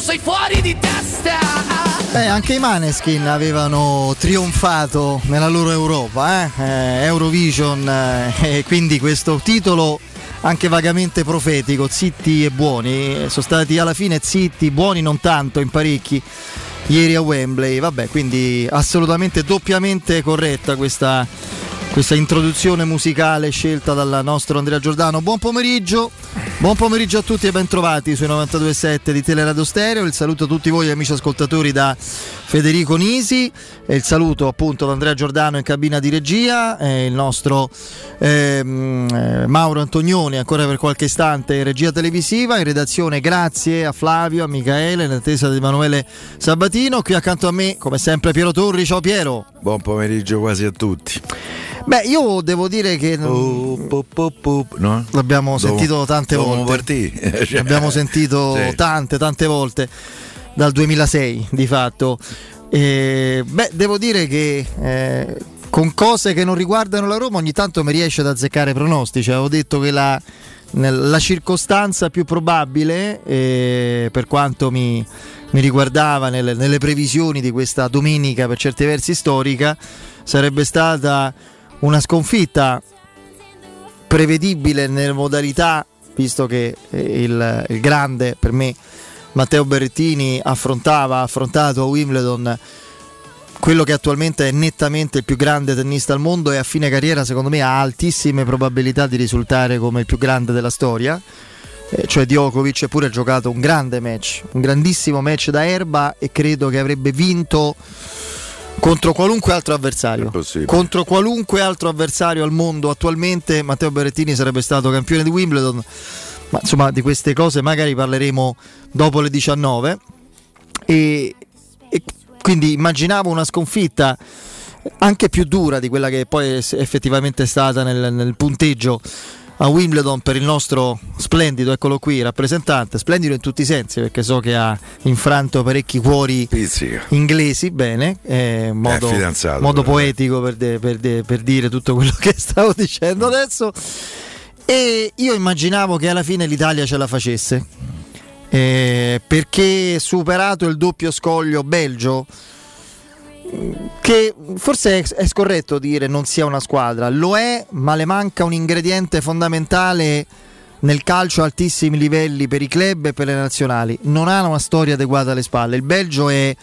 tu sei fuori di testa. Beh, anche i Maneskin avevano trionfato nella loro Europa, eh? Eh, Eurovision, eh, e quindi questo titolo anche vagamente profetico, zitti e buoni, sono stati alla fine zitti, buoni non tanto in parecchi ieri a Wembley, vabbè, quindi assolutamente doppiamente corretta questa, questa introduzione musicale scelta dal nostro Andrea Giordano. Buon pomeriggio, buon pomeriggio a tutti e bentrovati sui 92.7 di Teleradio Stereo. Il saluto a tutti voi amici ascoltatori da Federico Nisi e il saluto appunto ad Andrea Giordano in cabina di regia e il nostro ehm, eh, Mauro Antonioni ancora per qualche istante in regia televisiva, in redazione grazie a Flavio, a Michaele, in attesa di Emanuele Sabatino, qui accanto a me come sempre Piero Torri, ciao Piero. Buon pomeriggio quasi a tutti. Beh, io devo dire che po, po, po, no? l'abbiamo sentito tante volte. partire. Cioè, L'abbiamo sentito sì. tante, tante volte dal 2006 di fatto. E, beh, devo dire che eh, con cose che non riguardano la Roma ogni tanto mi riesce ad azzeccare pronostici. Avevo detto che la, nel- la circostanza più probabile, eh, per quanto mi, mi riguardava nelle, nelle previsioni di questa domenica per certi versi storica, sarebbe stata una sconfitta prevedibile nelle modalità, visto che eh, il, il grande per me Matteo Berrettini affrontava, ha affrontato a Wimbledon quello che attualmente è nettamente il più grande tennista al mondo e a fine carriera secondo me ha altissime probabilità di risultare come il più grande della storia. eh, Cioè Djokovic pure ha giocato un grande match, un grandissimo match da erba e credo che avrebbe vinto contro qualunque altro avversario. Contro qualunque altro avversario al mondo attualmente Matteo Berrettini sarebbe stato campione di Wimbledon. Ma insomma di queste cose magari parleremo dopo le 19. E, e quindi immaginavo una sconfitta anche più dura di quella che poi è effettivamente è stata nel, nel punteggio a Wimbledon per il nostro splendido, eccolo qui, rappresentante, splendido in tutti i sensi perché so che ha infranto parecchi cuori Pizzica. inglesi, bene, eh, modo, modo poetico per, de- per de- per dire tutto quello che stavo dicendo adesso. E io immaginavo che alla fine l'Italia ce la facesse, eh, perché superato il doppio scoglio Belgio, che forse è, scorretto dire non sia una squadra, lo è, ma le manca un ingrediente fondamentale nel calcio a altissimi livelli per i club e per le nazionali. Non ha una storia adeguata alle spalle. Il Belgio è,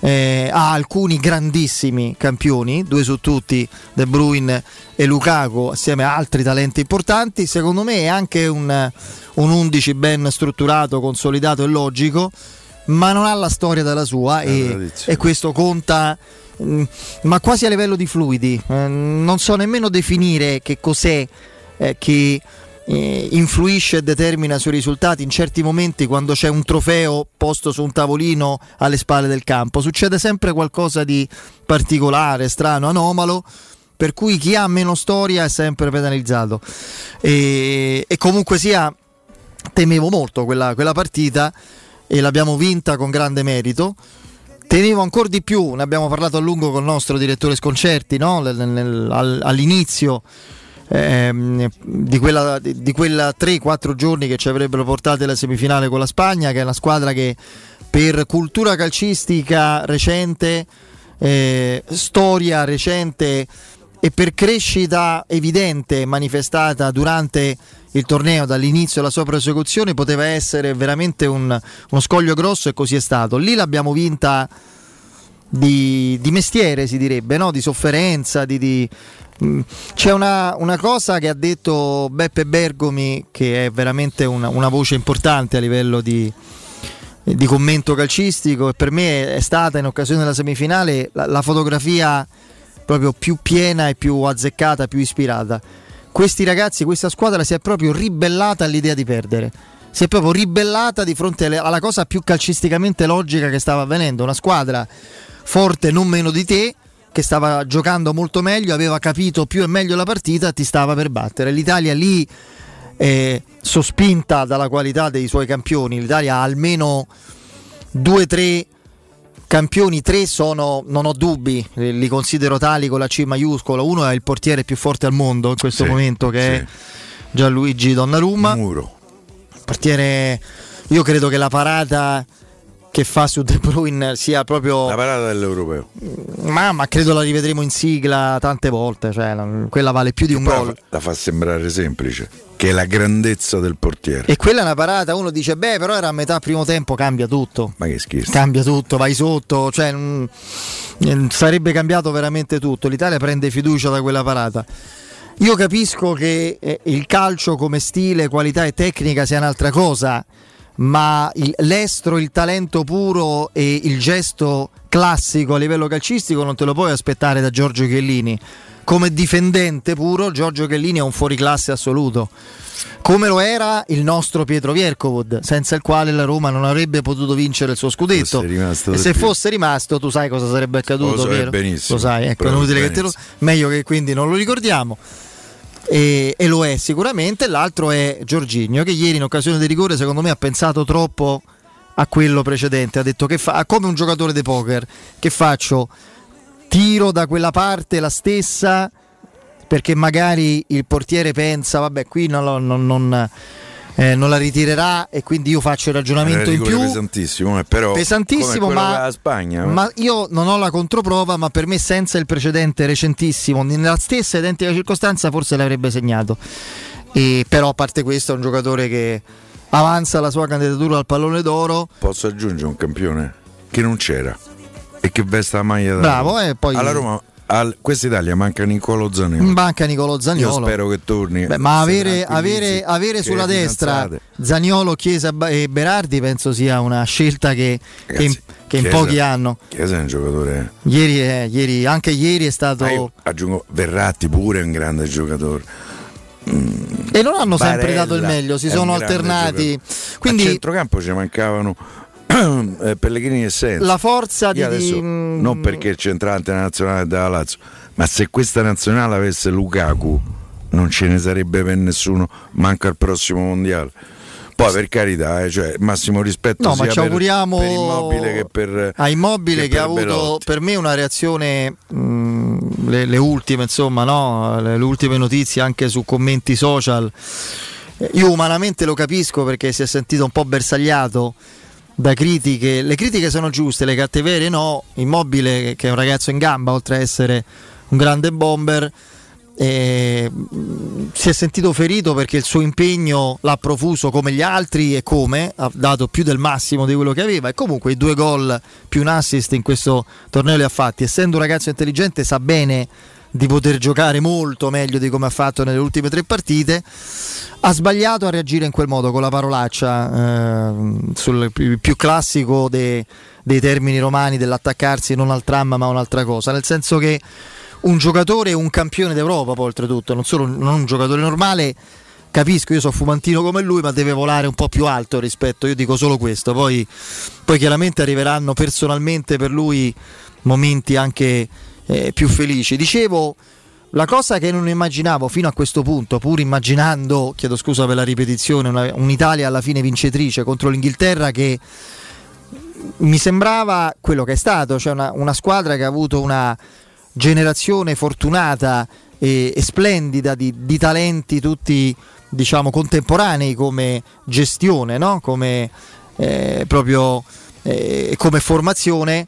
eh, ha alcuni grandissimi campioni, due su tutti, De Bruyne e Lukaku, assieme a altri talenti importanti. Secondo me è anche un, un 11 ben strutturato, consolidato e logico, ma non ha la storia della sua e, tradizione. e questo conta. mm, Ma quasi a livello di fluidi, Eh, non so nemmeno definire che cos'è eh, che eh, influisce e determina sui risultati in certi momenti quando c'è un trofeo posto su un tavolino alle spalle del campo. Succede sempre qualcosa di particolare, strano, anomalo. Per cui chi ha meno storia è sempre penalizzato. E, e comunque sia, temevo molto quella, quella partita e l'abbiamo vinta con grande merito. Temevo ancora di più, ne abbiamo parlato a lungo con il nostro direttore Sconcerti no? All'inizio ehm, di quella, di quella 3-4 giorni che ci avrebbero portato alla semifinale con la Spagna, che è una squadra che per cultura calcistica recente, eh, storia recente e per crescita evidente manifestata durante il torneo dall'inizio alla sua prosecuzione poteva essere veramente un- uno scoglio grosso e così è stato. Lì l'abbiamo vinta di, di mestiere, si direbbe, no? di sofferenza. Di, di- mm. C'è una, una cosa che ha detto Beppe Bergomi, che è veramente una, una voce importante a livello di, di commento calcistico, e per me è stata in occasione della semifinale la, la fotografia proprio più piena e più azzeccata, più ispirata. Questi ragazzi, questa squadra si è proprio ribellata all'idea di perdere. Si è proprio ribellata di fronte alla cosa più calcisticamente logica che stava avvenendo. Una squadra forte non meno di te, che stava giocando molto meglio, aveva capito più e meglio la partita, ti stava per battere. L'Italia lì, eh, sospinta dalla qualità dei suoi campioni, l'Italia ha almeno due o tre campioni, tre sono, non ho dubbi, li considero tali con la C maiuscola. Uno è il portiere più forte al mondo in questo Sì, momento, che è sì. Gianluigi Donnarumma Muro. portiere io credo che la parata che fa su De Bruyne sia proprio La parata dell'europeo. ma, ma credo la rivedremo in sigla tante volte cioè, la- quella vale più di un gol la fa sembrare semplice, che è la grandezza del portiere. e quella è una parata uno dice beh però era a metà primo tempo cambia tutto Ma che schifo. cambia tutto, vai sotto, cioè mm, eh, sarebbe cambiato veramente tutto. L'Italia prende fiducia da quella parata. Io capisco che eh, il calcio come stile, qualità e tecnica sia un'altra cosa, ma il- l'estro, il talento puro e il gesto classico a livello calcistico non te lo puoi aspettare da Giorgio Chiellini. Come difendente puro, Giorgio Chiellini è un fuoriclasse assoluto. Come lo era il nostro Pietro Viercovod, senza il quale la Roma non avrebbe potuto vincere il suo scudetto. E se fosse rimasto, tu sai cosa sarebbe accaduto, Lo so Piero? benissimo. Lo sai, ecco, è inutile che te lo benissimo. meglio che quindi non lo ricordiamo. E, e lo è sicuramente. L'altro è Giorginio, che ieri in occasione di rigore, secondo me, ha pensato troppo a quello precedente. Ha detto che fa come un giocatore di poker. Che faccio? Tiro da quella parte la stessa perché magari il portiere pensa, vabbè, qui non, non- non, eh, non la ritirerà e quindi io faccio il ragionamento in rigore più. pesantissimo, eh, però pesantissimo, ma, Spagna, eh. ma io non ho la controprova, ma per me senza il precedente recentissimo, nella stessa identica circostanza forse l'avrebbe segnato. E, però a parte questo è un giocatore che avanza la sua candidatura al pallone d'oro. posso aggiungere un campione che non c'era e che veste la maglia da Bravo, Roma. e poi- alla Roma al, questa Italia manca Nicolo Zaniolo In banca Nicolo io Zaniolo. spero che torni Beh, ma avere, avere- avere che sulla destra Zaniolo, Chiesa e Berardi penso sia una scelta che, che in, Ragazzi, che in Chiesa- pochi hanno. Chiesa è un giocatore Ieri, è- ieri- anche ieri è stato... Io aggiungo Verratti pure è un grande giocatore E non hanno sempre Barella dato il meglio, si sono alternati. giocatore. a Quindi centrocampo ci mancavano eh, Pellegrini e Senza la forza di... Adesso, di- non perché il centrante nazionale della Lazio, ma se questa nazionale avesse Lukaku, non ce ne sarebbe per nessuno, manca al prossimo mondiale. Poi per carità, eh, cioè, massimo rispetto No, ma ci per- auguriamo per Immobile che per a Immobile che, per ha avuto Belotti. per me una reazione, mh, le, le ultime insomma, no? le, le ultime notizie anche su commenti social. Eh, Io umanamente lo capisco perché si è sentito un po' bersagliato da critiche. Le critiche sono giuste, le cattiverie no. Immobile, che è un ragazzo in gamba, oltre a essere un grande bomber, eh, si è sentito ferito perché il suo impegno l'ha profuso come gli altri e come ha dato più del massimo di quello che aveva e comunque i due gol più un assist in questo torneo li ha fatti essendo un ragazzo intelligente sa bene di poter giocare molto meglio di come ha fatto nelle ultime tre partite ha sbagliato a reagire in quel modo con la parolaccia eh, sul più, classico de- dei termini romani dell'attaccarsi non al tram ma a un'altra cosa nel senso che un giocatore un campione d'Europa poi oltretutto, non solo non un giocatore normale. Capisco, io sono fumantino come lui, ma deve volare un po' più alto rispetto, io dico solo questo, poi, poi chiaramente arriveranno personalmente per lui momenti anche eh, più felici. Dicevo, la cosa che non immaginavo fino a questo punto, pur immaginando, chiedo scusa per la ripetizione, una- un'Italia alla fine vincitrice contro l'Inghilterra che mi sembrava quello che è stato, cioè una, una squadra che ha avuto una generazione fortunata e, e splendida di, di talenti tutti diciamo contemporanei come gestione, no? come eh, proprio eh, come formazione.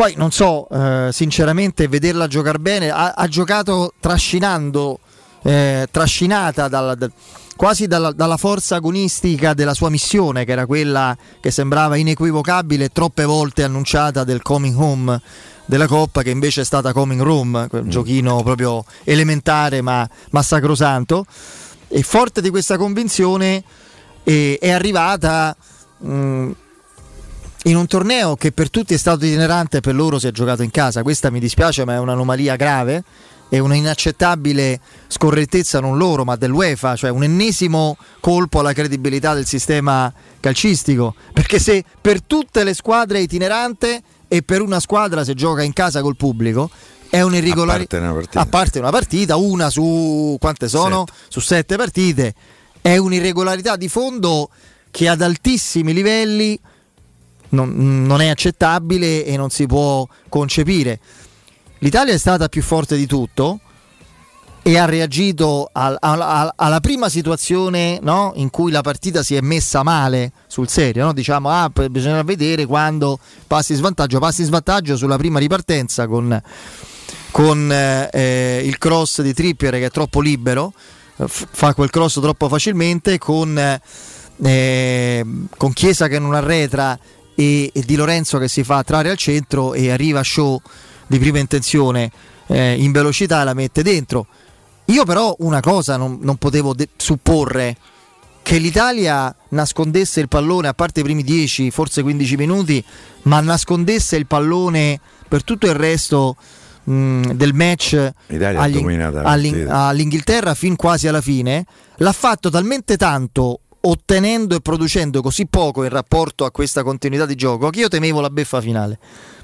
Poi non so, eh, sinceramente, vederla giocare bene, ha, ha giocato trascinando, eh, trascinata dalla- da- quasi dalla, dalla forza agonistica della sua missione, che era quella che sembrava inequivocabile troppe volte annunciata del coming home della Coppa, che invece è stata coming room, quel giochino proprio elementare ma, ma sacrosanto. E forte di questa convinzione eh, è arrivata mh, in un torneo che per tutti è stato itinerante per loro si è giocato in casa. Questa mi dispiace, ma è un'anomalia grave. È una inaccettabile scorrettezza non loro, ma dell'UEFA, cioè un ennesimo colpo alla credibilità del sistema calcistico. Perché se per tutte le squadre è itinerante e per una squadra se gioca in casa col pubblico, è un'irregolarità. A parte una partita. A parte una partita, una su quante sono? Sette. Su sette partite. È un'irregolarità di fondo che ad altissimi livelli non, non è accettabile e non si può concepire. L'Italia è stata più forte di tutto e ha reagito al, al, alla prima situazione no? in cui la partita si è messa male sul serio. No? Diciamo, ah, bisogna vedere quando passi in svantaggio. Passi in svantaggio sulla prima ripartenza con, con eh, il cross di Trippier che è troppo libero, eh, fa quel cross troppo facilmente, con, eh, con Chiesa che non arretra e, e Di Lorenzo che si fa trarre al centro e arriva Show di prima intenzione eh, in velocità e la mette dentro. Io però una cosa non, non potevo de- supporre, che l'Italia nascondesse il pallone a parte i primi 10, forse 15 minuti, ma nascondesse il pallone per tutto il resto mh, del match agli, all'Ing- all'Inghilterra fin quasi alla fine, l'ha fatto talmente tanto ottenendo e producendo così poco in rapporto a questa continuità di gioco che io temevo la beffa finale.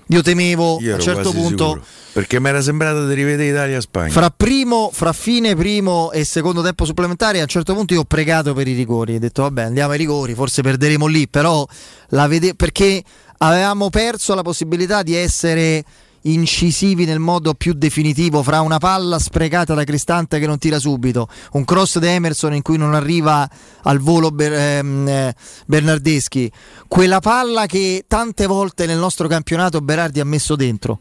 Io temevo Io a un certo punto. Sicuro, perché mi era sembrato di rivedere Italia-Spagna. Fra, primo, fra fine primo e secondo tempo supplementare, a un certo punto io ho pregato per i rigori. Ho detto, vabbè, andiamo ai rigori, forse perderemo lì, però la vede- perché avevamo perso la possibilità di essere incisivi nel modo più definitivo fra una palla sprecata da Cristante che non tira subito, un cross di Emerson in cui non arriva al volo Ber- ehm, eh, Bernardeschi, quella palla che tante volte nel nostro campionato Berardi ha messo dentro.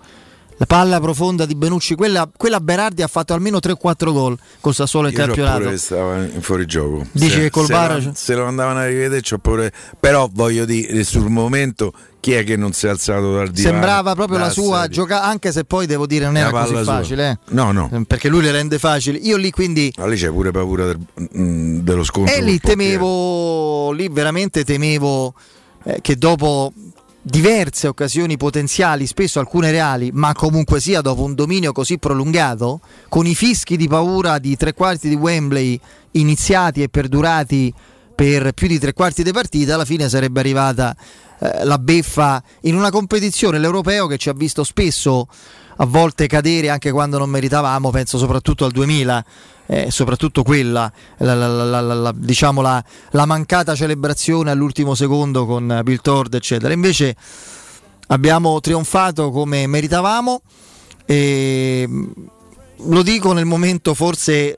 La palla profonda di Benucci, quella, quella Berardi ha fatto almeno 3-4 gol con Sassuolo in Io campionato. Pure stava in fuorigioco. Dici se, che col se VAR- lo, se lo andavano a rivedere, c'ho pure. Però voglio dire, sul momento, chi è che non si è alzato dal divano? Sembrava proprio la sua giocata, anche se poi devo dire non La era così facile, eh. No, no. perché lui le rende facili. Io lì quindi Ma lì c'è pure paura del- mm, dello scontro. E col lì temevo, lì veramente temevo eh, che dopo diverse occasioni potenziali, spesso alcune reali, ma comunque sia dopo un dominio così prolungato, con i fischi di paura di tre quarti di Wembley iniziati e perdurati per più di tre quarti di partita, alla fine sarebbe arrivata eh, la beffa in una competizione, l'europeo, che ci ha visto spesso a volte cadere anche quando non meritavamo, penso soprattutto al 2000, eh, soprattutto quella, la, la- la- diciamo la, mancata celebrazione all'ultimo secondo con Bill Tord, eccetera. Invece abbiamo trionfato come meritavamo e mh, lo dico nel momento forse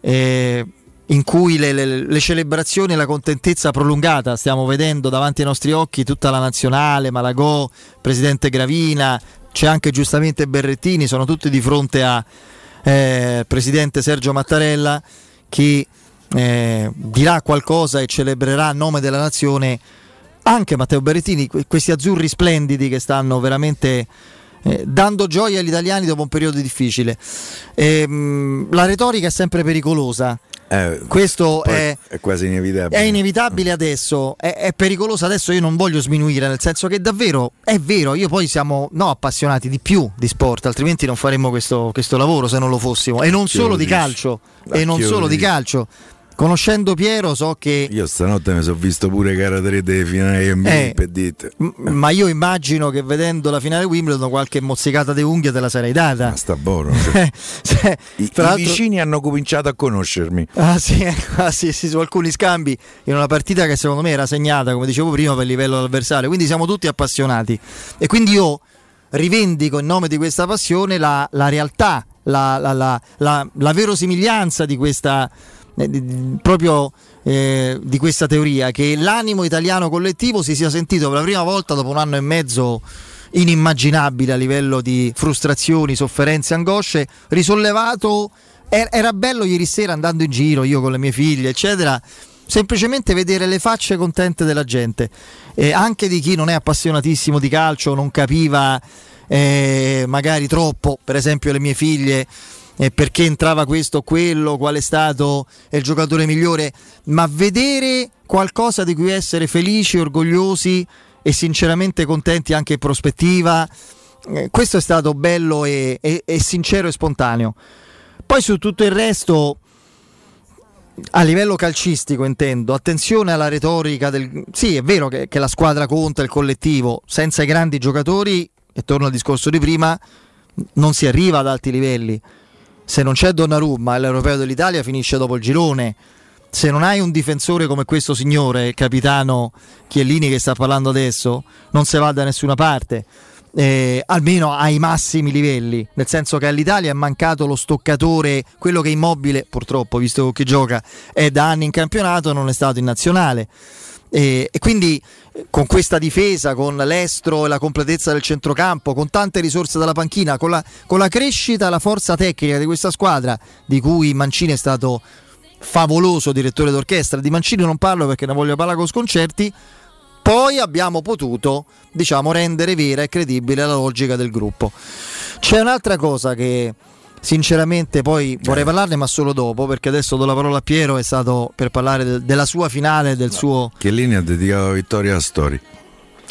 eh, in cui le, le- le celebrazioni e la contentezza prolungata stiamo vedendo davanti ai nostri occhi tutta la nazionale, Malagò, presidente Gravina, c'è anche giustamente Berrettini, sono tutti di fronte a eh, presidente Sergio Mattarella che eh, dirà qualcosa e celebrerà a nome della nazione anche Matteo Berrettini, que- questi azzurri splendidi che stanno veramente eh, dando gioia agli italiani dopo un periodo difficile. Ehm, la retorica è sempre pericolosa. Eh, Questo è, è quasi inevitabile. è inevitabile adesso, è, è pericoloso adesso, io non voglio sminuire, nel senso che davvero è vero, io poi siamo no, appassionati di più di sport, altrimenti non faremmo questo, questo lavoro se non lo fossimo, e non solo lo di calcio, e non solo di calcio. Conoscendo Piero so che Io stanotte mi sono visto pure gara 3 delle finali NBA Eh. per dite. M- ma io immagino che vedendo la finale Wimbledon qualche mozzicata di unghia te la sarei data. Ma sta buono. cioè. Cioè, I, tra i vicini hanno cominciato a conoscermi. Ah sì, ecco, ah, sì, sì, su alcuni scambi in una partita che secondo me era segnata, come dicevo prima, per livello dell'avversario. Quindi siamo tutti appassionati. E quindi io rivendico in nome di questa passione la, la realtà, la, la- la- la- la verosimiglianza di questa eh, proprio eh, di questa teoria che l'animo italiano collettivo si sia sentito per la prima volta dopo un anno e mezzo inimmaginabile a livello di frustrazioni, sofferenze, angosce, risollevato. Er- Era bello ieri sera andando in giro, io con le mie figlie, eccetera, semplicemente vedere le facce contente della gente, e anche di chi non è appassionatissimo di calcio, non capiva eh, magari troppo, per esempio le mie figlie, eh, perché entrava questo o quello, qual è stato il giocatore migliore, ma vedere qualcosa di cui essere felici, orgogliosi e sinceramente contenti anche in prospettiva, eh, questo è stato bello e, e- e sincero e spontaneo. Poi su tutto il resto, a livello calcistico intendo, attenzione alla retorica del... Sì, è vero che, che la squadra conta, il collettivo, senza i grandi giocatori, e torno al discorso di prima, non si arriva ad alti livelli. Se non c'è Donnarumma, l'Europeo dell'Italia finisce dopo il girone. Se non hai un difensore come questo signore, il capitano Chiellini che sta parlando adesso, non si va da nessuna parte. eh, almeno ai massimi livelli, nel senso che all'Italia è mancato lo stoccatore, quello che immobile purtroppo, visto che gioca, è da anni in campionato, non è stato in nazionale. E, e, quindi con questa difesa, con l'estro e la completezza del centrocampo, con tante risorse dalla panchina, con la, con la crescita la forza tecnica di questa squadra, di cui Mancini è stato favoloso direttore d'orchestra, di Mancini non parlo perché ne voglio parlare con sconcerti, poi abbiamo potuto diciamo, rendere vera e credibile la logica del gruppo. C'è un'altra cosa che sinceramente poi vorrei parlarne ma solo dopo perché adesso do la parola a Piero è stato per parlare de- della sua finale del no. suo Chiellini ha dedicato la vittoria a Story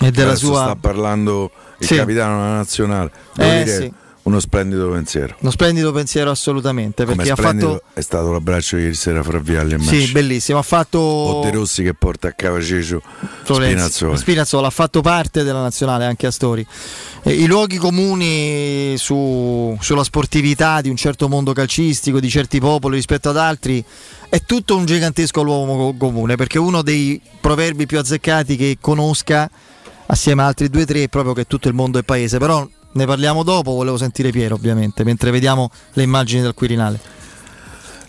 e della sua sta parlando il sì. capitano della nazionale Devo eh, dire, sì. Uno splendido pensiero. Uno splendido pensiero assolutamente. Perché ha fatto... è stato l'abbraccio ieri sera fra Vialli e Messi. Sì, bellissimo. Ha fatto. O De Rossi che porta a Cavacecio Spinazzola. Spinazzola ha fatto parte della nazionale anche a Stori. Eh, I luoghi comuni su, sulla sportività di un certo mondo calcistico, di certi popoli rispetto ad altri, è tutto un gigantesco luogo comune. Perché uno dei proverbi più azzeccati che conosca assieme ad altri due o tre è proprio che tutto il mondo è paese. Però ne parliamo dopo, volevo sentire Piero ovviamente, mentre vediamo le immagini del Quirinale.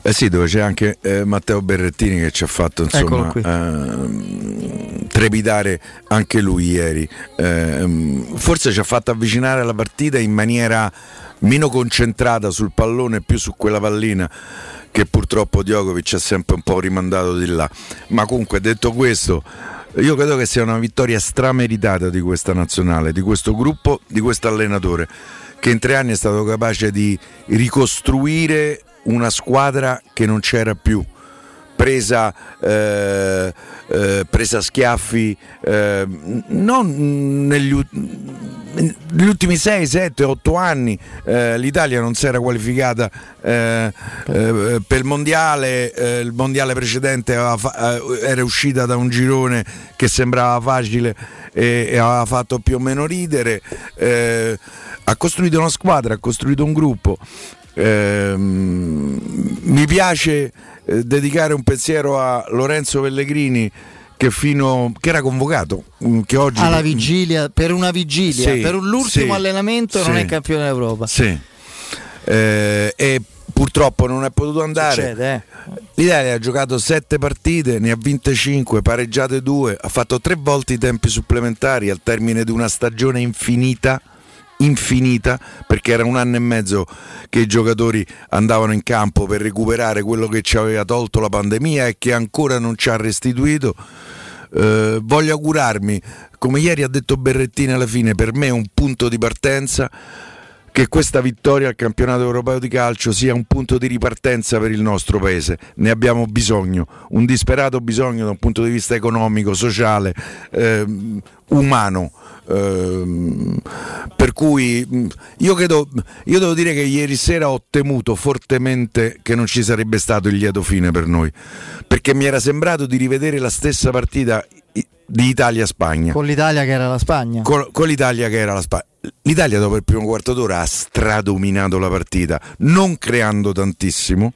Eh sì, dove c'è anche eh, Matteo Berrettini che ci ha fatto insomma, eh, trepidare anche lui ieri. Eh, forse ci ha fatto avvicinare la partita in maniera meno concentrata sul pallone e più su quella pallina che purtroppo Djokovic ha sempre un po' rimandato di là. Ma comunque detto questo, io credo che sia una vittoria strameritata di questa nazionale, di questo gruppo, di questo allenatore, che in tre anni è stato capace di ricostruire una squadra che non c'era più. Presa, eh, eh, presa schiaffi eh, non negli, negli, ultimi 6, 7, 8 anni eh, l'Italia non si era qualificata eh, eh, per il mondiale, il mondiale precedente fa- era uscita da un girone che sembrava facile e, e aveva fatto più o meno ridere. Ha costruito una squadra, ha costruito un gruppo. Ehm, mi piace dedicare un pensiero a Lorenzo Pellegrini che, fino, che era convocato mm, che oggi... alla vigilia per una vigilia sì, per l'ultimo sì, allenamento sì, non è campione d'Europa sì. Eh, e purtroppo non è potuto andare Succede, eh. l'Italia ha giocato sette partite ne ha vinte cinque pareggiate due ha fatto tre volte i tempi supplementari al termine di una stagione infinita infinita perché era un anno e mezzo che i giocatori andavano in campo per recuperare quello che ci aveva tolto la pandemia e che ancora non ci ha restituito. Eh, voglio augurarmi, come ieri ha detto Berrettini alla fine, per me è un punto di partenza che questa vittoria al campionato europeo di calcio sia un punto di ripartenza per il nostro paese. Ne abbiamo bisogno, un disperato bisogno da un punto di vista economico, sociale, eh, umano. Eh, per cui mm, io credo, io devo dire che ieri sera ho temuto fortemente che non ci sarebbe stato il lieto fine per noi, perché mi era sembrato di rivedere la stessa partita di Italia-Spagna. Con l'Italia che era la Spagna. Con, con l'Italia che era la Spagna. L'Italia dopo il primo quarto d'ora ha stradominato la partita, non creando tantissimo.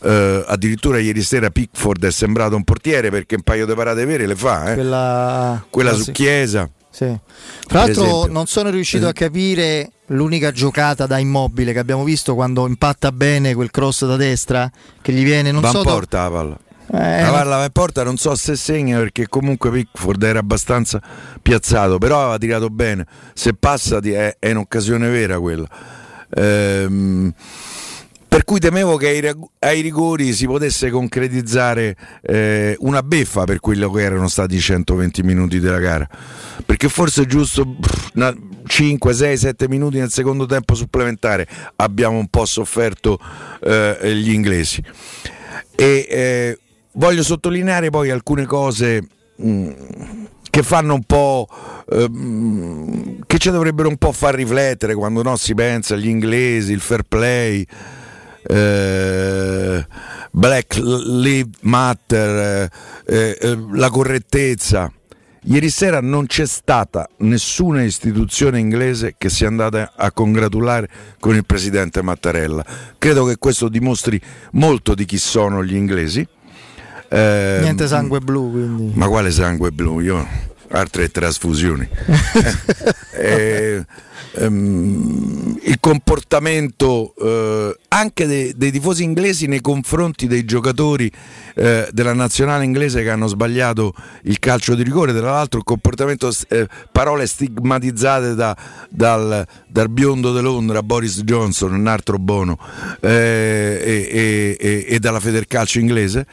Uh, addirittura ieri sera Pickford è sembrato un portiere perché un paio di parate vere le fa. Eh? Quella, Quella su Chiesa. Sì. Tra l'altro non sono riuscito a capire l'unica giocata da immobile che abbiamo visto quando impatta bene quel cross da destra che gli viene non Van so porta la palla eh, la palla in porta non so se segna perché comunque Pickford era abbastanza piazzato, però aveva tirato bene. Se passa è, è un'occasione vera quella. Ehm, per cui temevo che ai, rigori si potesse concretizzare eh, una beffa per quello che erano stati i 120 minuti della gara. Perché forse giusto pff, una, 5, 6, 7 minuti nel secondo tempo supplementare abbiamo un po' sofferto eh, gli inglesi. E, eh, voglio sottolineare poi alcune cose mh, mm, che fanno un po' ehm, che ci dovrebbero un po' far riflettere quando no, si pensa agli inglesi, il fair play, eh, Black Lives Matter, eh, eh, la correttezza. Ieri sera non c'è stata nessuna istituzione inglese che sia andata a congratulare con il presidente Mattarella. Credo che questo dimostri molto di chi sono gli inglesi eh, Niente sangue blu quindi. Ma quale sangue blu? Io altre trasfusioni. eh, ehm, il comportamento eh, anche dei, dei, tifosi inglesi nei confronti dei giocatori eh, della nazionale inglese che hanno sbagliato il calcio di rigore, tra l'altro il comportamento, eh, parole stigmatizzate da, dal, dal, biondo di Londra, Boris Johnson, un altro buono, eh, e, e, e dalla Federcalcio inglese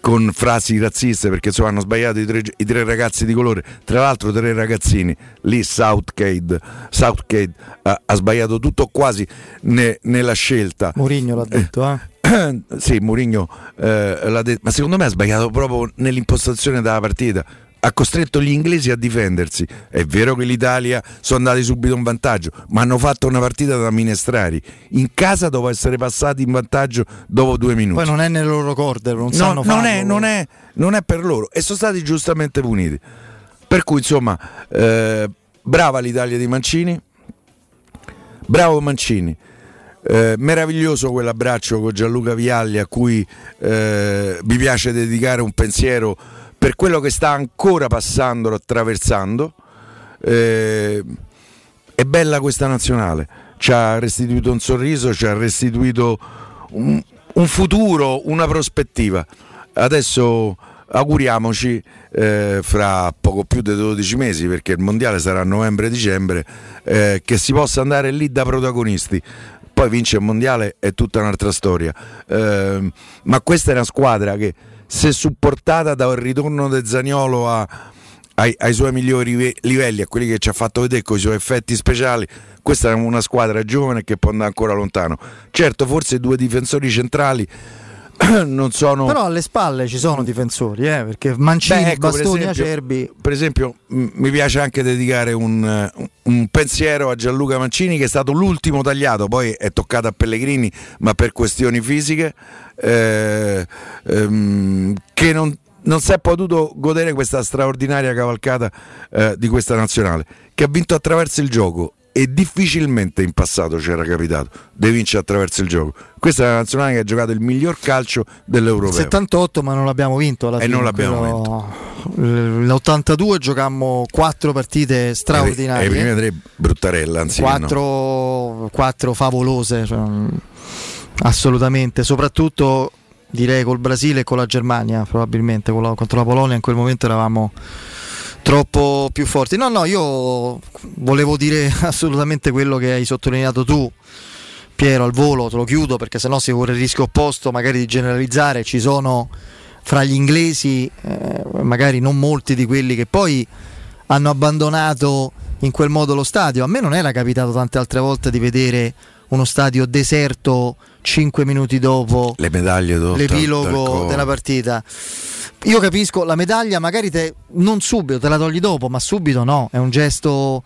con frasi razziste perché insomma hanno sbagliato i tre, i tre, ragazzi di colore. Tra l'altro tre ragazzini lì Southgate, Southgate ha, ha sbagliato tutto quasi ne, nella scelta. Mourinho l'ha detto eh? sì Mourinho eh, l'ha detto ma secondo me ha sbagliato proprio nell'impostazione della partita ha costretto gli inglesi a difendersi. È vero che l'Italia sono andati subito in vantaggio, ma hanno fatto una partita da minestrari. In casa dopo essere passati in vantaggio dopo due minuti. Poi non è nelle loro corde, non no, sanno non è, non, è, non è, per loro e sono stati giustamente puniti. Per cui insomma, eh, brava l'Italia di Mancini, bravo Mancini. Eh, meraviglioso quell'abbraccio con Gianluca Vialli a cui eh, mi piace dedicare un pensiero per quello che sta ancora passando, attraversando. Eh, è bella questa nazionale, ci ha restituito un sorriso, ci ha restituito un, un futuro, una prospettiva. Adesso auguriamoci eh, fra poco più di 12 mesi, perché il mondiale sarà novembre-dicembre, eh, che si possa andare lì da protagonisti. Poi vince il mondiale è tutta un'altra storia. Eh, ma questa è una squadra che se supportata dal ritorno del Zagnolo a, ai, ai, suoi migliori livelli, a quelli che ci ha fatto vedere con i suoi effetti speciali, questa è una squadra giovane che può andare ancora lontano. Certo, forse due difensori centrali non sono... Però alle spalle ci sono difensori, eh, perché Mancini, Beh, ecco, Bastoni, per esempio, Acerbi... Per esempio m- mi piace anche dedicare un, un, pensiero a Gianluca Mancini che è stato l'ultimo tagliato, poi è toccato a Pellegrini, ma per questioni fisiche, eh, ehm, che non, non si è potuto godere questa straordinaria cavalcata eh, di questa nazionale, che ha vinto attraverso il gioco e difficilmente in passato c'era capitato di vincere attraverso il gioco. Questa è la nazionale che ha giocato il miglior calcio dell'Europeo. 78 ma non l'abbiamo vinto alla e fine. non l'abbiamo quello... vinto. L'82 giocammo quattro partite straordinarie. E le prime tre bruttarelle, anzi quattro, quattro favolose, cioè, assolutamente, soprattutto direi col Brasile e con la Germania, probabilmente contro la Polonia in quel momento eravamo troppo più forti. No, no, io volevo dire assolutamente quello che hai sottolineato tu. Piero al volo, te lo chiudo perché sennò si corre il rischio opposto magari di generalizzare, ci sono fra gli inglesi eh, magari non molti di quelli che poi hanno abbandonato in quel modo lo stadio. A me non era capitato tante altre volte di vedere uno stadio deserto 5 minuti dopo le medaglie l'epilogo della partita. Io capisco la medaglia, magari te, non subito, te la togli dopo, ma subito no, è un gesto.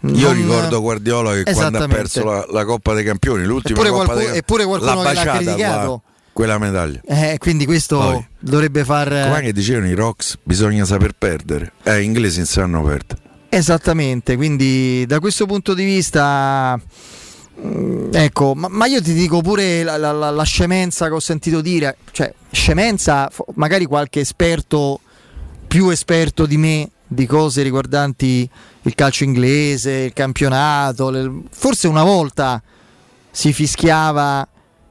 Io non... ricordo Guardiola che quando ha perso la, la, Coppa dei Campioni, l'ultima eppure Coppa qualcuno, dei Eppure qualcuno l'ha, l'ha criticato. quella medaglia. Eh, quindi questo Poi, dovrebbe far. Come che dicevano i Rocks, bisogna saper perdere. Eh, gli inglesi non sanno perdere. Esattamente, quindi da questo punto di vista Mm, ecco, ma, ma, io ti dico pure la, la, la, scemenza che ho sentito dire, cioè scemenza, magari qualche esperto più esperto di me di cose riguardanti il calcio inglese, il campionato, le, forse una volta si fischiava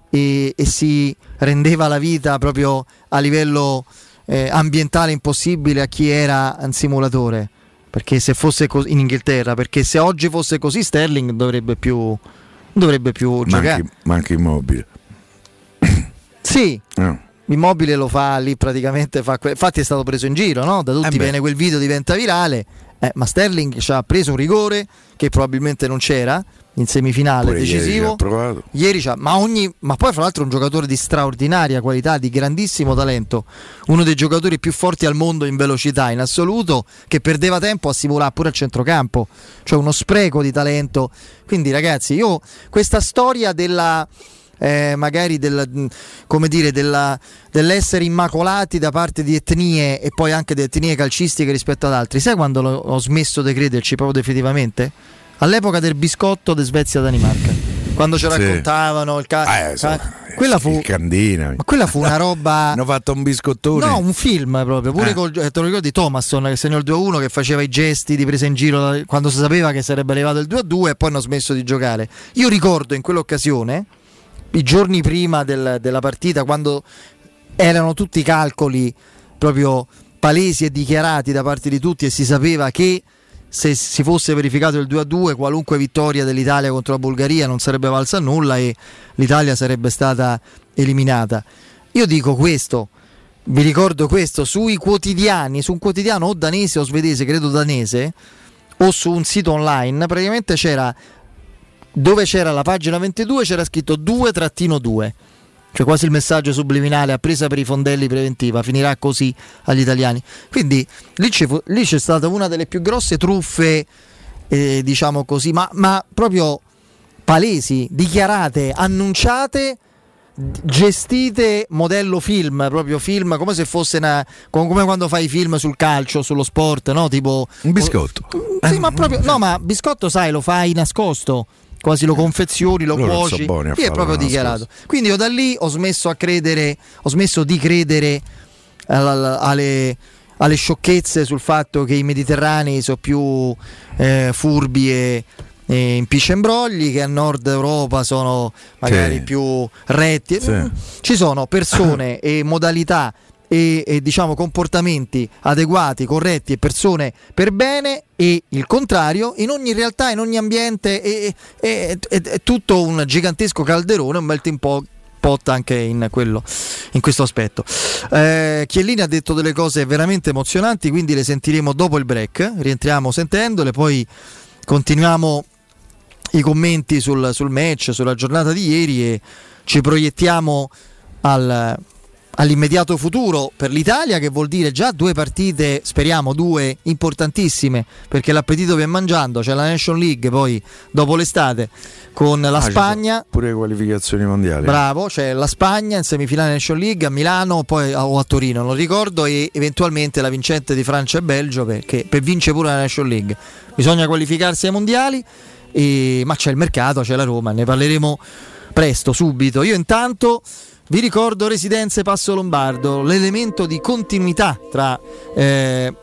e, e, si rendeva la vita proprio a livello eh, ambientale impossibile a chi era un simulatore. Perché se fosse così in Inghilterra, perché se oggi fosse così Sterling dovrebbe più dovrebbe più giocare. Ma anche immobile. Sì. No. Immobile lo fa lì praticamente, fa que- infatti è stato preso in giro, no? da tutti eh viene quel video, diventa virale, eh, ma Sterling ci ha preso un rigore che probabilmente non c'era in semifinale Pure decisivo. Ieri, c'ha, ma, ogni, ma poi fra l'altro è un giocatore di straordinaria qualità, di grandissimo talento, uno dei giocatori più forti al mondo in velocità in assoluto, che perdeva tempo a simulare pure al centrocampo, cioè uno spreco di talento. Quindi ragazzi, io questa storia della eh, magari del, come dire, della, dell'essere immacolati da parte di etnie e poi anche di etnie calcistiche rispetto ad altri. Sai quando ho smesso di crederci proprio definitivamente? All'epoca del biscotto di Svezia-Danimarca. Quando ci raccontavano il ca- eh, so. quella fu, Candina. ma quella fu una roba. Hanno fatto un biscottone. No, un film proprio. Pure Eh. col, eh, te lo ricordi Thomasson che segnò il 2-1 che faceva i gesti di presa in giro quando si sapeva che sarebbe arrivato il 2-2 e poi hanno smesso di giocare. Io ricordo in quell'occasione, i giorni prima del- della partita, quando erano tutti calcoli proprio palesi e dichiarati da parte di tutti e si sapeva che se si fosse verificato il 2-2 qualunque vittoria dell'Italia contro la Bulgaria non sarebbe valsa a nulla e l'Italia sarebbe stata eliminata. Io dico questo, vi ricordo questo, sui quotidiani, su un quotidiano o danese o svedese, credo danese, o su un sito online, praticamente c'era dove c'era la pagina 22 c'era scritto 2-2 cioè quasi il messaggio subliminale a presa per i fondelli preventiva finirà così agli italiani quindi lì, fu- lì c'è stata una delle più grosse truffe eh, diciamo così ma, ma proprio palesi dichiarate annunciate gestite modello film proprio film come se fosse una, com- come quando fai film sul calcio sullo sport no tipo Un biscotto. sì, ma proprio no, ma biscotto sai, lo fai nascosto. Quasi lo confezioni, lo Loro cuoci. Qui è proprio dichiarato. Quindi io da lì ho smesso a credere, ho smesso di credere alle, alle sciocchezze sul fatto che i mediterranei sono più eh, furbi e, e impiccia imbrogli, che a nord Europa sono magari Sì. più retti. Sì. Mm, Ci sono persone e modalità e, e, diciamo comportamenti adeguati, corretti e persone per bene e il contrario in ogni realtà, in ogni ambiente è, è- è- è tutto un gigantesco calderone, un melting po- pot anche in, quello, in questo aspetto. Eh, Chiellini ha detto delle cose veramente emozionanti, quindi le sentiremo dopo il break, rientriamo sentendole, poi continuiamo i commenti sul, sul match, sulla giornata di ieri e ci proiettiamo al- all'immediato futuro per l'Italia che vuol dire già due partite, speriamo due importantissime perché l'appetito viene mangiando, c'è la Nation League poi dopo l'estate con la Ah, Spagna. Pure le qualificazioni mondiali. Bravo, c'è la Spagna in semifinale Nation League a Milano poi, o a Torino, non ricordo, e eventualmente la vincente di Francia e Belgio perché per vincere pure la Nation League. Bisogna qualificarsi ai mondiali, e- ma c'è il mercato, c'è la Roma, ne parleremo presto, subito. Io intanto vi ricordo Residenze Passo Lombardo, l'elemento di continuità tra eh,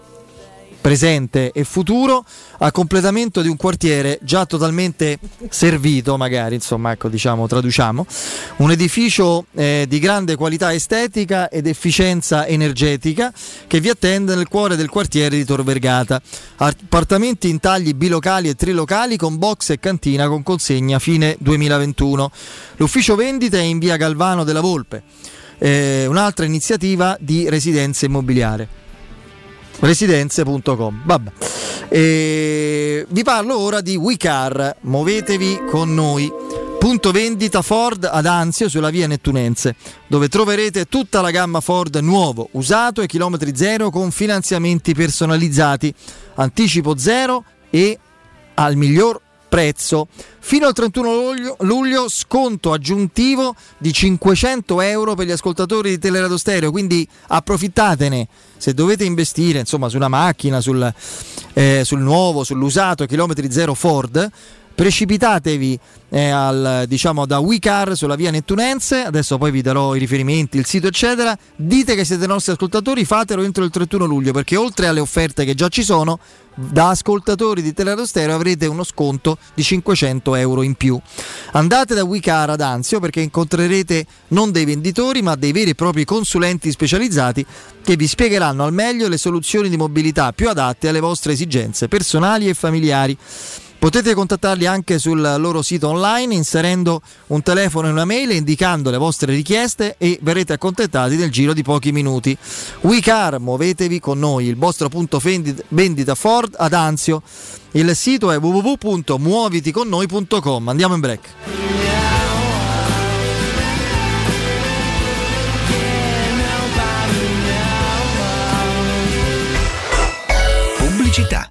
presente e futuro a completamento di un quartiere già totalmente servito, magari, insomma, ecco, diciamo, traduciamo, un edificio eh, di grande qualità estetica ed efficienza energetica che vi attende nel cuore del quartiere di Tor Vergata. Appartamenti in tagli bilocali e trilocali con box e cantina con consegna fine 2021. L'ufficio vendita è in via Galvano della Volpe. Eh, un'altra iniziativa di residenza immobiliare residenze.com. Vabbè. E vi parlo ora di WeCar, muovetevi con noi. Punto vendita Ford ad Anzio sulla via Nettunense, dove troverete tutta la gamma Ford nuovo, usato e chilometri zero con finanziamenti personalizzati, anticipo zero e al miglior prezzo. Fino al 31 luglio, luglio sconto aggiuntivo di 500 euro per gli ascoltatori di Teleradio Stereo, quindi approfittatene se dovete investire insomma, su una macchina, sul, eh, sul nuovo, sull'usato chilometri zero Ford. Precipitatevi eh, al, diciamo, da WeCar sulla via Nettunense, adesso poi vi darò i riferimenti, il sito eccetera, dite che siete nostri ascoltatori, fatelo entro il 31 luglio perché oltre alle offerte che già ci sono, da ascoltatori di Teleradio Stereo avrete uno sconto di 500 euro in più. Andate da WeCar ad Anzio perché incontrerete non dei venditori ma dei veri e propri consulenti specializzati che vi spiegheranno al meglio le soluzioni di mobilità più adatte alle vostre esigenze personali e familiari. Potete contattarli anche sul loro sito online inserendo un telefono e una mail indicando le vostre richieste e verrete accontentati nel giro di pochi minuti. WeCar, muovetevi con noi, il vostro punto vendita, vendita Ford ad Anzio. Il sito è www.muoviticonnoi.com. Andiamo in break. Pubblicità.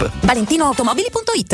ValentinoAutomobili.it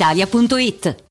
brispalitalia.it.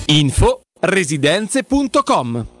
Info residenze.com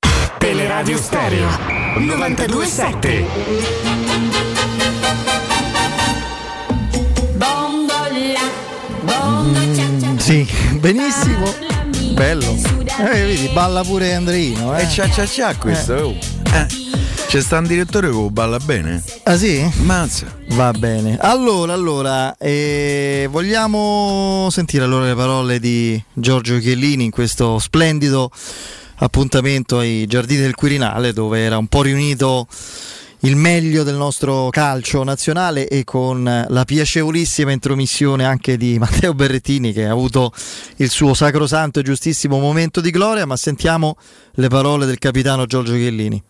Teleradio Stereo 927 Mm, sì, benissimo. Bello. Eh, vedi, balla pure Andreino. Eh. E cia cia cia questo. Eh. oh. Eh, C'è sta un direttore che balla bene. Ah sì? Mazza. Va bene. Allora, allora, eh, vogliamo sentire allora le parole di Giorgio Chiellini in questo splendido appuntamento ai Giardini del Quirinale dove era un po' riunito il meglio del nostro calcio nazionale e con la piacevolissima intromissione anche di Matteo Berrettini che ha avuto il suo sacrosanto e giustissimo momento di gloria, ma sentiamo le parole del capitano Giorgio Chiellini.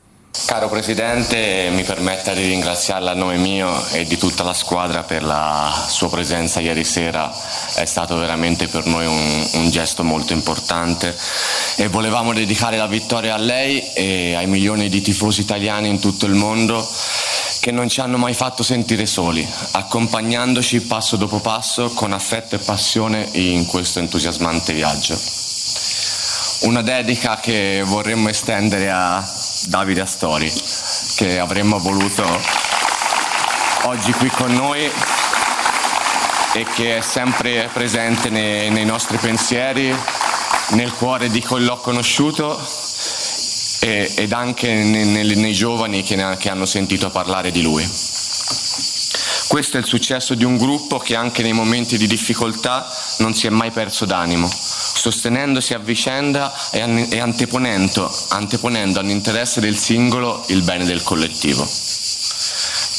Caro Presidente, mi permetta di ringraziarla a nome mio e di tutta la squadra per la sua presenza ieri sera, è stato veramente per noi un, un gesto molto importante e volevamo dedicare la vittoria a lei e ai milioni di tifosi italiani in tutto il mondo che non ci hanno mai fatto sentire soli, accompagnandoci passo dopo passo con affetto e passione in questo entusiasmante viaggio. Una dedica che vorremmo estendere a Davide Astori, che avremmo voluto oggi qui con noi e che è sempre presente nei, nei nostri pensieri, nel cuore di chi l'ho conosciuto e- ed anche ne- nel- nei giovani che, ne- che hanno sentito parlare di lui. Questo è il successo di un gruppo che anche nei momenti di difficoltà non si è mai perso d'animo, sostenendosi a vicenda e, an- e anteponendo, anteponendo all'interesse del singolo il bene del collettivo.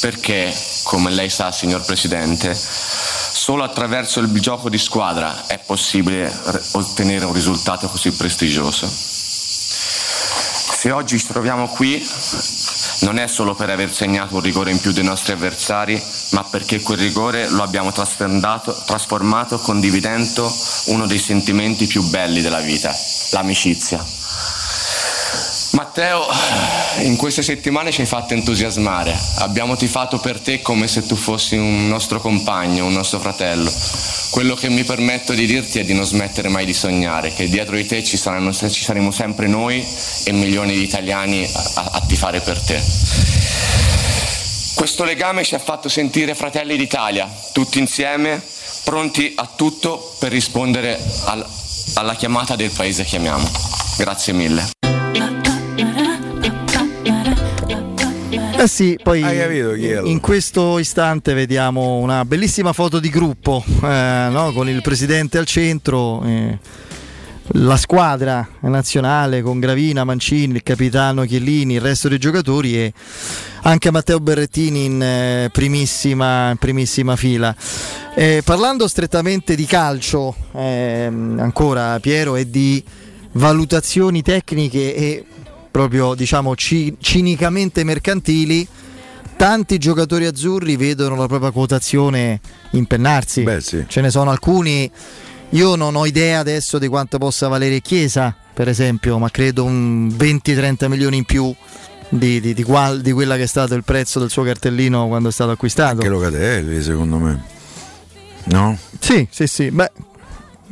Perché, come lei sa, signor Presidente, solo attraverso il gioco di squadra è possibile r- ottenere un risultato così prestigioso. Se oggi ci troviamo qui non è solo per aver segnato un rigore in più dei nostri avversari, ma perché quel rigore lo abbiamo trasformato, condividendo uno dei sentimenti più belli della vita, l'amicizia. Matteo, in queste settimane ci hai fatto entusiasmare. Abbiamo tifato per te come se tu fossi un nostro compagno, un nostro fratello. Quello che mi permetto di dirti è di non smettere mai di sognare, che dietro di te ci, saranno- ci saremo sempre noi e milioni di italiani a, a- tifare per te. Questo legame ci ha fatto sentire fratelli d'Italia, tutti insieme, pronti a tutto per rispondere al- alla chiamata del paese che amiamo. Grazie mille. Eh sì, poi capito in questo istante vediamo una bellissima foto di gruppo eh, no? con il presidente al centro, eh, la squadra nazionale con Gravina, Mancini, il capitano Chiellini, il resto dei giocatori e anche Matteo Berrettini in eh, primissima, primissima fila. Eh, parlando strettamente di calcio, ehm, ancora Piero, e di valutazioni tecniche e proprio diciamo ci- cinicamente mercantili, tanti giocatori azzurri vedono la propria quotazione impennarsi. Ce ne sono alcuni. Io non ho idea adesso di quanto possa valere Chiesa, per esempio, ma credo un 20-30 milioni in più di, di- di qual- di quella che è stato il prezzo del suo cartellino quando è stato acquistato. Anche Locatelli, secondo me. No? Sì, sì, sì, beh,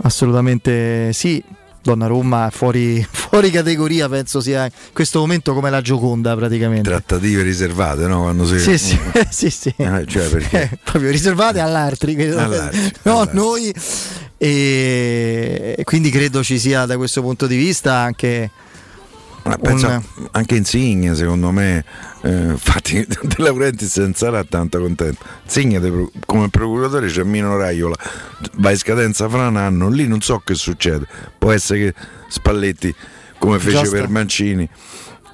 assolutamente sì. Donnarumma fuori, fuori categoria, penso sia in questo momento come la Gioconda praticamente. Trattative riservate, no? Quando si... Sì, sì, sì, sì. Eh, cioè perché... Eh, proprio riservate all'altri. All'altri, no, noi. E quindi credo ci sia da questo punto di vista anche un- anche Insigne secondo me eh, infatti De Laurentiis non sarà tanto contento Insigne come procuratore c'è Mino Raiola va in scadenza fra un anno lì non so che succede può essere che Spalletti come fece Già sta. per Mancini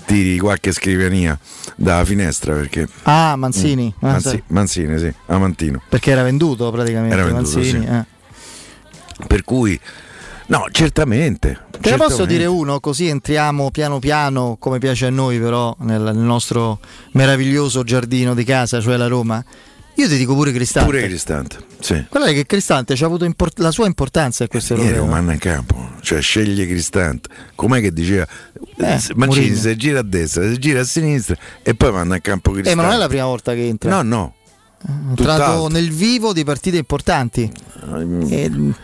tiri qualche scrivania dalla finestra perché Ah, Manzini. Mm. Manzi- sì. Manzini sì Amantino perché era venduto praticamente Era venduto, Manzini. sì. eh. per cui No, certamente. Te ne posso certamente. dire uno, così entriamo piano piano, come piace a noi però, nel, nel nostro meraviglioso giardino di casa, cioè la Roma. Io ti dico pure Cristante. Pure Cristante, sì. Guarda che Cristante ci ha avuto import- la sua importanza in questo europeo. lo manda in campo, cioè sceglie Cristante. Com'è che diceva? Eh, Mancini si gira a destra, si gira a sinistra e poi manda in campo Cristante. Eh, ma non è la prima volta che entra. No, no. È entrato nel vivo di partite importanti. E-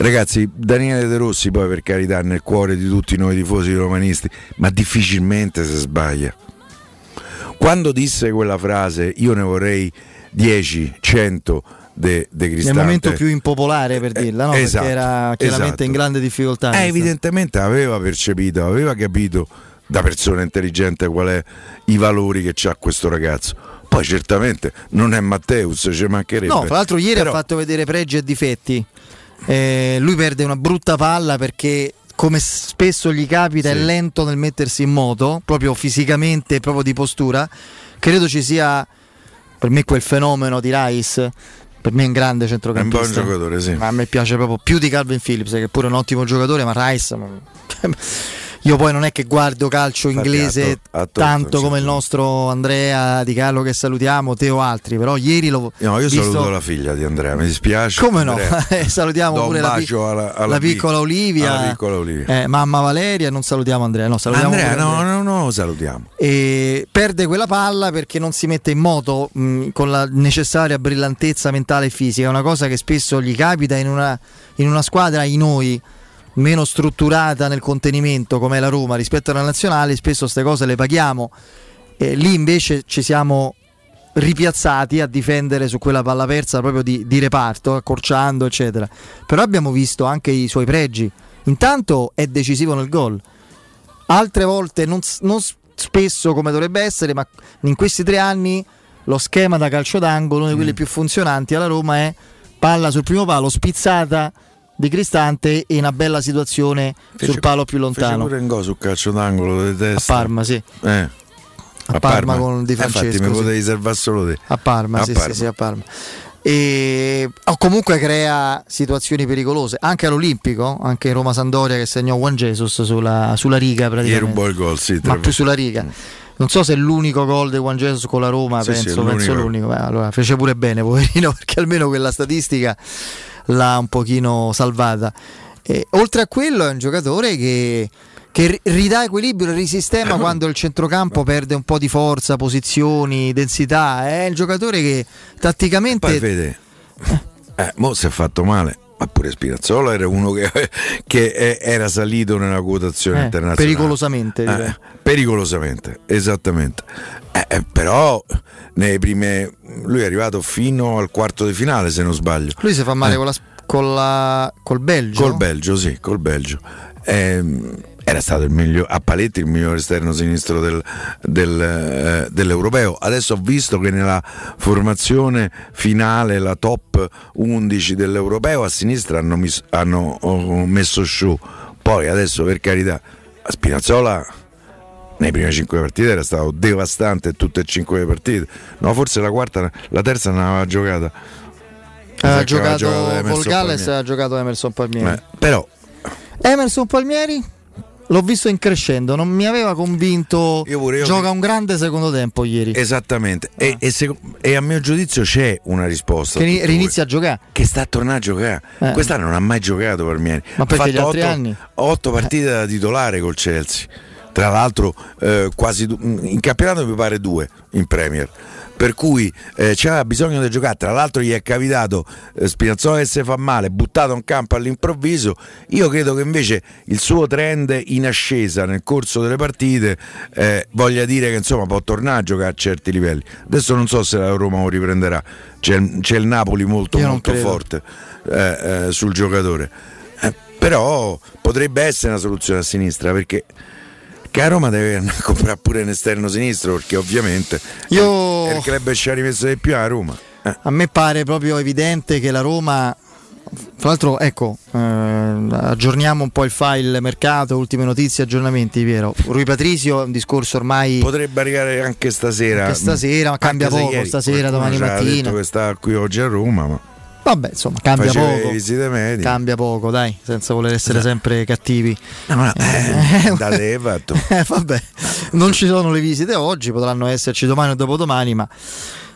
Ragazzi, Daniele De Rossi poi per carità nel cuore di tutti noi tifosi romanisti, ma difficilmente si sbaglia. Quando disse quella frase, io ne vorrei 10, 100 de, de nel momento più impopolare per dirla, no? esatto, perché era chiaramente esatto. in grande difficoltà. Eh, evidentemente aveva percepito, aveva capito da persona intelligente qual è i valori che ha questo ragazzo. Poi certamente non è Matteus, ci mancherebbe. No, fra l'altro ieri Però- ha fatto vedere pregi e difetti. Eh, lui perde una brutta palla perché come spesso gli capita è lento nel mettersi in moto, proprio fisicamente, proprio di postura. Credo ci sia per me quel fenomeno di Rice, per me è un grande centrocampista. È un buon giocatore, sì. Ma a me piace proprio più di Calvin Phillips, che pure è un ottimo giocatore, ma Rice io poi non è che guardo calcio inglese ha to- ha tolto, tanto come il nostro Andrea Di Carlo che salutiamo, Teo altri, però ieri l'ho No, io visto... saluto la figlia di Andrea, mi dispiace. Come no? Eh, salutiamo Do pure la, pi- alla, alla la pi- piccola Olivia, piccola Olivia. eh, mamma Valeria, non salutiamo Andrea, no, salutiamo Andrea, no, Andrea. no, no, lo salutiamo. E perde quella palla perché non si mette in moto mh, con la necessaria brillantezza mentale e fisica, è una cosa che spesso gli capita in una, in una squadra in noi meno strutturata nel contenimento come la Roma rispetto alla nazionale, spesso queste cose le paghiamo. E lì invece ci siamo ripiazzati a difendere su quella palla persa proprio di, di reparto, accorciando, eccetera. Però abbiamo visto anche i suoi pregi. Intanto è decisivo nel gol. Altre volte non, non spesso come dovrebbe essere, ma in questi tre anni lo schema da calcio d'angolo, uno di Mm. quelli più funzionanti alla Roma è palla sul primo palo, spizzata di Cristante e una bella situazione Fece- sul palo più Fece lontano. pure un gol sul calcio d'angolo di A testa. Parma, sì. Eh. A Parma con Di Eh, Infatti Francesco, mi sì. potevi salvare solo te. A Parma, A sì, Parma. sì, sì, a Parma. E o comunque crea situazioni pericolose anche all'Olimpico, anche in Roma Sandoria che segnò Juan Jesus sulla, sulla riga praticamente. rubò il gol, sì. ma più sulla riga. Non so se è l'unico gol di Juan Jesus con la Roma, Sì, sì, penso, penso l'unico. l'unico. Beh, allora fece pure bene, poverino, perché almeno quella statistica l'ha un pochino salvata. E, oltre a quello è un giocatore che, che ri- ridà equilibrio e risistema quando il centrocampo perde un po' di forza, posizioni, densità. È un giocatore che tatticamente... Poi vede, eh, mo si è fatto male, ma pure Spinazzola era uno che, che era salito nella quotazione Eh, internazionale. pericolosamente. Eh, pericolosamente, esattamente. Eh, eh, però nei prime, lui è arrivato fino al quarto di finale, se non sbaglio. Lui si fa male Eh. con la, con la- col Belgio. Col Belgio, sì, col Belgio. Ehm, era stato il miglior, a paletti il miglior esterno sinistro del- del, eh, dell'europeo. Adesso ho visto che nella formazione finale, la top 11 dell'europeo, a sinistra hanno, mis- hanno, oh, messo show. Poi adesso, per carità, Spinazzola nei primi 5 partite era stato devastante tutte e 5 le partite. No, forse la quarta, la terza non aveva giocata. Ha giocato Emerson Volgales, Palmieri. ha giocato Emerson Palmieri. Eh, però Emerson Palmieri l'ho visto in crescendo, non mi aveva convinto. io Gioca un grande secondo tempo ieri. Esattamente, e, e se- e a mio giudizio c'è una risposta. Che ri- rinizia a giocare. Che sta a tornare a giocare. Eh. Quest'anno non ha mai giocato Palmieri. Ma perché ha gli fatto altri otto, anni? otto partite da titolare col Chelsea. Tra l'altro, eh, quasi in campionato mi pare due in Premier. Per cui eh, c'era bisogno di giocare. Tra l'altro, gli è capitato eh, Spinazzola che si fa male, buttato in campo all'improvviso. Io credo che invece il suo trend in ascesa nel corso delle partite eh, voglia dire che insomma può tornare a giocare a certi livelli. Adesso non so se la Roma lo riprenderà. C'è, il- c'è il Napoli molto, Io molto forte eh, eh, sul giocatore. Eh, però potrebbe essere una soluzione a sinistra perché, perché a Roma deve comprare pure un esterno sinistro perché ovviamente Io- il club che ci ha rimesso di più a Roma. Eh, A me pare proprio evidente che la Roma. Fra l'altro, ecco, eh, aggiorniamo un po' il file mercato, ultime notizie, aggiornamenti, Piero. Rui Patrizio è un discorso ormai. Potrebbe arrivare anche stasera. Anche stasera, ma cambia poco, ieri stasera, qualcuno domani mattina. detto che sta qui oggi a Roma, ma Vabbè, insomma, cambia poco. Cambia poco, dai, senza voler essere sempre cattivi. No, no, Eh, eh, da fatto. Eh, vabbè, non ci sono le visite oggi, potranno esserci domani o dopodomani, ma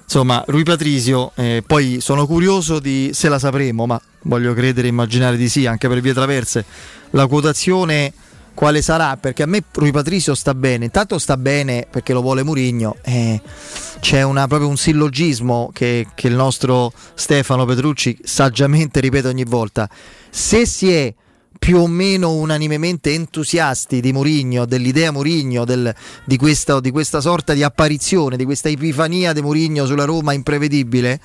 insomma, Rui Patrisio, eh, poi sono curioso di se la sapremo, ma voglio credere, immaginare di sì, anche per vie traverse, la quotazione quale sarà? Perché a me Rui Patrisio sta bene, intanto sta bene perché lo vuole Murigno, eh, c'è una, proprio un sillogismo che, che il nostro Stefano Petrucci saggiamente ripete ogni volta, se si è più o meno unanimemente entusiasti di Mourinho, dell'idea Mourinho, del- di, questa, di questa sorta di apparizione, di questa epifania di Mourinho sulla Roma imprevedibile,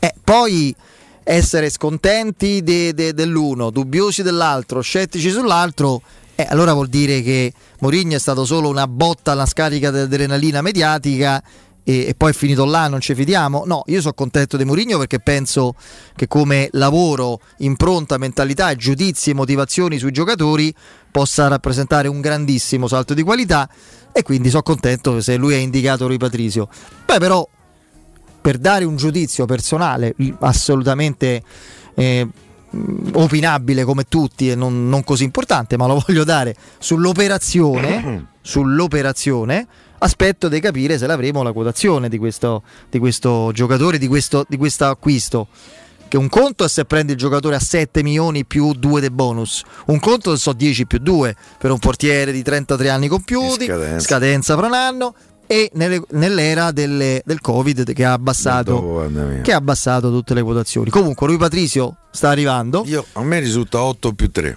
eh, poi essere scontenti de- de- dell'uno, dubbiosi dell'altro, scettici sull'altro, eh, allora vuol dire che Mourinho è stato solo una botta alla scarica di adrenalina mediatica e, e poi è finito là, non ci fidiamo. No, io sono contento di Mourinho perché penso che come lavoro, impronta, mentalità, giudizi e motivazioni sui giocatori possa rappresentare un grandissimo salto di qualità e quindi sono contento se lui ha indicato Rui Patrisio. Poi però per dare un giudizio personale assolutamente eh, opinabile come tutti e non, non così importante, ma lo voglio dare sull'operazione, sull'operazione, aspetto di capire se l'avremo la quotazione di questo, di questo giocatore, di questo, di questo acquisto. Che un conto è se prendi il giocatore a 7 milioni più 2 del bonus, un conto so 10 più 2 per un portiere di 33 anni compiuti, scadenza. scadenza fra un anno e nelle- nell'era delle- del Covid che ha abbassato che ha abbassato tutte le quotazioni. Comunque, Rui Patrisio sta arrivando. Io, a me risulta 8 più 3.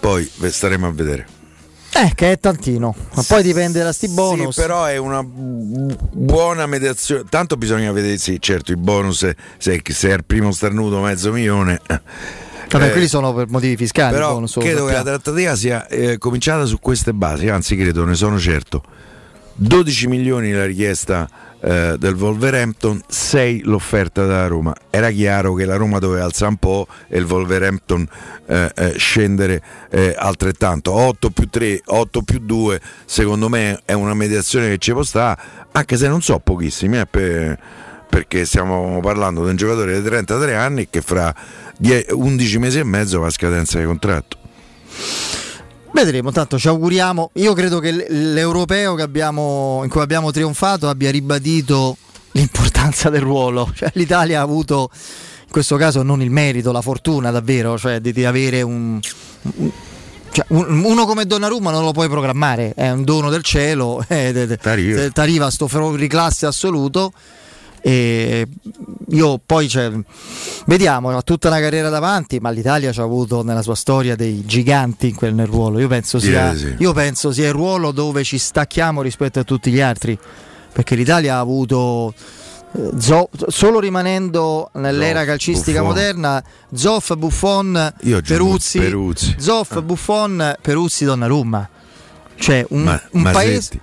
Poi staremo a vedere. Eh, che è tantino. Ma poi dipende da sti bonus. Sì, però è una bu- buona mediazione. Tanto bisogna vedere, sì, certo, i bonus, se, se è il primo starnuto mezzo milione. Vabbè, eh, quelli sono per motivi fiscali. Però credo che la trattativa sia eh, cominciata su queste basi, anzi credo, ne sono certo. 12 milioni la richiesta eh, del Wolverhampton, 6 l'offerta dalla Roma. Era chiaro che la Roma doveva alzare un po' e il Wolverhampton eh, eh, scendere eh, altrettanto. 8 più 3, 8 più 2, secondo me è una mediazione che ci può stare, anche se non so pochissimi, eh, per- perché stiamo parlando di un giocatore di 33 anni che fra 10 11 mesi e mezzo va a scadenza di contratto. Vedremo, tanto ci auguriamo. Io credo che l'europeo che abbiamo, in cui abbiamo trionfato abbia ribadito l'importanza del ruolo. Cioè, L'Italia ha avuto, in questo caso, non il merito, la fortuna davvero, cioè di, di avere un. un- cioè, un- uno come Donnarumma non lo puoi programmare, è un dono del cielo, eh, T'arriva. t'arriva sto classe assoluto. E io poi cioè, vediamo, ha tutta una carriera davanti, ma l'Italia ci ha avuto nella sua storia dei giganti in quel nel ruolo. Io penso, sia, sì. io penso sia il ruolo dove ci stacchiamo rispetto a tutti gli altri, perché l'Italia ha avuto. eh, Zo- solo rimanendo nell'era Zoff, calcistica Buffon. moderna, Zoff, Buffon, Io Peruzzi, Peruzzi. Zoff, Buffon, Peruzzi, Donnarumma. Cioè un, Ma- un paese Ah,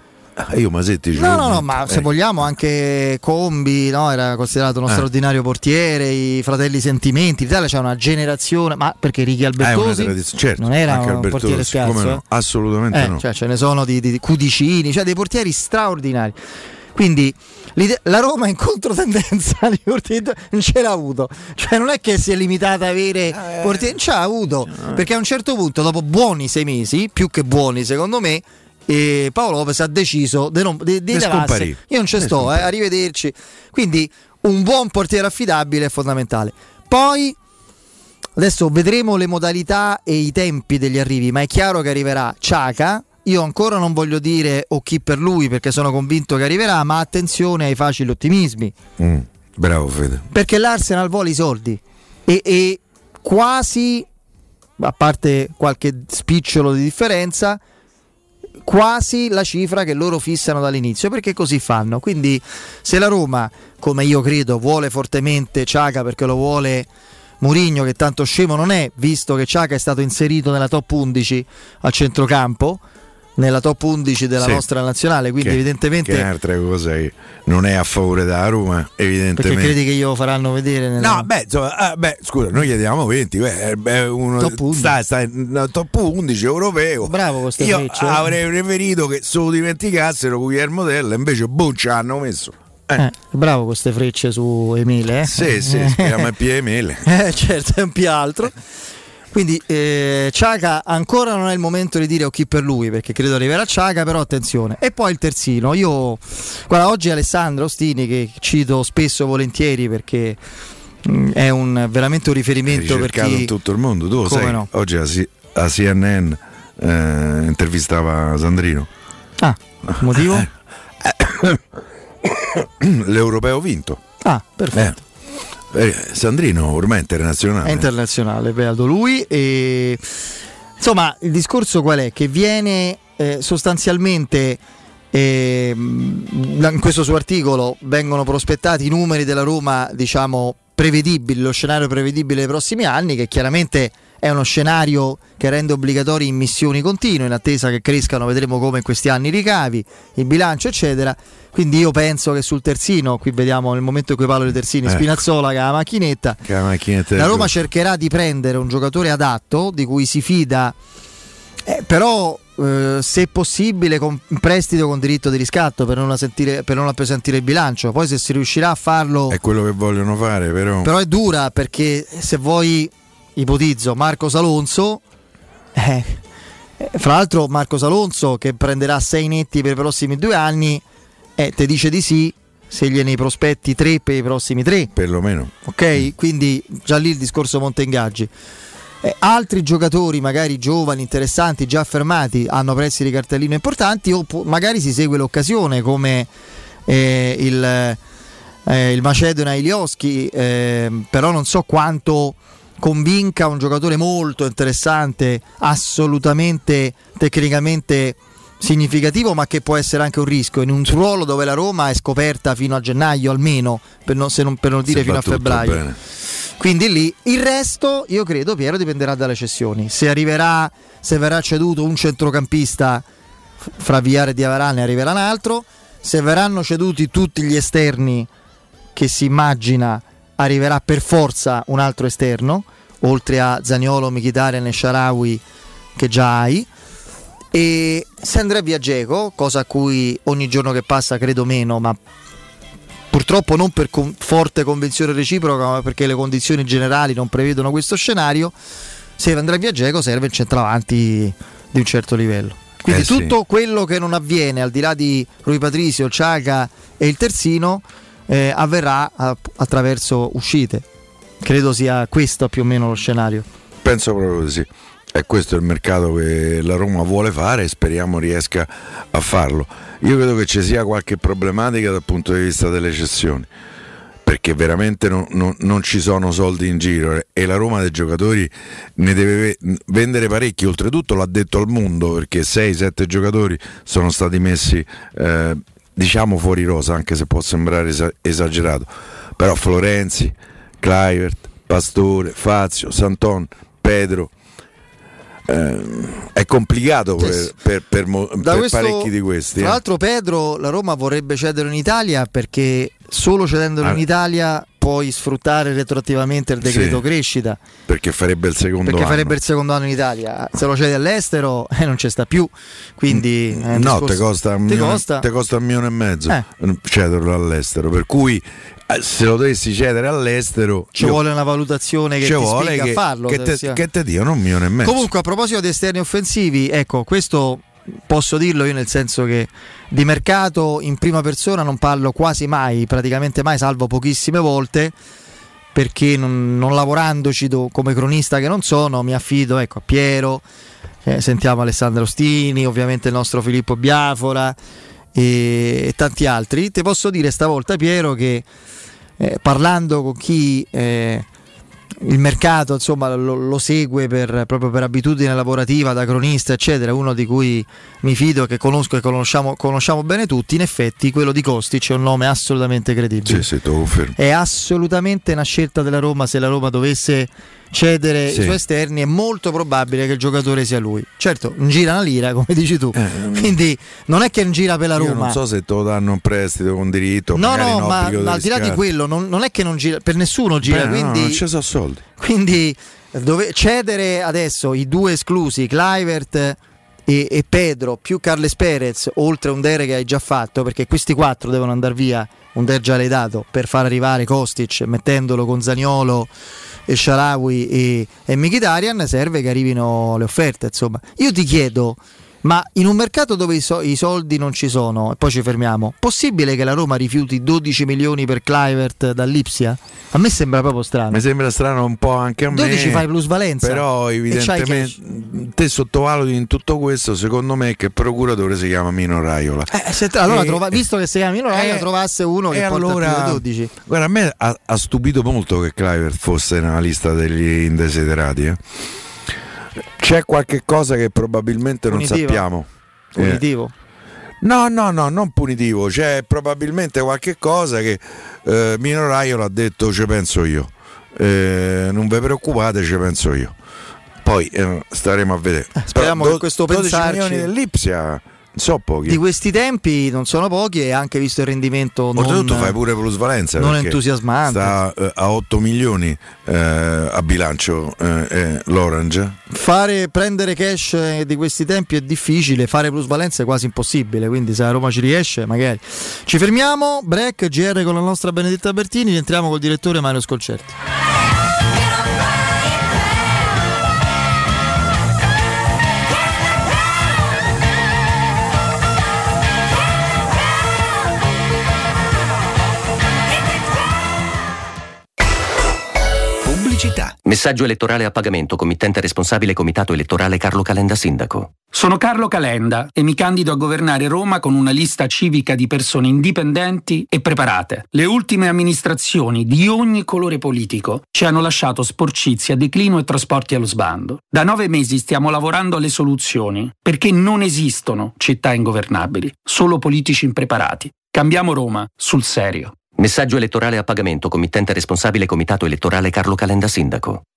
io Masetti No, no, no, ma se Eh. vogliamo anche Combi no, era considerato uno Eh. straordinario portiere, i fratelli Sentimenti, l'Italia c'è una generazione, ma perché una Albertosi tradizione, certo, non era un Albertosi, portiere scarso, no? eh? assolutamente Eh, no. cioè, ce ne sono di, di- di Cudicini, cioè dei portieri straordinari. Quindi la Roma in controtendenza non ce l'ha avuto, cioè non è che si è limitata a avere Eh. portieri, non ce l'ha avuto, perché a un certo punto, dopo buoni sei mesi, più che buoni secondo me, e Paolo Lopez ha deciso di non levarsi. scomparire. Io non ci sto, eh, arrivederci. Quindi un buon portiere affidabile è fondamentale. Poi adesso vedremo le modalità e i tempi degli arrivi, ma è chiaro che arriverà Ciaca. Io ancora non voglio dire o chi per lui perché sono convinto che arriverà, ma attenzione ai facili ottimismi, Mm, bravo Fede. perché l'Arsenal vuole i soldi e, e quasi, a parte qualche spicciolo di differenza, quasi la cifra che loro fissano dall'inizio, perché così fanno. Quindi se la Roma, come io credo, vuole fortemente Ciaca perché lo vuole Murigno, che tanto scemo non è, visto che Ciaca è stato inserito nella top 11 a centrocampo, nella top 11 della Sì. nostra nazionale, quindi Che- evidentemente... che è un'altra cosa che non è a favore della Roma, perché evidentemente. credi che glielo faranno vedere nella... No, beh, insomma, ah, beh, scusa, noi chiediamo 20, beh, beh, uno Top 11. sta, sta top 11 europeo. Bravo questo Io freccio, eh. avrei preferito che se lo dimenticassero Guillermo Della, invece boh, ci hanno messo. Eh, bravo con queste frecce su Emile. Eh? Sì, sì, speriamo P. Emile. Eh, certo, è un più altro. Quindi eh, Ciaca ancora non è il momento di dire o chi per lui, perché credo arriverà Ciaca, però attenzione. E poi il terzino. Io, guarda, oggi Alessandro Ostini, che cito spesso e volentieri perché mh, è un, veramente un riferimento per ricercato chi... in tutto il mondo. Tu lo sai, no? oggi a, C- a CNN eh, intervistava Sandrino. Ah, motivo? L'europeo vinto. Ah, perfetto. Eh, Sandrino ormai è internazionale. È internazionale, beato lui. E, insomma, il discorso qual è? Che viene eh, sostanzialmente. ehm, in questo suo articolo vengono prospettati i numeri della Roma, diciamo, prevedibili, lo scenario prevedibile dei prossimi anni, che chiaramente è uno scenario che rende obbligatori immissioni continue in attesa che crescano, vedremo come in questi anni i ricavi, il bilancio, eccetera. Quindi io penso che sul terzino, qui vediamo nel momento in cui parlo di terzini, Ecco. Spinazzola che ha la macchinetta, la macchinetta la Roma cercherà di prendere un giocatore adatto, di cui si fida, eh, però eh, se possibile con in prestito con diritto di riscatto per non, sentire, per non appesantire il bilancio. Poi se si riuscirà a farlo... È quello che vogliono fare, però. Però è dura perché se vuoi, ipotizzo, Marco Salonso, eh, fra l'altro Marco Salonso che prenderà 6 netti per i prossimi due anni, eh, te dice di sì se gliene prospetti 3 per i prossimi tre. Perlomeno. Ok, quindi già lì il discorso monta ingaggi. Eh, altri giocatori, magari giovani, interessanti, già affermati, hanno prezzi di cartellino importanti o pu- magari si segue l'occasione come eh, il, eh, il Macedona Ilioski, eh, però non so quanto convinca un giocatore molto interessante, assolutamente tecnicamente significativo, ma che può essere anche un rischio in un ruolo dove la Roma è scoperta fino a gennaio almeno, per non, non, per non dire fino a febbraio. bene. Quindi lì il resto, io credo, Piero, dipenderà dalle cessioni. Se arriverà, se verrà ceduto un centrocampista fra Viare e Diavarà, ne arriverà un altro. Se verranno ceduti tutti gli esterni che si immagina, arriverà per forza un altro esterno, oltre a Zaniolo, Mkhitaryan e Sharawi che già hai. E se andrà via Geco, cosa a cui ogni giorno che passa credo meno, ma purtroppo non per con- forte convenzione reciproca, ma perché le condizioni generali non prevedono questo scenario. Se andrà via Geco serve il centravanti di un certo livello. Quindi Eh sì. tutto quello che non avviene al di là di Rui Patricio, Ciaca e il terzino eh, avverrà attraverso uscite. Credo sia questo più o meno lo scenario. Penso proprio di sì. E questo è il mercato che la Roma vuole fare e speriamo riesca a farlo. Io credo che ci sia qualche problematica dal punto di vista delle cessioni, perché veramente non, non- non ci sono soldi in giro e la Roma dei giocatori ne deve ve- vendere parecchi, oltretutto l'ha detto al mondo, perché 6-7 giocatori sono stati messi eh, diciamo fuori rosa, anche se può sembrare esa- esagerato, però Florenzi, Clivert, Pastore, Fazio, Santon, Pedro. ehm, è complicato per, per- per per questo- parecchi di questi. Tra eh. l'altro, Pedro, la Roma vorrebbe cederlo in Italia perché solo cedendolo Ah. in Italia puoi sfruttare retroattivamente il decreto Sì. crescita. Perché farebbe il secondo Perché anno. farebbe il secondo anno in Italia, se lo cedi all'estero eh, non ci sta più. Quindi è un No, te costa, un ti milione, costa- costa un milione e mezzo Eh. cederlo all'estero. Per cui eh, se lo dovessi cedere all'estero ci io- vuole una valutazione che ci ti vuole che, a farlo. che te, sia- che te diano un milione e mezzo. Comunque, a proposito di esterni offensivi, ecco, questo posso dirlo io nel senso che di mercato in prima persona non parlo quasi mai, praticamente mai, salvo pochissime volte, perché non, non lavorandoci do- come cronista che non sono, mi affido ecco, a Piero, eh, sentiamo Alessandro Ostini, ovviamente il nostro Filippo Biafora e, e tanti altri. Ti posso dire stavolta, Piero, che eh, parlando con chi eh, il mercato insomma, lo, lo segue per- proprio per abitudine lavorativa, da cronista, eccetera, uno di cui mi fido, che conosco e conosciamo, conosciamo bene tutti, in effetti quello di Kostic è un nome assolutamente credibile. Sì, sì. È assolutamente una scelta della Roma se la Roma dovesse cedere Sì. i suoi esterni, è molto probabile che il giocatore sia lui. Certo, non gira una lira, come dici tu. Quindi non è che non gira per la Eh, Roma. non so se te lo danno un prestito con diritto. No, no, un ma, al di là di quello, non, non è che non gira, per nessuno gira, Beh, no, quindi, non ci sono soldi. quindi dove, cedere adesso i due esclusi, Clivert e, e Pedro più Carles Perez, oltre a un Dere che hai già fatto, perché questi quattro devono andare via, un Der già l'hai dato, per far arrivare Kostic, mettendolo con Zaniolo e Sharawi e, e Mkhitaryan, serve che arrivino le offerte. Insomma, io ti chiedo. Ma in un mercato dove i, so- i soldi non ci sono, e poi ci fermiamo, possibile che la Roma rifiuti 12 milioni per Clivert dall'Ipsia? A me sembra proprio strano. Mi sembra strano un po' anche a me. 12 fai plusvalenza. Però evidentemente te sottovaluti in tutto questo, secondo me che il procuratore si chiama Mino Raiola. Eh, se allora, E- trova- visto che si chiama Mino Raiola, eh, trovasse uno che porta allora, più di 12. Guarda, a me ha, ha stupito molto che Clivert fosse nella lista degli indesiderati. eh. C'è qualche cosa che probabilmente non Punitivo? sappiamo. Eh. Punitivo. No, no, no, non punitivo, c'è probabilmente qualche cosa che eh, Mino Raiola ha detto ci penso io. Eh, non vi preoccupate, ci penso io. Poi eh, staremo a vedere. speriamo Però che questo 12 pensarci- milioni dell'Ipsia non so pochi. Di questi tempi non sono pochi e anche visto il rendimento non, Oltretutto fai pure plusvalenza non entusiasmante. sta eh, a 8 milioni eh, a bilancio eh, eh, l'Orange Fare, prendere cash eh, di questi tempi è difficile, fare plusvalenza è quasi impossibile, quindi se la Roma ci riesce magari. Ci fermiamo, break, GR con la nostra Benedetta Bertini, rientriamo col direttore Mario Scolcerti. Pubblicità. Messaggio elettorale a pagamento, committente responsabile Comitato Elettorale Carlo Calenda Sindaco. Sono Carlo Calenda e mi candido a governare Roma con una lista civica di persone indipendenti e preparate. Le ultime amministrazioni di ogni colore politico ci hanno lasciato sporcizia, declino e trasporti allo sbando. Da nove mesi stiamo lavorando alle soluzioni, perché non esistono città ingovernabili, solo politici impreparati. Cambiamo Roma sul serio. Messaggio elettorale a pagamento, committente responsabile Comitato Elettorale Carlo Calenda Sindaco.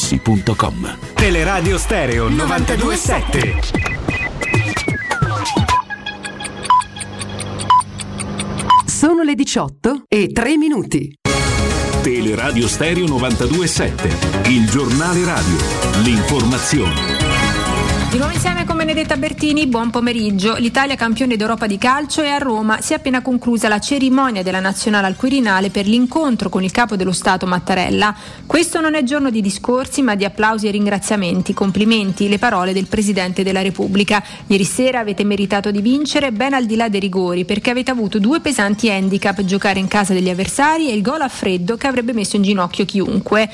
artigianamaterassi.com. Teleradio Stereo 927. Sono le 18 e 3 minuti. Teleradio Stereo 927, il giornale radio, l'informazione. Di nuovo insieme con Benedetta Bertini, buon pomeriggio. L'Italia campione d'Europa di calcio è a Roma. Si è appena conclusa la cerimonia della nazionale al Quirinale per l'incontro con il capo dello Stato Mattarella. Questo non è giorno di discorsi ma di applausi e ringraziamenti, complimenti, le parole del Presidente della Repubblica. Ieri sera avete meritato di vincere ben al di là dei rigori perché avete avuto due pesanti handicap, giocare in casa degli avversari e il gol a freddo che avrebbe messo in ginocchio chiunque.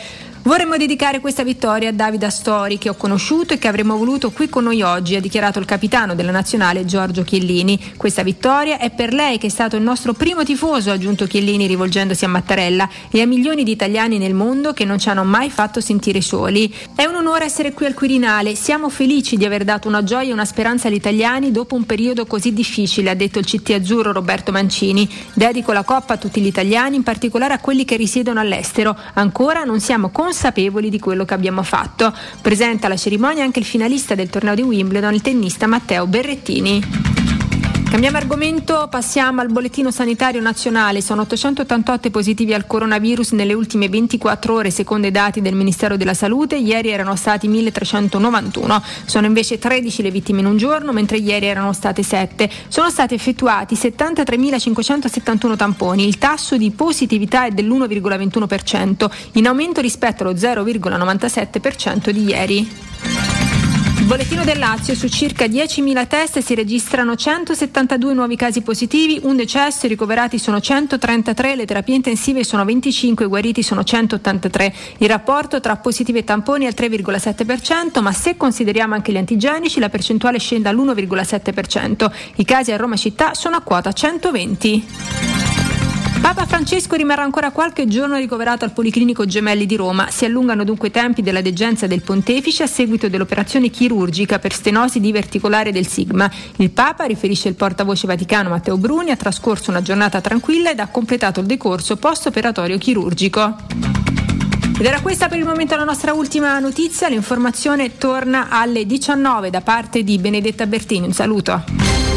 Vorremmo dedicare questa vittoria a Davide Astori che ho conosciuto e che avremmo voluto qui con noi oggi, ha dichiarato il capitano della nazionale Giorgio Chiellini. Questa vittoria è per lei che è stato il nostro primo tifoso, ha aggiunto Chiellini rivolgendosi a Mattarella, e a milioni di italiani nel mondo che non ci hanno mai fatto sentire soli. È un onore essere qui al Quirinale, siamo felici di aver dato una gioia e una speranza agli italiani dopo un periodo così difficile, ha detto il CT azzurro Roberto Mancini. Dedico la Coppa a tutti gli italiani, in particolare a quelli che risiedono all'estero. Ancora non siamo consapevoli di quello che abbiamo fatto. Presenta alla cerimonia anche il finalista del torneo di Wimbledon, il tennista Matteo Berrettini. Cambiamo argomento, passiamo al bollettino sanitario nazionale. Sono 888 positivi al coronavirus nelle ultime 24 ore, secondo i dati del Ministero della Salute. Ieri erano stati 1391. Sono invece 13 le vittime in un giorno, mentre ieri erano state 7. Sono stati effettuati 73.571 tamponi. Il tasso di positività è dell'1,21%, in aumento rispetto allo 0,97% di ieri. Bollettino del Lazio su circa 10.000 test si registrano 172 nuovi casi positivi, un decesso, i ricoverati sono 133, le terapie intensive sono 25, i guariti sono 183. Il rapporto tra positivi e tamponi è al 3,7%, ma se consideriamo anche gli antigenici la percentuale scende all'1,7%. I casi a Roma città sono a quota 120. Papa Francesco rimarrà ancora qualche giorno ricoverato al Policlinico Gemelli di Roma. Si allungano dunque i tempi della degenza del pontefice a seguito dell'operazione chirurgica per stenosi diverticolare del sigma. Il Papa, riferisce il portavoce vaticano Matteo Bruni, ha trascorso una giornata tranquilla ed ha completato il decorso post-operatorio chirurgico. Ed era questa per il momento la nostra ultima notizia. L'informazione torna alle 19 da parte di Benedetta Bertini. Un saluto.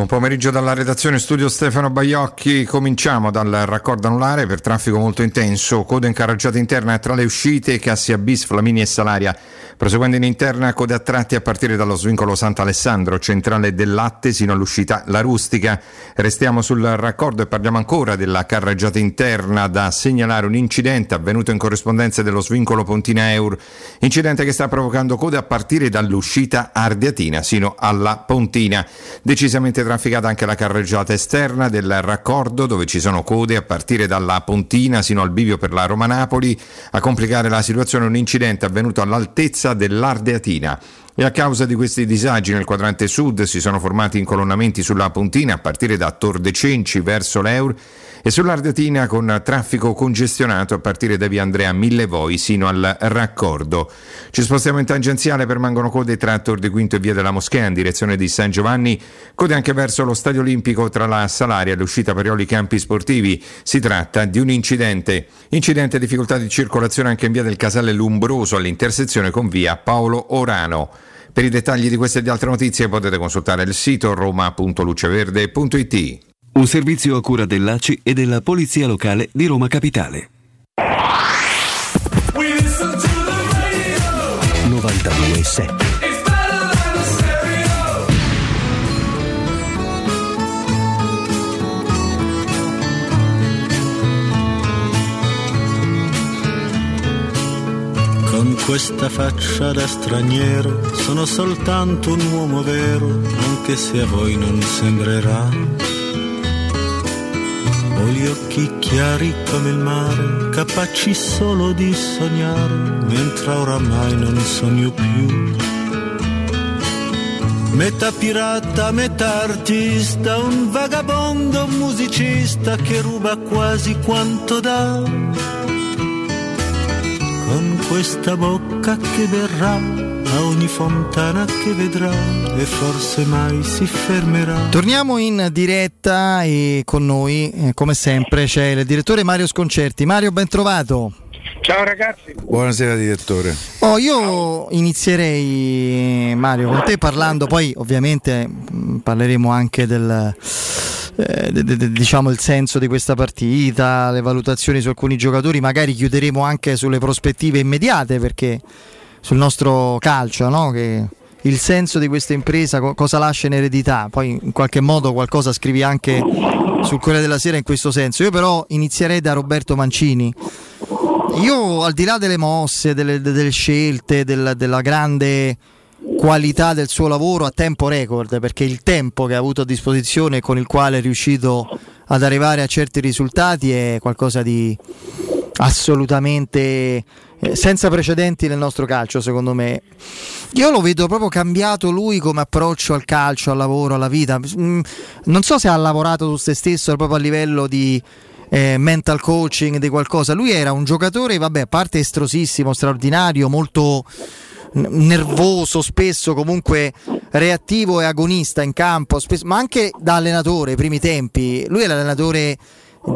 Buon pomeriggio dalla redazione studio Stefano Baiocchi. Cominciamo dal raccordo anulare per traffico molto intenso, coda in carreggiata interna tra le uscite Cassia Bis, Flamini e Salaria. Proseguendo in interna, code a tratti a partire dallo svincolo Sant'Alessandro, centrale del Latte, sino all'uscita La Rustica. Restiamo sul raccordo e parliamo ancora della carreggiata interna da segnalare un incidente avvenuto in corrispondenza dello svincolo Pontina Eur. Incidente che sta provocando code a partire dall'uscita Ardiatina sino alla Pontina. Decisamente trafficata anche la carreggiata esterna del raccordo dove ci sono code a partire dalla Pontina sino al bivio per la Roma-Napoli. A complicare la situazione un incidente avvenuto all'altezza dell'Ardeatina. E a causa di questi disagi nel quadrante sud si sono formati incolonnamenti sulla Pontina a partire da Tor Cenci verso l'Eur e sull'Ardeatina con traffico congestionato a partire da via Andrea Millevoi sino al raccordo. Ci spostiamo in tangenziale, permangono code tra Tor de Quinto e via della Moschea in direzione di San Giovanni, code anche verso lo Stadio Olimpico tra la Salaria e l'uscita Parioli Campi Sportivi. Si tratta di un incidente. Incidente e difficoltà di circolazione anche in via del Casale Lumbroso all'intersezione con via Paolo Orano. Per i dettagli di queste e di altre notizie potete consultare il sito roma.luceverde.it. Un servizio a cura dell'ACI e della Polizia Locale di Roma Capitale. 927 Con questa faccia da straniero sono soltanto un uomo vero, anche se a voi non sembrerà. Ho gli occhi chiari come il mare, capaci solo di sognare, mentre oramai non sogno più. Metà pirata, metà artista, un vagabondo musicista che ruba quasi quanto dà con questa bocca che verrà a ogni fontana che vedrà e forse mai si fermerà. Torniamo in diretta e con noi, eh, come sempre, c'è il direttore Mario Sconcerti. Mario, ben trovato. Ciao ragazzi. Buonasera direttore. Oh, io inizierei Mario con te parlando, poi ovviamente mh, parleremo anche del, eh, de- de- de- diciamo il senso di questa partita, le valutazioni su alcuni giocatori, magari chiuderemo anche sulle prospettive immediate perché sul nostro calcio, no? che il senso di questa impresa co- cosa lascia in eredità, poi in qualche modo qualcosa scrivi anche sul Corriere della Sera in questo senso. Io però inizierei da Roberto Mancini. Io al di là delle mosse, delle, delle scelte, del- della grande qualità del suo lavoro a tempo record, perché il tempo che ha avuto a disposizione e con il quale è riuscito ad arrivare a certi risultati è qualcosa di assolutamente eh, senza precedenti nel nostro calcio, secondo me. Io lo vedo proprio cambiato lui come approccio al calcio, al lavoro, alla vita. Mm, Non so se ha lavorato su se stesso proprio a livello di eh, mental coaching, di qualcosa. Lui era un giocatore, vabbè, a parte estrosissimo, straordinario, molto nervoso, spesso comunque reattivo e agonista in campo, spesso- ma anche da allenatore, ai primi tempi. Lui è l'allenatore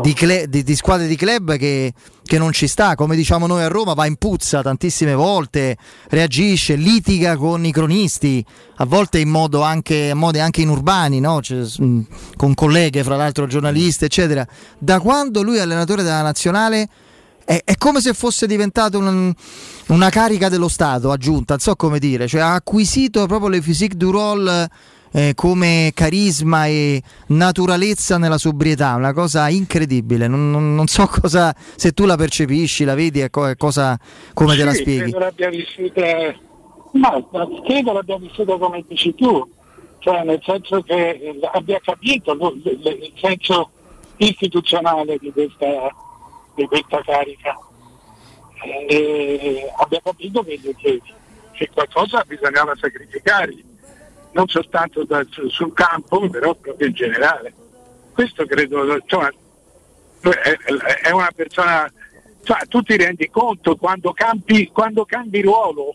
di, cle- di- di squadre di club che, che non ci sta, come diciamo noi a Roma, va in puzza tantissime volte, reagisce, litiga con i cronisti, a volte in modo anche, modi anche inurbani, no? Cioè, mh, con colleghe, fra l'altro giornaliste, eccetera. Da quando lui è allenatore della nazionale è, è come se fosse diventato un- una carica dello Stato aggiunta, non so come dire, cioè ha acquisito proprio le physique du rôle eh, come carisma e naturalezza nella sobrietà, una cosa incredibile. Non, non- non so cosa, se tu la percepisci, la vedi e co- cosa, come te la Sì, spieghi. Credo l'abbia vissuta, ma credo l'abbia vissuta come dici tu, cioè nel senso che eh, abbia capito il senso istituzionale di questa, di questa carica. E abbia capito che, che- che qualcosa bisognava sacrificare, non soltanto da- sul campo, però proprio in generale. Questo credo, insomma, è, è una persona, cioè, tu ti rendi conto quando cambi, quando cambi ruolo,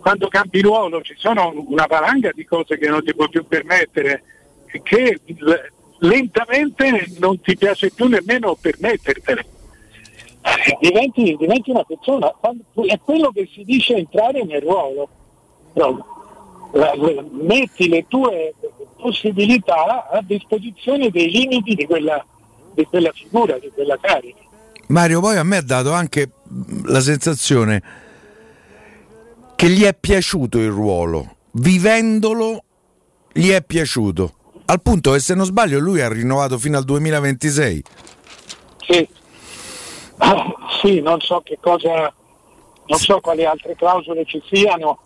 quando cambi ruolo ci sono una valanga di cose che non ti puoi più permettere, che lentamente non ti piace più nemmeno permettertele. Eh, Diventi, diventi una persona, è quello che si dice entrare nel ruolo, proprio. Metti le tue possibilità a disposizione dei limiti di quella, di quella figura, di quella carica. Mario poi a me ha dato anche mh, la sensazione che gli è piaciuto il ruolo, vivendolo gli è piaciuto, al punto che se non sbaglio lui ha rinnovato fino al 2026. Sì. Ah, sì, non so che cosa, non so quali altre clausole ci siano,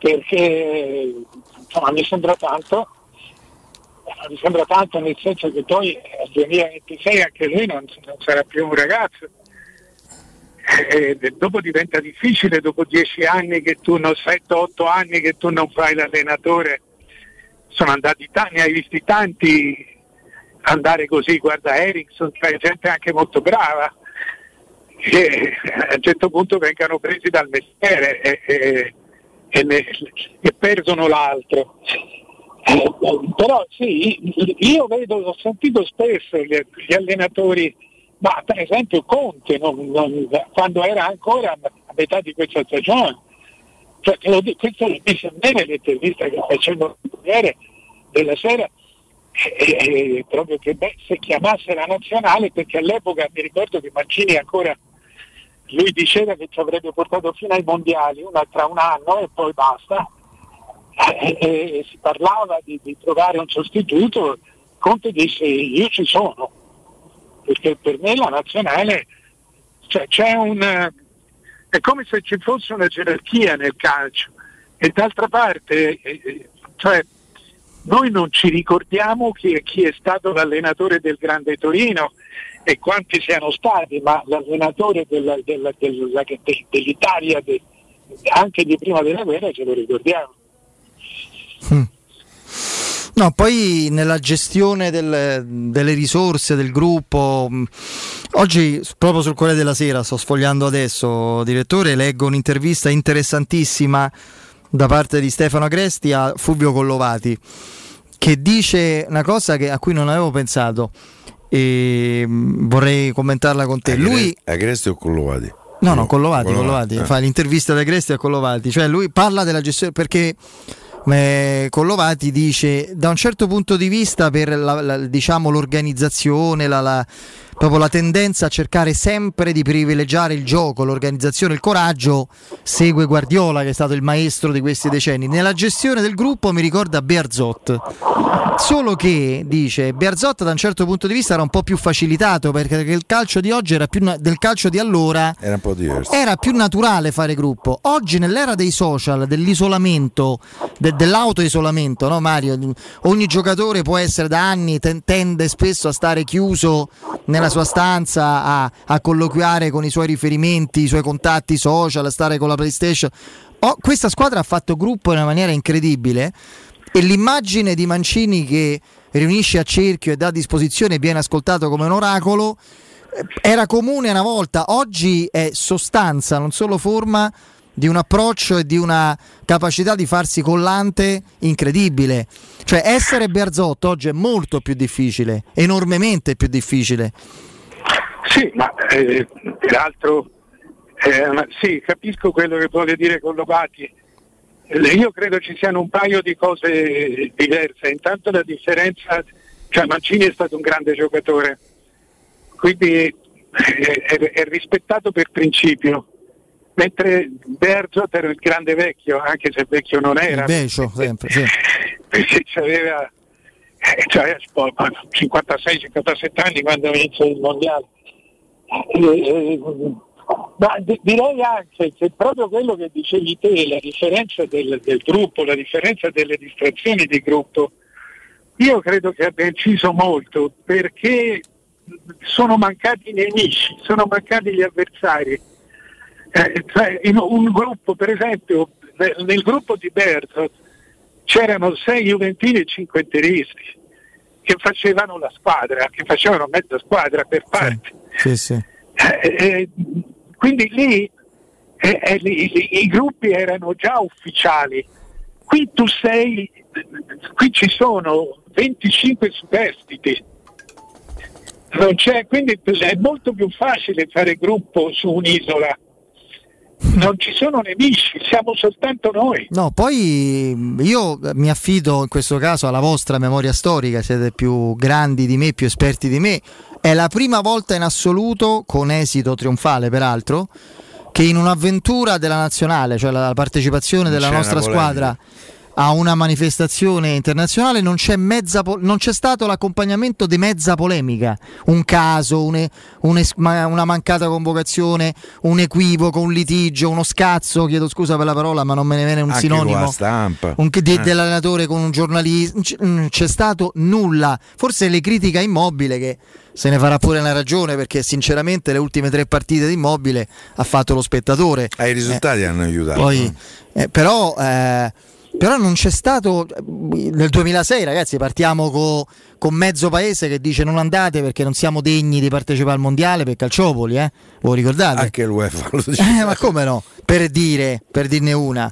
perché insomma, mi sembra tanto, mi sembra tanto nel senso che poi al 2026 anche lui non, non sarà più un ragazzo. E dopo diventa difficile, dopo dieci anni che tu non, 7-8 anni che tu non fai l'allenatore, sono andati tanti, ne hai visti tanti andare così, guarda Ericsson, c'è gente anche molto brava, che a un certo punto vengano presi dal mestiere e, e- e ne- e perdono l'altro. Però sì, io vedo, ho sentito spesso gli, gli allenatori, ma per esempio Conte, non- non- quando era ancora a metà di questa stagione, cioè, lo questo lo dice a me nell'intervista che facevo il Corriere della sera, e- e- proprio che beh, se chiamasse la nazionale, perché all'epoca mi ricordo che Mancini ancora lui diceva che ci avrebbe portato fino ai mondiali, una tra un anno e poi basta. E, e- e si parlava di, di trovare un sostituto, Conte disse io ci sono, perché per me la nazionale cioè, c'è un è come se ci fosse una gerarchia nel calcio e d'altra parte cioè, noi non ci ricordiamo chi, chi è stato l'allenatore del Grande Torino e quanti siano stati, ma l'allenatore della- della- della- de- dell'Italia de- anche di prima della guerra ce lo ricordiamo. No, poi nella gestione del- delle risorse del gruppo, mh, oggi proprio sul Corriere della Sera, sto sfogliando adesso, direttore, leggo un'intervista interessantissima da parte di Stefano Agresti a Fulvio Collovati, che dice una cosa che- a cui non avevo pensato e mh, vorrei commentarla con te. Lui... Agresti o Collovati? No, no, Collovati, Collovati, eh. fa l'intervista da Agresti a Collovati, cioè lui parla della gestione perché eh, Collovati dice da un certo punto di vista per la- la- diciamo, l'organizzazione, la- proprio la tendenza a cercare sempre di privilegiare il gioco, l'organizzazione, il coraggio, segue Guardiola che è stato il maestro di questi decenni. Nella gestione del gruppo mi ricorda Bearzot. Solo che, dice, Bearzot da un certo punto di vista era un po' più facilitato perché il calcio di oggi era più na- del calcio di allora Era un po' diverso. era più naturale fare gruppo. Oggi, nell'era dei social, dell'isolamento, de- dell'autoisolamento, no, Mario? Ogni giocatore può essere da anni, ten- tende spesso a stare chiuso nella sua stanza, a, a colloquiare con i suoi riferimenti, i suoi contatti social, a stare con la PlayStation. Oh, questa squadra ha fatto gruppo in una maniera incredibile e l'immagine di Mancini che riunisce a cerchio e dà a disposizione viene ascoltato come un oracolo era comune una volta, oggi è sostanza, non solo forma di un approccio e di una capacità di farsi collante incredibile. Cioè essere Bearzotto oggi è molto più difficile, enormemente più difficile. Sì, ma eh, peraltro eh, sì, capisco quello che vuole dire Collovati. Eh, Io credo ci siano un paio di cose diverse. Intanto la differenza, cioè Mancini è stato un grande giocatore, quindi eh, è, è rispettato per principio, mentre Berzot era il grande vecchio, anche se vecchio non era. Invece, sempre, sì. perché c'aveva, eh, c'aveva 56-57 anni quando inizia il mondiale. Eh, eh, ma di- direi anche che proprio quello che dicevi te, la differenza del, del gruppo, la differenza delle distrazioni di gruppo, io credo che abbia inciso molto perché sono mancati i nemici, sono mancati gli avversari. Eh, cioè, in un gruppo, per esempio, nel, nel gruppo di Berzot c'erano sei Juventini e cinque interisti che facevano la squadra, che facevano mezza squadra per parte. Sì, sì. Eh, eh, quindi lì eh, eh, lì- lì- i gruppi erano già ufficiali. Qui tu sei, qui ci sono 25 superstiti. Non c'è, quindi è molto più facile fare gruppo su un'isola. Non ci sono nemici, siamo soltanto noi. No, poi io eh, mi affido in questo caso alla vostra memoria storica, siete più grandi di me, più esperti di me. È la prima volta in assoluto, con esito trionfale peraltro, che in un'avventura della nazionale, cioè la partecipazione della c'è nostra squadra a una manifestazione internazionale non c'è, mezza non c'è stato l'accompagnamento di mezza polemica, un caso, un un una mancata convocazione, un equivoco, un litigio, uno scazzo, chiedo scusa per la parola ma non me ne viene un Anche sinonimo, un- di- Eh. dell'allenatore con un giornalista, non non c'è stato nulla, forse le critiche a Immobile che se ne farà pure una ragione perché sinceramente le ultime tre partite di Immobile ha fatto lo spettatore. Ah, I risultati hanno aiutato. Poi, eh, però, eh, però non c'è stato nel 2006, ragazzi. Partiamo co- con mezzo paese che dice non andate perché non siamo degni di partecipare al mondiale per Calciopoli. Eh? Voi ricordate? Anche l'UEFA lo dice. Eh, ma come no? Per dire, per dirne una.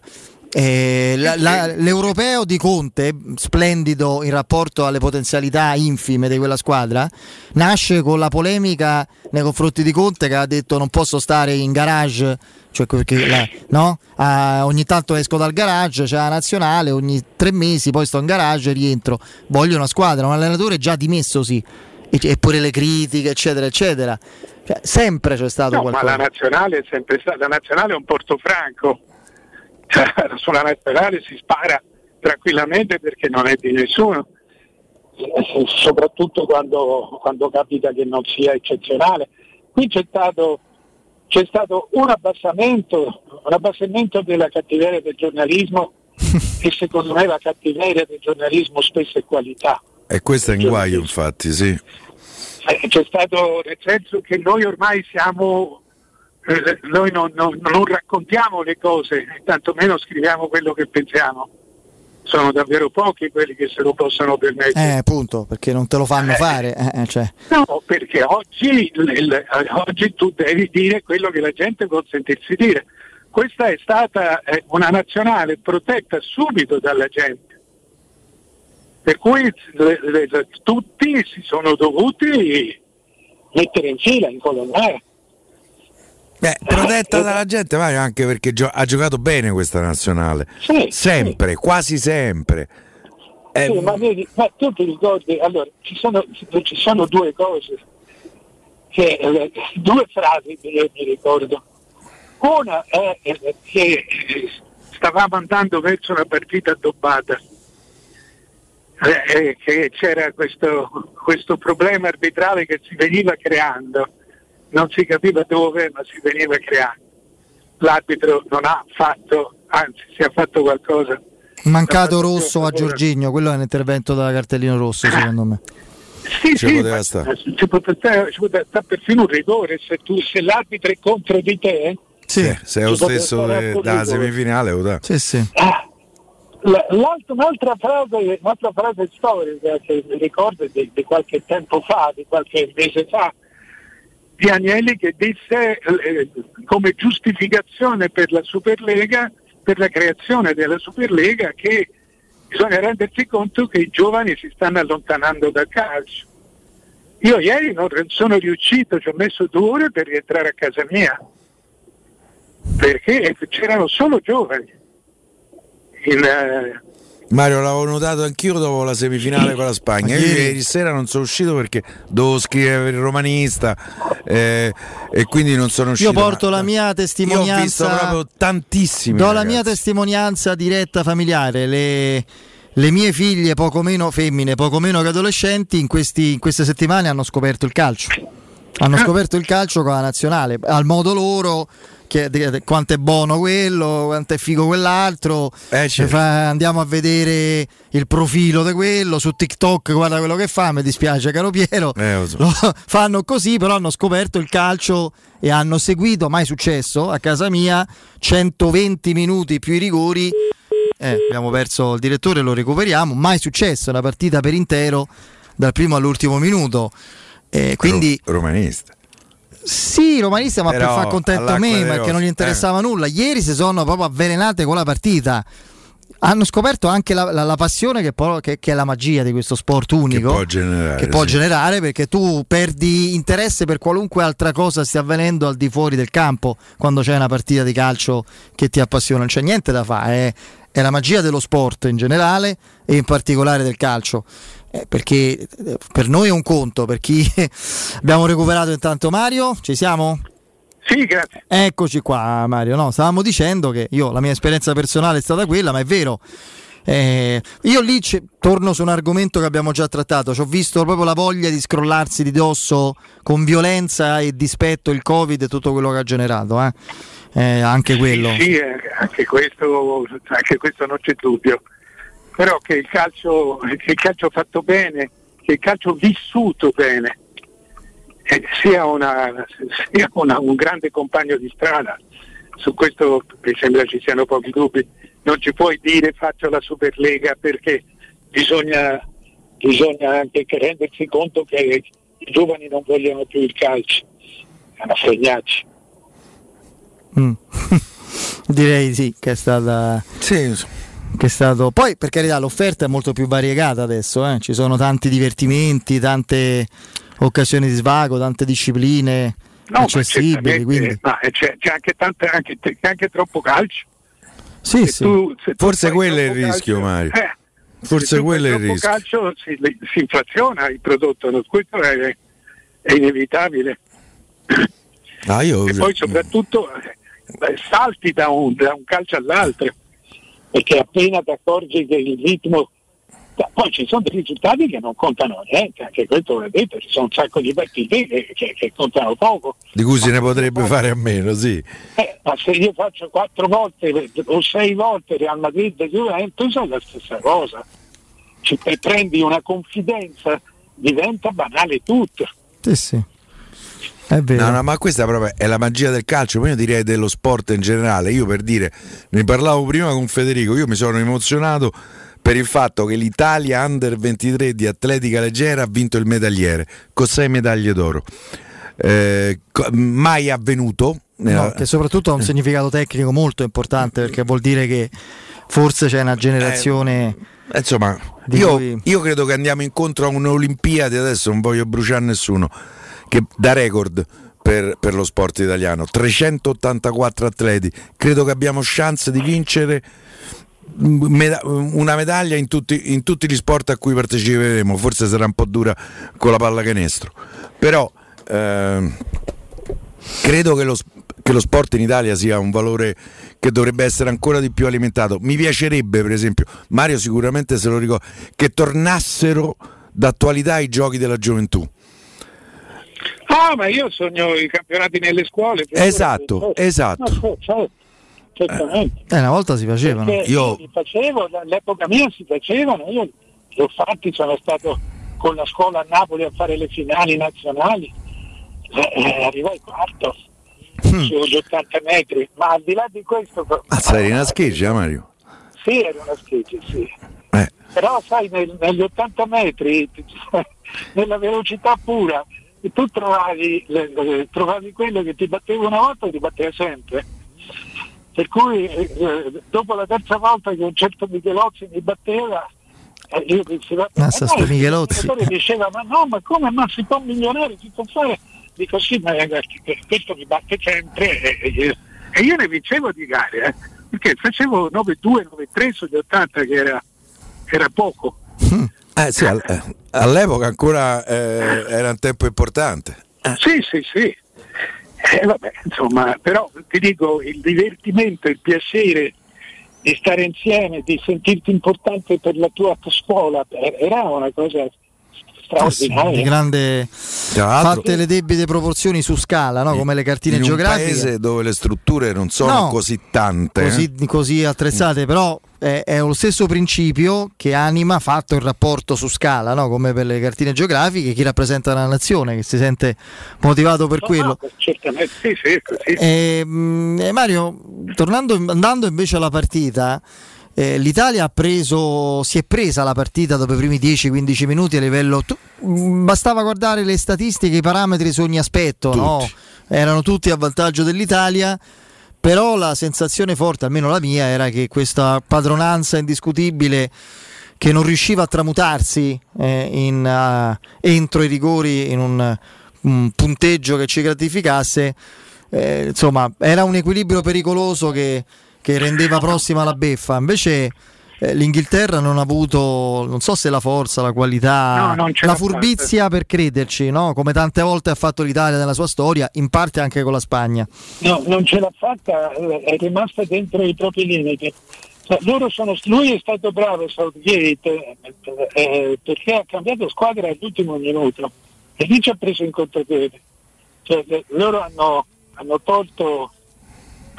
Eh, la- la- l'europeo di Conte, splendido in rapporto alle potenzialità infime di quella squadra, nasce con la polemica nei confronti di Conte che ha detto non posso stare in garage, cioè perché la- no? Ah, ogni tanto esco dal garage, c'è la nazionale, ogni tre mesi poi sto in garage e rientro. Voglio una squadra, un allenatore già dimessosi. e, e pure le critiche, eccetera, eccetera. Cioè, sempre c'è stato No, qualcosa. ma la nazionale è sempre stata, la nazionale è un portofranco, cioè, sulla nazionale si spara tranquillamente perché non è di nessuno, soprattutto quando, quando capita che non sia eccezionale. Qui c'è stato, c'è stato un abbassamento, un abbassamento della cattiveria del giornalismo e secondo me la cattiveria del giornalismo spesso è qualità. E questo è in guaio, infatti, sì. Eh, C'è stato nel senso che noi ormai siamo, eh, noi non, non- non raccontiamo le cose, tantomeno scriviamo quello che pensiamo. Sono davvero pochi quelli che se lo possono permettere. Eh, appunto, perché non te lo fanno fare. eh, eh, cioè. No, perché oggi, il- il- oggi tu devi dire quello che la gente può sentirsi dire. Questa è stata eh, una nazionale protetta subito dalla gente. Per cui le- le- tutti si sono dovuti mettere in fila, incolonnare. Beh, protetta dalla gente, Mario, anche perché gio- ha giocato bene questa nazionale. sempre, quasi sempre. Eh, Sì, ma, vedi, ma tu ti ricordi, allora, ci sono, ci sono due cose, che, eh, due frasi che io mi ricordo. Una è eh, che eh, stavamo andando verso una partita addobbata, eh, eh, che c'era questo, questo problema arbitrale che si veniva creando, non si capiva dove, ma si veniva creando. L'arbitro non ha fatto, anzi si è fatto qualcosa Mancato rosso a Giorgigno, quello è un intervento da cartellino rosso, secondo me. Sì, Ci sì, poteva stare. Ci poteva stare, stare perfino un rigore se, tu, se l'arbitro è contro di te. se è lo stesso della semifinale, dà. Sì, sì. L'altra- un'altra, frase, un'altra frase storica che mi ricordo di, di qualche tempo fa, di qualche mese fa, di Agnelli che disse eh, come giustificazione per la Superlega, per la creazione della Superlega, che bisogna rendersi conto che i giovani si stanno allontanando dal calcio. Io ieri non sono riuscito, ci ho messo due ore per rientrare a casa mia, perché c'erano solo giovani. In, eh, Mario, l'avevo notato anch'io dopo la semifinale con la Spagna. Io Ieri- sera non sono uscito perché dovevo scrivere per il romanista eh, e quindi non sono uscito. Io porto la mia Io ho visto testimonianza. proprio tantissimi. Do la ragazzi. mia testimonianza diretta familiare. Le, le mie figlie, poco meno femmine, poco meno che adolescenti, in, questi- in queste settimane hanno scoperto il calcio. Hanno scoperto il calcio con la nazionale, al modo loro. Quanto è buono quello, quanto è figo quell'altro. certo. Fa- andiamo a vedere il profilo di quello su TikTok. Guarda quello che fa. Mi dispiace, caro Piero. Eh, so. Lo fanno così, però hanno scoperto il calcio e hanno seguito, mai successo, a casa mia, 120 minuti più i rigori. Eh, abbiamo perso il direttore, lo recuperiamo. Mai successo, una partita per intero dal primo all'ultimo minuto. Eh, quindi Ro- romanista. Sì, romanista, ma Però per far contento a me, perché non gli interessava nulla. Ieri si sono proprio avvelenate con la partita. Hanno scoperto anche la, la- la passione che, poi- che- che è la magia di questo sport unico. può generare, che può sì. generare, perché tu perdi interesse per qualunque altra cosa stia avvenendo al di fuori del campo quando c'è una partita di calcio che ti appassiona. Non c'è niente da fare, è, è la magia dello sport in generale e in particolare del calcio. Eh, perché eh, per noi è un conto, per chi abbiamo recuperato intanto Mario, ci siamo? Sì, grazie. Eccoci qua Mario, no, stavamo dicendo che io la mia esperienza personale è stata quella, ma è vero. eh, io lì ci- torno su un argomento che abbiamo già trattato, ci ho visto proprio la voglia di scrollarsi di dosso con violenza e dispetto il Covid e tutto quello che ha generato, eh. Eh, anche quello. Sì, eh, anche, questo, anche questo non c'è dubbio. Però che il calcio, che il calcio fatto bene, che il calcio vissuto bene, eh, sia, una- sia una- un grande compagno di strada. Su questo mi sembra ci siano pochi dubbi. Non ci puoi dire faccio la Superlega perché bisogna, bisogna anche che rendersi conto che i giovani non vogliono più il calcio. È una fregnaccia. Mm. Direi sì, che è stata. Che è stato... Poi per carità l'offerta è molto più variegata adesso, eh. ci sono tanti divertimenti, tante occasioni di svago, tante discipline No, accessibili. Quindi... ma c'è, c'è anche, tante, anche, anche troppo calcio. Sì, Se sì. tu- se tu Forse quello è il rischio, calcio- Mario. eh, Forse quello è il rischio. calcio si, si inflaziona il prodotto, no? questo è, è inevitabile. Ah, io... E poi soprattutto eh, salti da un, da un calcio all'altro, perché appena ti accorgi che il ritmo... Poi ci sono dei risultati che non contano niente, anche questo l'ho detto, ci sono un sacco di partite che, che- che contano poco. Di cui se ne potrebbe fare a meno, sì. Eh, ma se io faccio quattro volte o sei volte Real Madrid e Juventus è la stessa cosa. Ci e prendi una confidenza, diventa banale tutto. Sì, sì. È vero. No, no, ma questa proprio è la magia del calcio, ma io direi dello sport in generale. Io per dire, ne parlavo prima con Federico, io mi sono emozionato per il fatto che l'Italia Under 23 di atletica leggera ha vinto il medagliere con sei medaglie d'oro. Eh, mai avvenuto. No, che soprattutto ha un significato tecnico molto importante perché vuol dire che forse c'è una generazione. Eh, Insomma, io, cui- io credo che andiamo incontro a un'Olimpiade, adesso non voglio bruciare nessuno, che da record per, per lo sport italiano, 384 atleti, credo che abbiamo chance di vincere mm, meda- una medaglia in tutti, in tutti gli sport a cui parteciperemo, forse sarà un po' dura con la pallacanestro, però ehm, credo che lo, che lo sport in Italia sia un valore che dovrebbe essere ancora di più alimentato. Mi piacerebbe, per esempio, Mario sicuramente se lo ricorda, che tornassero d'attualità i giochi della gioventù. Ah, ma io sogno i campionati nelle scuole. Esatto, esatto. No, certo, certamente. Eh, una volta si facevano. Li facevo, all'epoca mia si facevano, io li ho fatti, sono stato con la scuola a Napoli a fare le finali nazionali, eh, eh, arrivai quarto sugli 80 metri, ma al di là di questo, Mazza, eri una scheggia, Mario. sì, era una scheggia, sì. Eh. Però sai, nel- negli 80 metri, nella velocità pura, tu trovavi, le- trovavi quello che ti batteva una volta e ti batteva sempre. Per cui eh, eh, dopo la terza volta che un certo Michelozzi mi batteva, eh, io dicevo, Massa, sto Michelozzi. il diceva, ma no, ma come, ma si può migliorare, si può fare? Dico sì, ma ragazzi, que- questo mi batte sempre e, e io, e io ne vincevo di gare, eh, perché facevo 9-2, 9-3 sugli 80 che era, era poco. Eh, sì, eh, all'epoca ancora eh, era un tempo importante. Sì, sì, sì. Eh, vabbè, insomma, però ti dico, il divertimento, il piacere di stare insieme, di sentirti importante per la tua scuola, eh, era una cosa Eh sì, grande fatte le debite proporzioni su scala, no? come le cartine in un geografiche. paese dove le strutture non sono No, così tante. eh. così, così attrezzate, però è, è lo stesso principio che anima fatto il rapporto su scala, no? come per le cartine geografiche, chi rappresenta la nazione, che si sente motivato per quello. No, certamente, sì, sì, così. Eh, mh, eh, Mario, tornando, andando invece alla partita, eh, l'Italia ha preso, si è presa la partita dopo i primi 10-15 minuti a livello. tu- mh, bastava guardare le statistiche, i parametri su ogni aspetto, no? erano tutti a vantaggio dell'Italia. Però la sensazione forte, almeno la mia, era che questa padronanza indiscutibile che non riusciva a tramutarsi eh, in, ah, entro i rigori in un, un punteggio che ci gratificasse, eh, insomma, era un equilibrio pericoloso che, che rendeva prossima la beffa. Invece eh, l'Inghilterra non ha avuto, non so se la forza, la qualità, No, la furbizia per crederci, no? come tante volte ha fatto l'Italia nella sua storia, in parte anche con la Spagna. No, non ce l'ha fatta, eh, è rimasta dentro i propri limiti. Loro sono- lui è stato bravo, Southgate, eh, eh, perché ha cambiato squadra all'ultimo minuto e lì ci ha preso in contropiede. Cioè, le- loro hanno, hanno tolto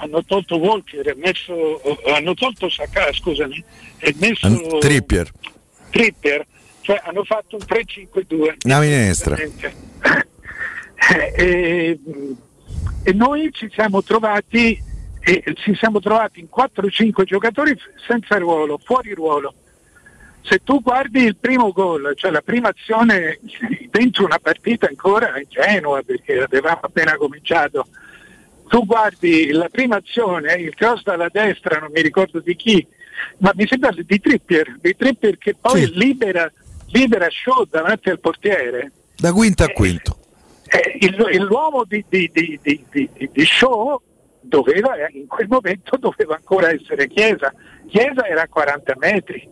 hanno tolto Walker, e messo, eh, hanno tolto Saka, scusami, e messo Trippier, Trippier, cioè hanno fatto un 3-5-2. una minestra. Eh, e, e noi ci siamo trovati e ci siamo trovati in 4-5 giocatori senza ruolo, fuori ruolo. Se tu guardi il primo gol, cioè la prima azione dentro una partita ancora ingenua perché avevamo appena cominciato, tu guardi la prima azione, il cross dalla destra, non mi ricordo di chi, ma mi sembra di Trippier, di Trippier che poi libera, libera Shaw davanti al portiere. Da quinto a quinto. Eh, il- il- l'uomo di, di, di, di, di, di- di Shaw doveva, eh, in quel momento doveva ancora essere Chiesa. Chiesa era a 40 metri.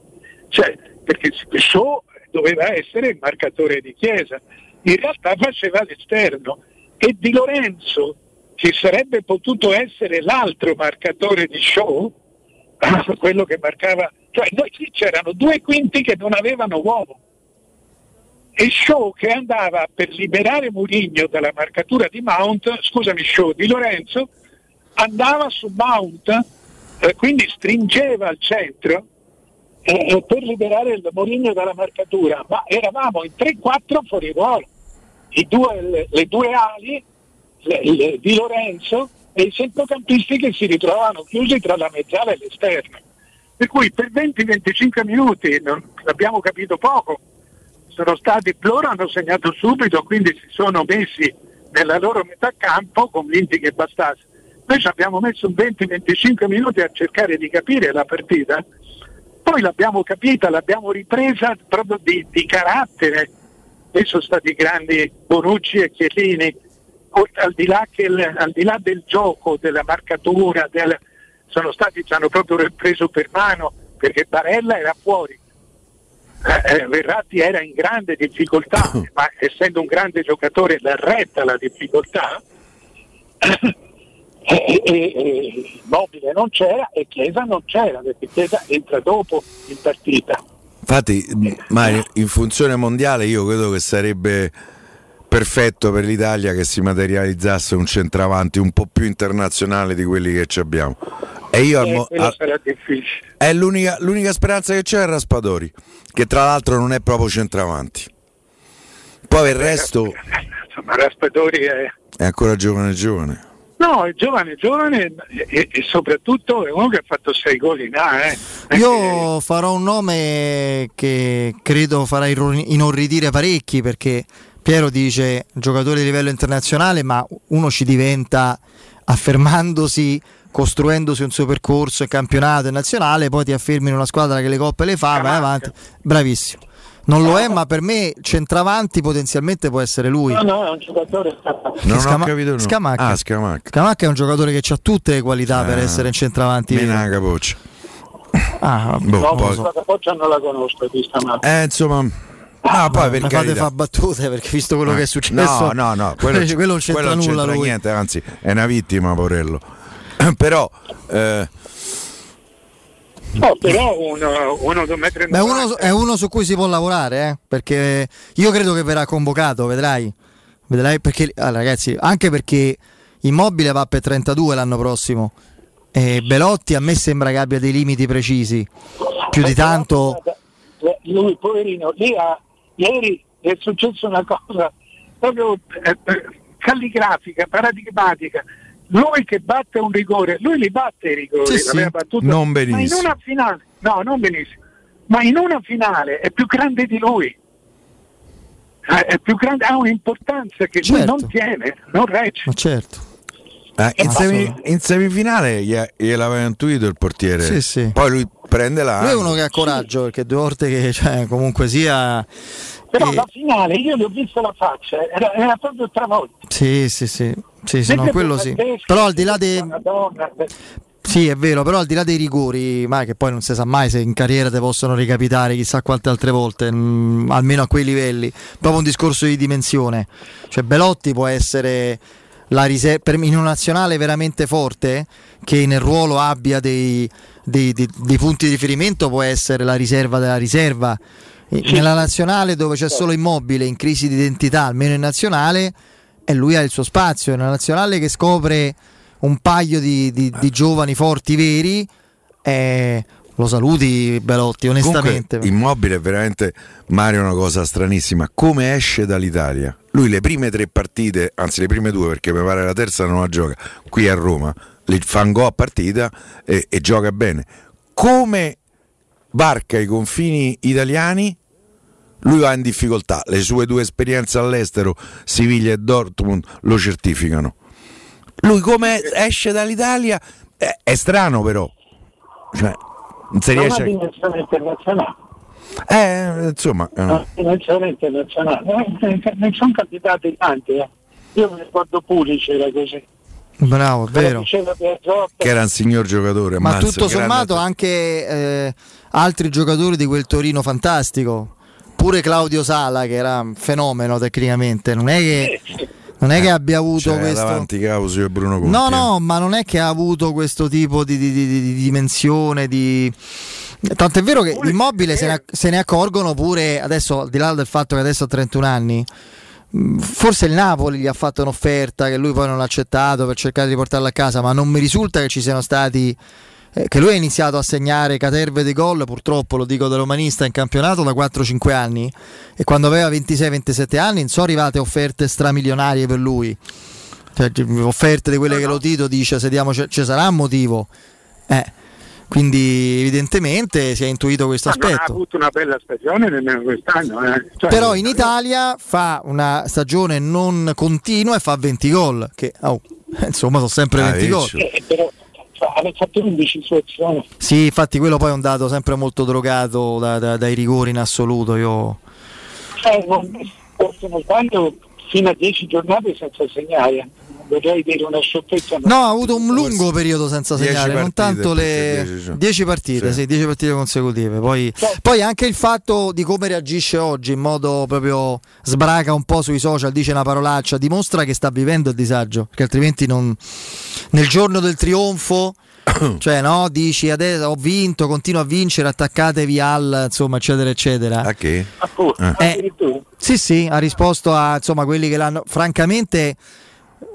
Cioè, perché Shaw doveva essere il marcatore di Chiesa, in realtà faceva l'esterno e Di Lorenzo, che sarebbe potuto essere l'altro marcatore di Shaw, quello che marcava, cioè noi qui c'erano due quinti che non avevano uomo e Shaw che andava per liberare Murigno dalla marcatura di Mount, scusami Shaw, di Lorenzo, andava su Mount, eh, quindi stringeva al centro eh, per liberare il Mourinho dalla marcatura, ma eravamo in 3-4 fuori ruolo, le, le due ali di Lorenzo e i centrocampisti che si ritrovavano chiusi tra la mezzala e l'esterno. Per cui per 20-25 minuti non, abbiamo capito poco, sono stati, loro hanno segnato subito, quindi si sono messi nella loro metà campo convinti che bastasse. Noi ci abbiamo messo 20-25 minuti a cercare di capire la partita, poi l'abbiamo capita, l'abbiamo ripresa proprio di, di carattere. E sono stati grandi Bonucci e Chiellini, al di, là che il, al di là del gioco, della marcatura, del, sono stati, ci hanno proprio preso per mano perché Barella era fuori. Eh, eh Verratti era in grande difficoltà, ma essendo un grande giocatore l'ha retta la difficoltà. e, e, e Mobile non c'era e Chiesa non c'era perché Chiesa entra dopo in partita. Infatti, Mario, in funzione mondiale io credo che sarebbe perfetto per l'Italia che si materializzasse un centravanti un po' più internazionale di quelli che ci abbiamo. E io eh, al mo- al- sarà difficile. è l'unica, l'unica speranza che c'è è Raspadori, che tra l'altro non è proprio centravanti. Poi per il resto Insomma, Raspadori è, è ancora giovane giovane. no, è giovane, giovane e, e soprattutto è uno che ha fatto sei gol in A. Eh. Io farò un nome che credo farà inorridire parecchi perché Piero dice giocatore di livello internazionale, ma uno ci diventa affermandosi, costruendosi un suo percorso in campionato e nazionale, poi ti affermi in una squadra che le coppe le fa, vai avanti. Bravissimo. Non lo è, ma per me centravanti potenzialmente può essere lui. No, no, è un giocatore Non Scama- ho capito. no. Scamacca. Ah, Scamacca. Scamacca è un giocatore che ha tutte le qualità per Ah. essere in centravanti. Meno la capoccia. Ah, Boh, no, poi- Capoccia non la conosco di stamattina. Eh, insomma. Ah, poi per mi fate fa battute perché visto quello che è successo No, no, no, quello, quello non c'entra quello non nulla c'entra lui. niente, anzi è una vittima, Porello. Però eh, No, però uno, uno Beh, uno, è uno su cui si può lavorare, eh, perché io credo che verrà convocato, vedrai. Vedrai perché, allora, ragazzi, anche perché Immobile va per 32 l'anno prossimo. E Belotti a me sembra che abbia dei limiti precisi. Più di tanto. Eh, Lui, poverino, lì ha- ieri è successa una cosa proprio eh, eh, calligrafica, paradigmatica. Lui che batte un rigore, lui li batte i rigori, Sì, sì. Non ma in benissimo. una finale, no, non benissimo, ma in una finale è più grande di lui. Eh, È più grande, ha un'importanza che lui Certo. non tiene, non regge. Ma certo. Eh, in, semi- in semifinale gli- gliel'aveva intuito il portiere. Sì, sì. Poi lui prende la. Lui è uno che ha coraggio, perché due volte che cioè, comunque sia. Però eh, la finale, io gli ho visto la faccia, era, era proprio travolta. Sì, sì, sì. Sì, sì, no, quello sì. Però al di là dei. Madonna, Sì, è vero, però al di là dei rigori, ma che poi non si sa mai se in carriera te possono ricapitare chissà quante altre volte, mm, almeno a quei livelli. Proprio un discorso di dimensione. Cioè Belotti può essere la riserva per in un nazionale veramente forte che nel ruolo abbia dei, dei- dei- dei punti di riferimento può essere la riserva della riserva. E Nella nazionale dove c'è solo immobile in crisi di identità, almeno in nazionale, e lui ha il suo spazio. Nella nazionale che scopre un paio di, di- di giovani forti veri, eh, lo saluti Belotti, onestamente. Comunque, immobile è veramente Mario una cosa stranissima. Come esce dall'Italia? Lui le prime tre partite, anzi le prime due, perché mi pare la terza non la gioca, qui a Roma, le fa un gol a partita e, e gioca bene. Come varca i confini italiani? Lui va in difficoltà. Le sue due esperienze all'estero, Siviglia e Dortmund, lo certificano. Lui come esce dall'Italia? È, è strano però. Cioè, si non riesce ha a... dimensione internazionale. Eh, insomma, eh. No, dimensione internazionale. Eh, Ne sono capitati tanti. eh. Io mi ricordo Pulic era così. Bravo, è vero. Che era un signor giocatore. Ma ammazza, tutto grande sommato anche eh, altri giocatori di quel Torino fantastico. Pure Claudio Sala che era un fenomeno tecnicamente. Non è che, non è che abbia avuto C'era questo... davanti Causio e Bruno Conti. No, no, ma non è che ha avuto questo tipo di, di- di- di- di dimensione, di... Tanto è vero che l'immobile se ne, se ne accorgono pure adesso, al di là del fatto che adesso ha 31 anni, forse il Napoli gli ha fatto un'offerta che lui poi non ha accettato per cercare di portarla a casa, ma non mi risulta che ci siano stati... eh, Che lui ha iniziato a segnare caterve di gol, purtroppo lo dico da romanista, in campionato da 4-5 anni. E quando aveva 26-27 anni non sono arrivate offerte stramilionarie per lui. Cioè, offerte di quelle che lo Tito dice se diamo ci sarà un motivo. Eh, quindi evidentemente si è intuito questo Ma non ha aspetto. avuto una bella stagione nemmeno quest'anno. eh. Cioè, però in Italia fa una stagione non continua e fa 20 gol che oh, insomma sono sempre Ah, 20 gol. eh, però cioè, aveva fatto 11 su azione. sì infatti quello poi è un dato sempre molto drogato da- da- dai rigori in assoluto io Cioè, non, forse non tanto fino a 10 giornate senza segnare. Vorrei dire una sciocchezza. ma- No, ha avuto un lungo periodo senza Dieci segnare, non partite, tanto perché le dieci, cioè. 10 partite, Sì. sì, 10 partite consecutive. Poi, poi anche il fatto di come reagisce oggi in modo proprio sbraca un po' sui social, dice una parolaccia, dimostra che sta vivendo il disagio, perché altrimenti non nel giorno del trionfo cioè no, dici adesso ho vinto, continuo a vincere, attaccatevi al insomma, eccetera, eccetera. A che? Eh, sì, sì, ha risposto a insomma quelli che l'hanno. Francamente,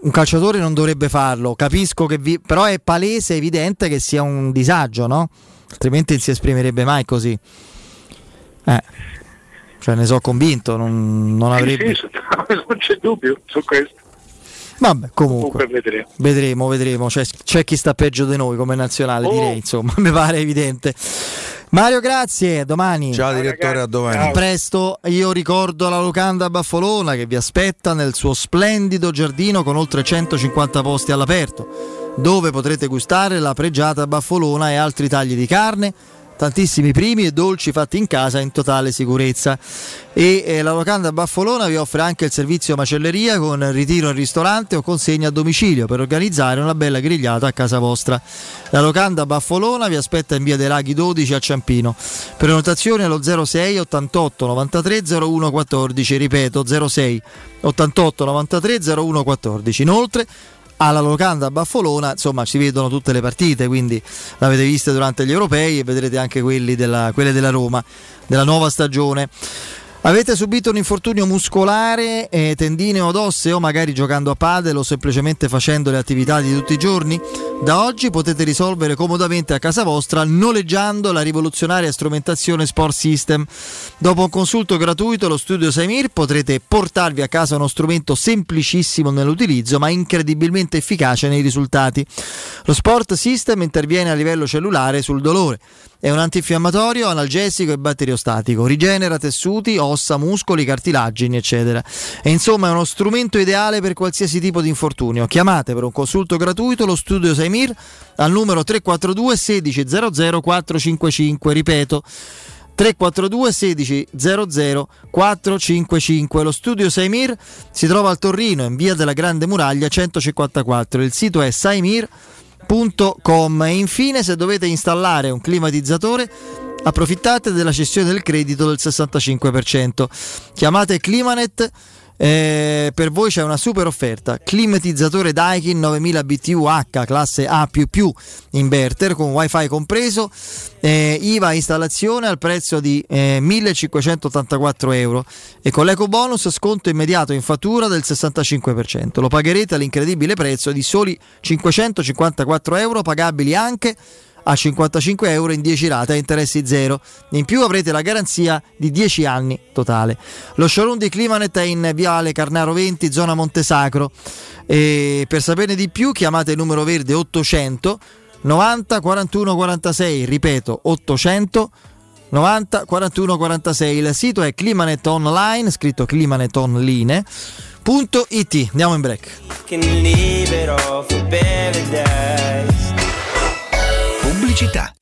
un calciatore non dovrebbe farlo. Capisco che vi... però è palese, evidente che sia un disagio, no? Altrimenti non si esprimerebbe mai così. Eh. Cioè, ne so convinto, non, non avrebbe. Sì, sì, non c'è dubbio su questo. Vabbè, comunque. Vedremo. Vedremo, vedremo. C'è, c'è chi sta peggio di noi come nazionale, direi, insomma, mi pare evidente. Mario, grazie, domani. Ciao direttore, a domani. A presto, io ricordo la locanda Baffolona che vi aspetta nel suo splendido giardino con oltre 150 posti all'aperto, dove potrete gustare la pregiata baffolona e altri tagli di carne, tantissimi primi e dolci fatti in casa in totale sicurezza. E eh, la locanda Baffolona vi offre anche il servizio macelleria con ritiro in ristorante o consegna a domicilio per organizzare una bella grigliata a casa vostra. La locanda Baffolona vi aspetta in via dei Laghi 12 a Ciampino. Prenotazione allo 06 88 93 01 14, ripeto 06 88 93 01 14. Inoltre alla locanda a Baffolona, insomma, si vedono tutte le partite, quindi l'avete vista durante gli europei e vedrete anche della, quelle della Roma, della nuova stagione. Avete subito un infortunio muscolare, eh, tendineo od osseo, magari giocando a padel o semplicemente facendo le attività di tutti i giorni? Da oggi potete risolvere comodamente a casa vostra noleggiando la rivoluzionaria strumentazione Sport System. Dopo un consulto gratuito allo studio Saimir potrete portarvi a casa uno strumento semplicissimo nell'utilizzo ma incredibilmente efficace nei risultati. Lo Sport System interviene a livello cellulare sul dolore. È un antinfiammatorio, analgesico e batteriostatico, rigenera tessuti, ossa, muscoli, cartilagini, eccetera. E insomma è uno strumento ideale per qualsiasi tipo di infortunio. Chiamate per un consulto gratuito lo studio Saimir al numero 342 1600 455, ripeto 342 1600 455. Lo studio Saimir si trova al Torrino in via della Grande Muraglia 154. Il sito è saimir.com e infine se dovete installare un climatizzatore approfittate della cessione del credito del 65%. Chiamate Climanet eh, per voi c'è una super offerta. Climatizzatore Daikin 9000 BTU H classe A++ inverter con wifi compreso. Eh, IVA installazione al prezzo di eh, 1584 euro. E con l'eco bonus sconto immediato in fattura del 65% lo pagherete all'incredibile prezzo di soli 554 euro pagabili anche a 55 euro in 10 rate a interessi zero. In più avrete la garanzia di 10 anni totale. Lo showroom di Climanet è in Viale Carnaro 20, zona Montesacro. E per saperne di più chiamate il numero verde 800 90 41 46, ripeto 800 90 41 46. Il sito è Climanet Online, scritto Climanet Online. Punto it. Andiamo in break. Pubblicità.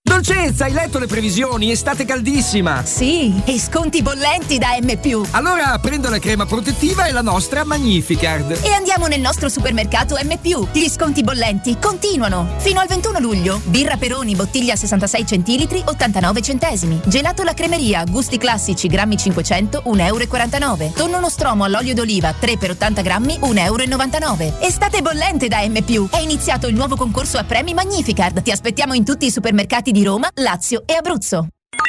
Dolcezza, hai letto le previsioni? Estate caldissima! Sì, e sconti bollenti da M. Allora prendo la crema protettiva e la nostra Magnificard. E andiamo nel nostro supermercato M. Gli sconti bollenti continuano. Fino al 21 luglio. Birra Peroni, bottiglia 66 centilitri, 89 centesimi. Gelato la cremeria, gusti classici, grammi 500, 1,49 euro. Tonno nostromo all'olio d'oliva, 3 per 80 grammi, 1,99 euro. Estate bollente da M. È iniziato il nuovo concorso a premi Magnificard. Ti aspettiamo in tutti i supermercati di Roma, Lazio e Abruzzo.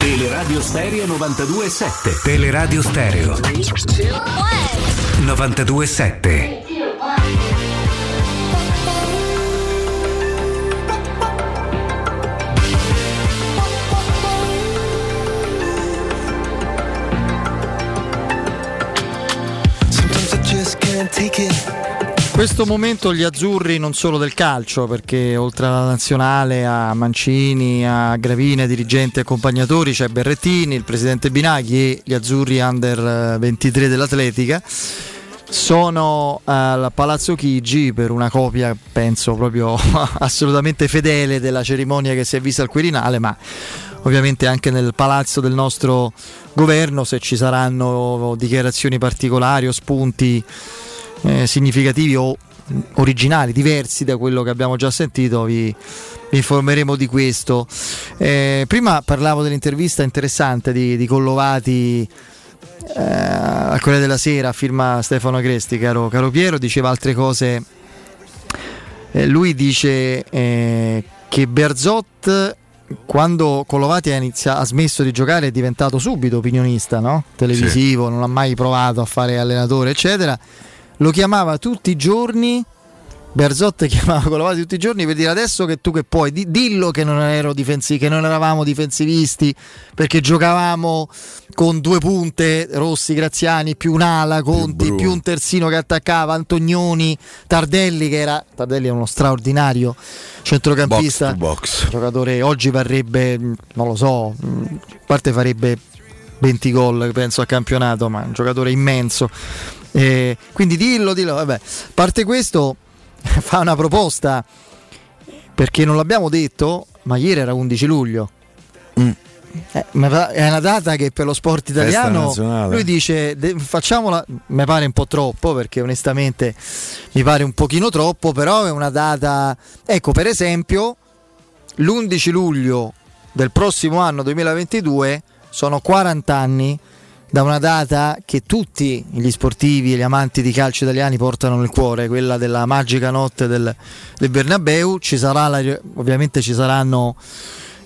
Teleradio Stereo 92.7 Teleradio Stereo. 92.7 Sometimes I just can't take it. Questo momento gli azzurri non solo del calcio, perché oltre alla nazionale a Mancini, a Gravina, dirigenti e accompagnatori c'è Berrettini, il presidente Binaghi e gli azzurri under 23 dell'Atletica. Sono al Palazzo Chigi per una copia, penso proprio assolutamente fedele della cerimonia che si è vista al Quirinale, ma ovviamente anche nel palazzo del nostro governo se ci saranno dichiarazioni particolari o spunti eh, significativi o originali, diversi da quello che abbiamo già sentito, vi, vi informeremo di questo. Eh, prima parlavo dell'intervista interessante di, di Collovati eh, al Corriere della Sera, firma Stefano Agresti, caro, caro Piero, diceva altre cose. Eh, lui dice eh, che Berzot quando Collovati ha, inizia- ha, smesso di giocare è diventato subito opinionista, no? televisivo, sì. non ha mai provato a fare allenatore, eccetera lo chiamava tutti i giorni. Berzotte chiamava Colavati tutti i giorni per dire adesso che tu che puoi, di, dillo che non, ero difensi- che non eravamo difensivisti perché giocavamo con due punte, Rossi, Graziani, più un'ala, Conti, più, più un terzino che attaccava, Antonioni, Tardelli che era, Tardelli è uno straordinario centrocampista, box box. giocatore oggi varrebbe, non lo so, a parte farebbe 20 gol penso a campionato, ma un giocatore immenso eh, quindi dillo, dillo, vabbè. parte questo, fa una proposta perché non l'abbiamo detto, ma ieri era 11 luglio. Mm. Eh, è una data che per lo sport italiano lui dice de- facciamola, mi pare un po' troppo perché onestamente mi pare un pochino troppo, però è una data, ecco per esempio l'11 luglio del prossimo anno 2022 sono 40 anni da una data che tutti gli sportivi e gli amanti di calcio italiani portano nel cuore, quella della magica notte del, del Bernabeu. Ci la, ovviamente ci saranno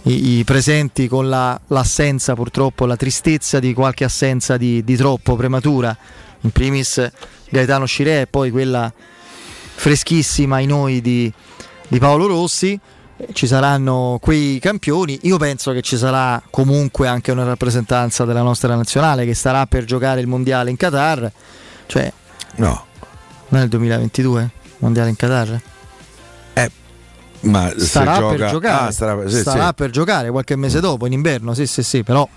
i, i presenti con la, l'assenza, purtroppo, la tristezza di qualche assenza di, di troppo prematura. In primis Gaetano Scirè e poi quella freschissima in noi di, di Paolo Rossi ci saranno quei campioni. Io penso che ci sarà comunque anche una rappresentanza della nostra nazionale che starà per giocare il mondiale in Qatar. Cioè, no, nel 2022 mondiale in Qatar. Eh, ma starà gioca... per giocare, ah, starà, sì, starà sì. per giocare qualche mese dopo in inverno. Sì, sì, sì, però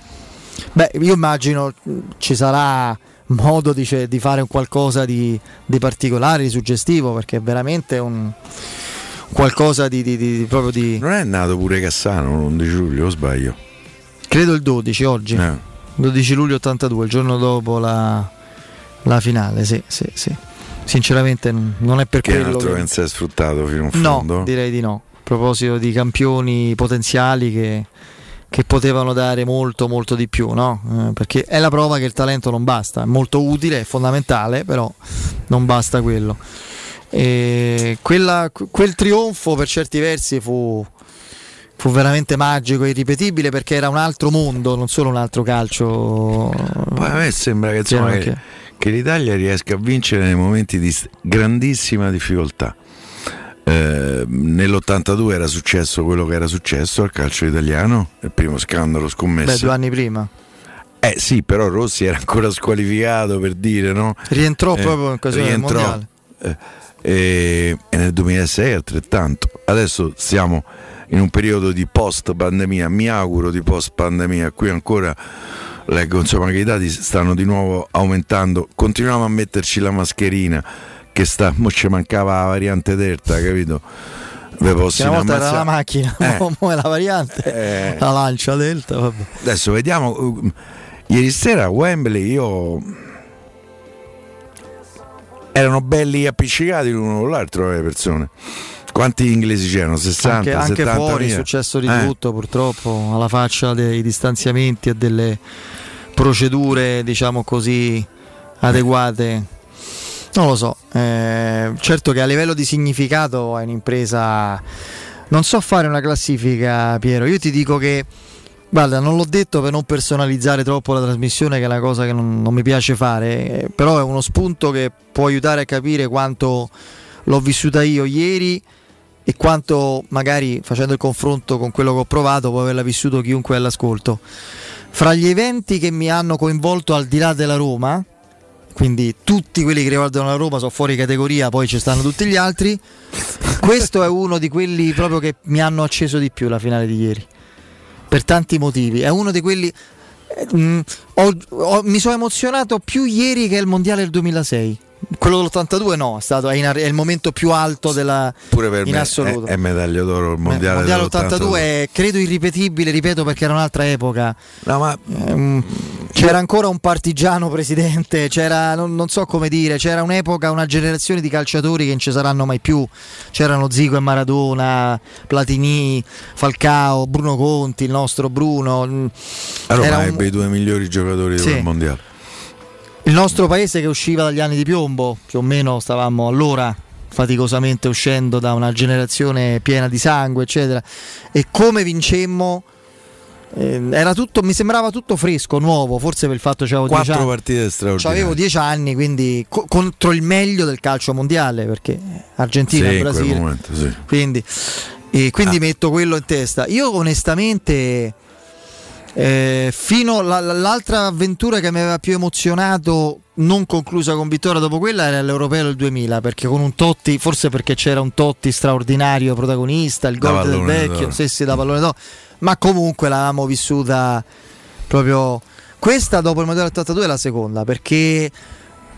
beh, io immagino ci sarà modo di, di fare qualcosa di, di particolare, di suggestivo, perché è veramente un qualcosa di, di, di, proprio di. Non è nato pure Cassano l'11 luglio, o sbaglio? Credo il 12 oggi. Eh. 12 luglio 82, il giorno dopo la, la finale, sì, sì, sì. Sinceramente non è per che quello. Che altro che non si è sfruttato fino in no, fondo? direi di no. A proposito di campioni potenziali che, che potevano dare molto, molto di più, no? Eh, perché è la prova che il talento non basta, è molto utile, è fondamentale, però non basta quello. E quella, quel trionfo per certi versi fu, fu veramente magico e irripetibile perché era un altro mondo, non solo un altro calcio. Poi a me sembra che, insomma, che, che l'Italia riesca a vincere nei momenti di grandissima difficoltà. Eh, nell'82 era successo quello che era successo al calcio italiano, il primo scandalo scommesso. Beh, due anni prima. Eh sì, però Rossi era ancora squalificato per dire, no? Rientrò eh, proprio in occasione del mondiale. Eh, e, e nel 2006 altrettanto. Adesso siamo in un periodo di post pandemia, mi auguro di post pandemia, qui ancora leggo insomma che i dati stanno di nuovo aumentando, continuiamo a metterci la mascherina che sta, mo ci mancava la variante delta, capito? Ve posso una volta era ammazzare. la macchina, Eh. mo è la variante, Eh. la lancia delta. Vabbè. Adesso vediamo. uh, Ieri sera a Wembley io. Erano belli appiccicati l'uno con l'altro le persone. Quanti inglesi c'erano? 60, anche, anche 70 fuori è successo di Eh. tutto purtroppo alla faccia dei distanziamenti e delle procedure diciamo così adeguate non lo so eh, certo che a livello di significato è un'impresa non so fare una classifica Piero io ti dico che Guarda, non l'ho detto per non personalizzare troppo la trasmissione, che è una cosa che non, non mi piace fare, eh, però è uno spunto che può aiutare a capire quanto l'ho vissuta io ieri e quanto magari facendo il confronto con quello che ho provato può averla vissuto chiunque all'ascolto. Fra gli eventi che mi hanno coinvolto al di là della Roma, quindi tutti quelli che riguardano la Roma sono fuori categoria, poi ci stanno tutti gli altri, questo è uno di quelli proprio che mi hanno acceso di più la finale di ieri, per tanti motivi, è uno di quelli... eh, mm, ho- ho- mi sono emozionato più ieri che il mondiale del 2006. Quello dell'82 no, è stato è in- è il momento più alto della, Pure per in me assoluto. è, è medaglia d'oro il mondiale, mondiale dell'82. 82 è credo irripetibile, ripeto perché era un'altra epoca. No, ma Ehm, c'era ancora un partigiano presidente, c'era non, non so come dire, c'era un'epoca, una generazione di calciatori che non ci saranno mai più. C'erano Zico e Maradona, Platini, Falcao, Bruno Conti, il nostro Bruno. mm, A Roma un- ebbe i due migliori giocatori Sì. del mondiale. Il nostro paese che usciva dagli anni di piombo, più o meno stavamo allora faticosamente uscendo da una generazione piena di sangue, eccetera. E come vincemmo eh, era tutto, mi sembrava tutto fresco, nuovo, forse per il fatto che avevo 10 Quattro anni. partite straordinarie. Avevo 10 anni, quindi co- contro il meglio del calcio mondiale, perché Argentina Sì, e Brasile. momento, sì. Quindi, e quindi Ah. metto quello in testa. Io onestamente, eh, fino all'altra avventura che mi aveva più emozionato, non conclusa con vittoria dopo quella, era l'Europeo del 2000, perché con un Totti, forse perché c'era un Totti straordinario protagonista, il gol del vecchio, sì, da pallone d'oro, ma comunque l'avevamo vissuta proprio... Questa dopo il modello 82 è la seconda, perché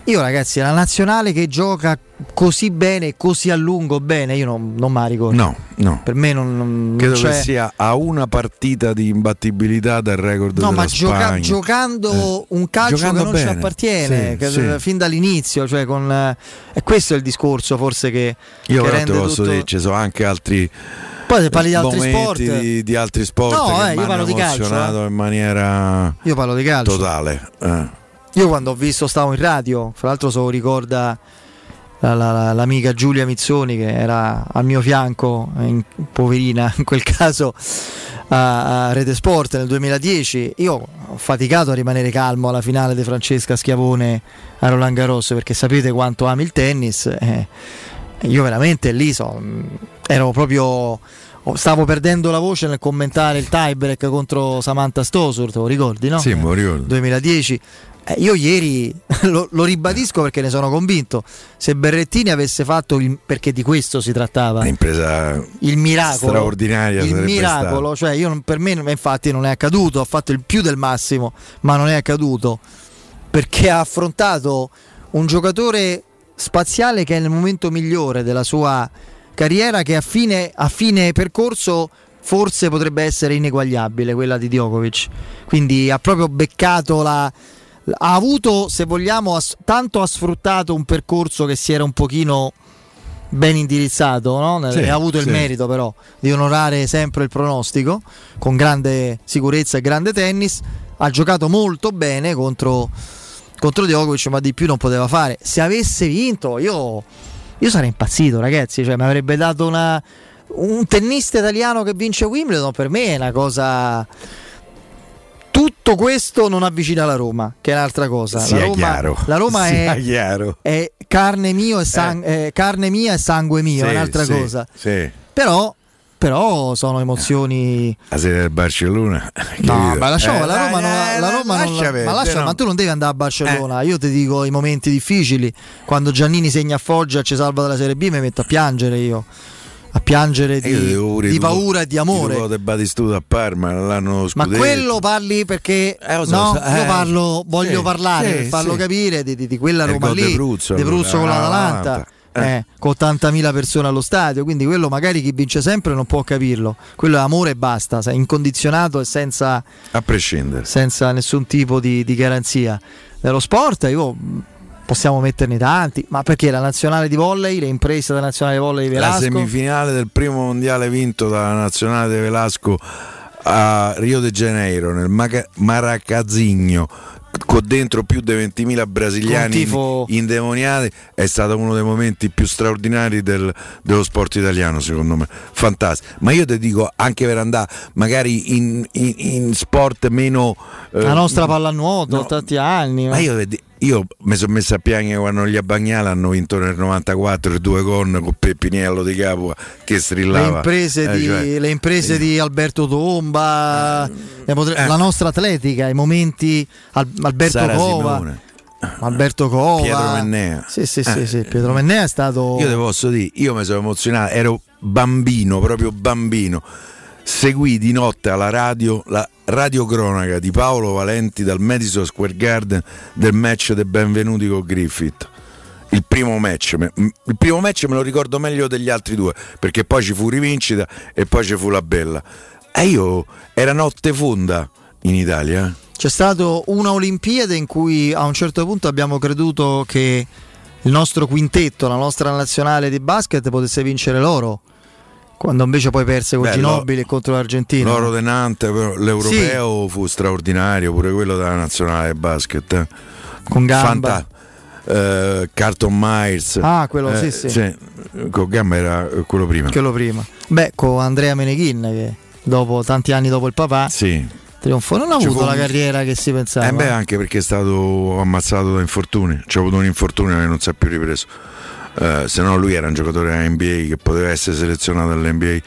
io ragazzi, la nazionale che gioca così bene, così a lungo bene, io non, non la ricordo. No, no. Per me non, non Credo c'è... che sia a una partita di imbattibilità del record No, della ma gioca- Spagna. giocando Eh. un calcio Giocando che non ci bene. appartiene, Sì, sì. fin dall'inizio, cioè con, eh, e questo è il discorso forse che, Io che però te posso tutto... dire, ci sono anche altri Poi se parli di altri sport, di, di altri sport No, eh, io mi parlo di calcio, emozionato in maniera io parlo di calcio. totale. eh. Io quando ho visto, stavo in radio, fra l'altro se lo ricorda la- la- la- l'amica Giulia Mizzoni che era al mio fianco, in- poverina in quel caso, a, a Rete Sport nel 2010. Io ho faticato a rimanere calmo alla finale di Francesca Schiavone a Roland Garros perché sapete quanto ami il tennis. eh. io veramente lì so, ero proprio... Stavo perdendo la voce nel commentare il tiebreak contro Samantha Stosur, te lo ricordi, no? Sì, me lo ricordo. 2010. Eh, io ieri lo, lo ribadisco perché ne sono convinto. Se Berrettini avesse fatto il, perché di questo si trattava, Un'impresa il miracolo, straordinaria il miracolo, cioè io per me infatti non è accaduto, ha fatto il più del massimo, ma non è accaduto. Perché ha affrontato un giocatore spaziale che è nel momento migliore della sua carriera che a fine, a fine percorso forse potrebbe essere ineguagliabile quella di Djokovic. Quindi ha proprio beccato la ha avuto se vogliamo ha- tanto ha sfruttato un percorso che si era un pochino ben indirizzato no? Sì, ha avuto il sì. merito però di onorare sempre il pronostico con grande sicurezza e grande tennis ha giocato molto bene contro, contro Djokovic ma di più non poteva fare se avesse vinto io, io sarei impazzito ragazzi cioè mi avrebbe dato una un tennista italiano che vince Wimbledon per me è una cosa tutto questo non avvicina la Roma che è un'altra cosa Sia la Roma, chiaro. la Roma Sia è, chiaro. è carne, mio e san- eh, carne mia e sangue mio è Sì, un'altra sì, cosa Sì. però, però sono emozioni La sede del Barcellona. No, ma lasciamo, Eh, la Roma, non, eh, la Roma non- lascia perdere, ma, lascia- no. ma tu non devi andare a Barcellona. Io ti dico i momenti difficili. Quando Giannini segna a Foggia e ci salva dalla Serie B, mi metto a piangere io. A piangere Io di, di paura e di amore. tuoi De Batistuta a Parma l'anno Ma scudetto. quello parli perché so, no, so, eh, io parlo, voglio sì, parlare sì, per farlo sì. capire di, di- di quella E il Roma lì, di Pruzzo, di Pruzzo con l'Atalanta. l'Atalanta. eh, con 80.000 persone allo stadio, quindi quello magari chi vince sempre non può capirlo. Quello è amore e basta, incondizionato e senza, A prescindere. senza nessun tipo di, di garanzia. Nello sport io possiamo metterne tanti, ma perché la nazionale di volley, le imprese della nazionale di volley di La Velasco, semifinale del primo mondiale vinto dalla nazionale di Velasco a Rio de Janeiro nel Maracazigno con dentro più di 20.000 brasiliani tifo- indemoniati. È stato uno dei momenti più straordinari del- dello sport italiano secondo me. Fantastico. Ma io ti dico anche per andare magari in, in- in sport meno eh, la nostra pallanuoto, no, tanti anni. ma io, vedi- io mi sono messo a piangere quando gli Abbagnale hanno vinto nel 94 il due con con Peppiniello di Capua che le strillava imprese, Eh, di, cioè, le imprese di Alberto Tomba, potre- la nostra atletica, i momenti Al- Alberto Sara Cova, Simone. Alberto Cova, Pietro Mennea. Sì, sì, sì, Eh. sì, Pietro Mennea è stato Io ti posso dire, io mi sono emozionato, ero bambino, proprio bambino. Seguì di notte alla radio la radiocronaca di Paolo Valenti dal Madison Square Garden del match dei benvenuti con Griffith. Il primo match, il primo match me lo ricordo meglio degli altri due, perché poi ci fu rivincita e poi ci fu la bella. E io era notte fonda in Italia. eh. C'è stato una Olimpiade in cui a un certo punto abbiamo creduto che il nostro quintetto, la nostra nazionale di basket potesse vincere l'oro, quando invece poi perse con Beh, Ginobili contro l'Argentina. L'oro de Nantes, l'europeo fu straordinario, pure quello della nazionale basket. eh. Con Gamba. eh, Carlton Myers. Ah, quello, sì, sì. Con Gamba era quello prima. Quello prima. Beh, con Andrea Meneghin che dopo tanti anni dopo il papà Sì. Trionfò. Non ha avuto la carriera che si pensava. Eh beh, anche perché è stato ammazzato da infortuni. C'è avuto un infortunio che non si è più ripreso. Eh, se no, lui era un giocatore NBA che poteva essere selezionato all'NBA.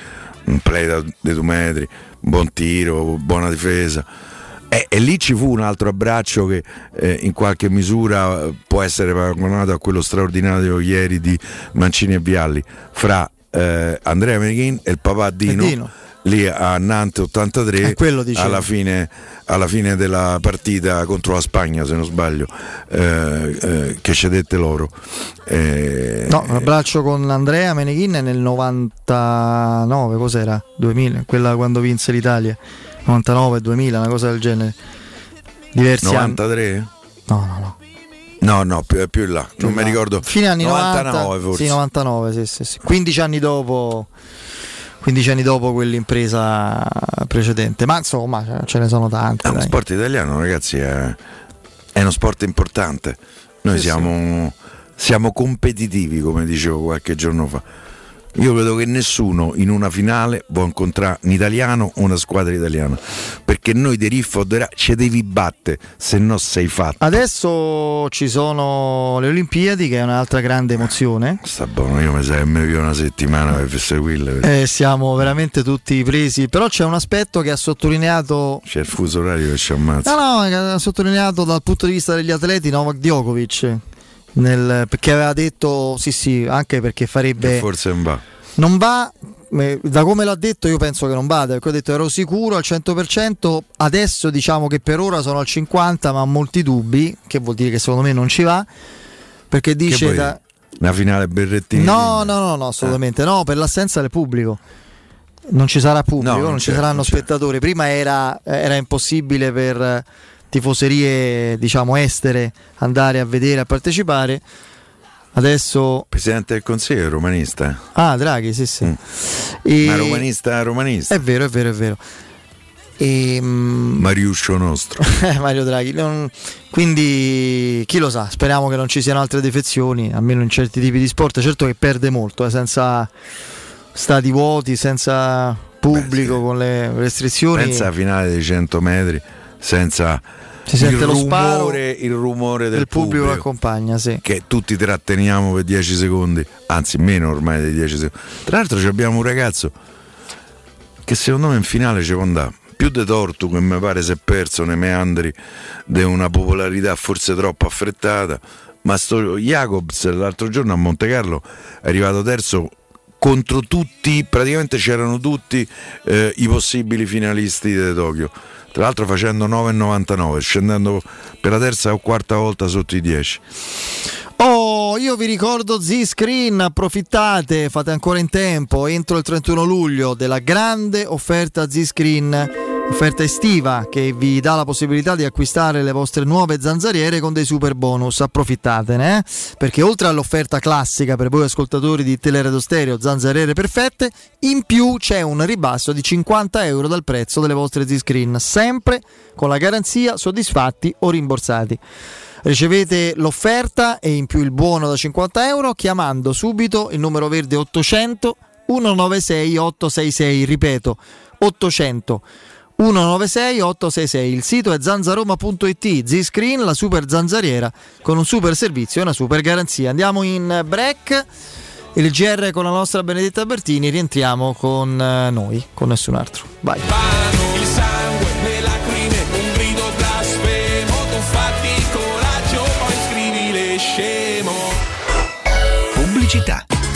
Un play da, dei due metri, buon tiro, buona difesa. E, e lì ci fu un altro abbraccio che eh, in qualche misura eh, può essere paragonato a quello straordinario ieri di Mancini e Vialli fra eh, Andrea Meneghin e il papà Dino, E Dino. Lì a Nantes 83 Eh, alla fine, alla fine della partita contro la Spagna se non sbaglio eh, eh, che cedette loro Eh, No, un abbraccio con Andrea Meneghin nel 99, cos'era? 2000, quella quando vinse l'Italia. 99, 2000, una cosa del genere. Diversi anni. 93? No, no, no. No, no, più, più in là, non mi là. ricordo. Fine anni 99 90, forse. Sì, 99, sì, sì, sì. 15 anni dopo 15 anni dopo quell'impresa precedente. Ma insomma, ce ne sono tante. È uno dai. sport italiano, ragazzi, è, è uno sport importante. Noi Sì, siamo, siamo competitivi, come dicevo qualche giorno fa. Io vedo che nessuno in una finale può incontrare un italiano o una squadra italiana. Perché noi di Riffo ci devi battere, se no sei fatto. Adesso ci sono le Olimpiadi, che è un'altra grande emozione. Sta buono, io mi serve via una settimana per seguirle. Eh, siamo veramente tutti presi. Però c'è un aspetto che ha sottolineato. C'è il fuso orario che ci ammazza. No, no, che ha sottolineato dal punto di vista degli atleti Novak Djokovic. Nel- perché aveva detto sì, sì, anche perché farebbe. E forse non va. Non va, eh, da come l'ha detto io penso che non vada, perché ho detto ero sicuro al 100%, adesso diciamo che per ora sono al 50% ma ho molti dubbi, che vuol dire che secondo me non ci va, perché dice... da- Una finale Berrettini. No, no, no, no, assolutamente no, per l'assenza del pubblico. Non ci sarà pubblico, No, non, non ci saranno non spettatori. Prima era, era impossibile per eh, tifoserie, diciamo, estere andare a vedere, a partecipare. Adesso... Presidente del Consiglio è romanista. Ah, Draghi, sì, sì. E- Mm. Ma romanista, romanista. È vero, è vero, è vero. E, mm, Mariuscio nostro. eh, Mario Draghi. non- quindi chi lo sa, speriamo che non ci siano altre defezioni, almeno in certi tipi di sport. Certo che perde molto, eh, senza stati vuoti, senza pubblico, con le restrizioni. Alla finale dei 100 metri senza Si sente il, lo sparo rumore, il rumore del del pubblico pubblico. accompagna, sì. Che tutti tratteniamo per 10 secondi, anzi meno ormai di 10 secondi. Tra l'altro abbiamo un ragazzo che secondo me in finale ci può andare. Più di Tortu che mi pare si è perso nei meandri di una popolarità forse troppo affrettata. Ma sto Jacobs l'altro giorno a Monte Carlo è arrivato terzo contro tutti, praticamente c'erano tutti eh, i possibili finalisti di Tokyo. Tra l'altro facendo 9,99, scendendo per la terza o quarta volta sotto i 10. Oh, io vi ricordo Z-Screen, approfittate, fate ancora in tempo, entro il 31 luglio della grande offerta Z-Screen, offerta estiva che vi dà la possibilità di acquistare le vostre nuove zanzariere con dei super bonus, approfittatene, eh? perché oltre all'offerta classica per voi ascoltatori di Teleradio Stereo, zanzariere perfette, in più c'è un ribasso di 50 euro dal prezzo delle vostre Z-Screen, sempre con la garanzia soddisfatti o rimborsati. Ricevete l'offerta e in più il buono da 50 euro chiamando subito il numero verde 800 196 866, ripeto 800 196 866. Il sito è zanzaroma.it, Z-Screen, la super zanzariera con un super servizio e una super garanzia. Andiamo in break. Il GR con la nostra Benedetta Bertini, rientriamo con eh, noi, con nessun altro. Vai. Il sangue, le lacrime, un grido blasfemo Tu fatti coraggio, poi scrivile scemo Pubblicità.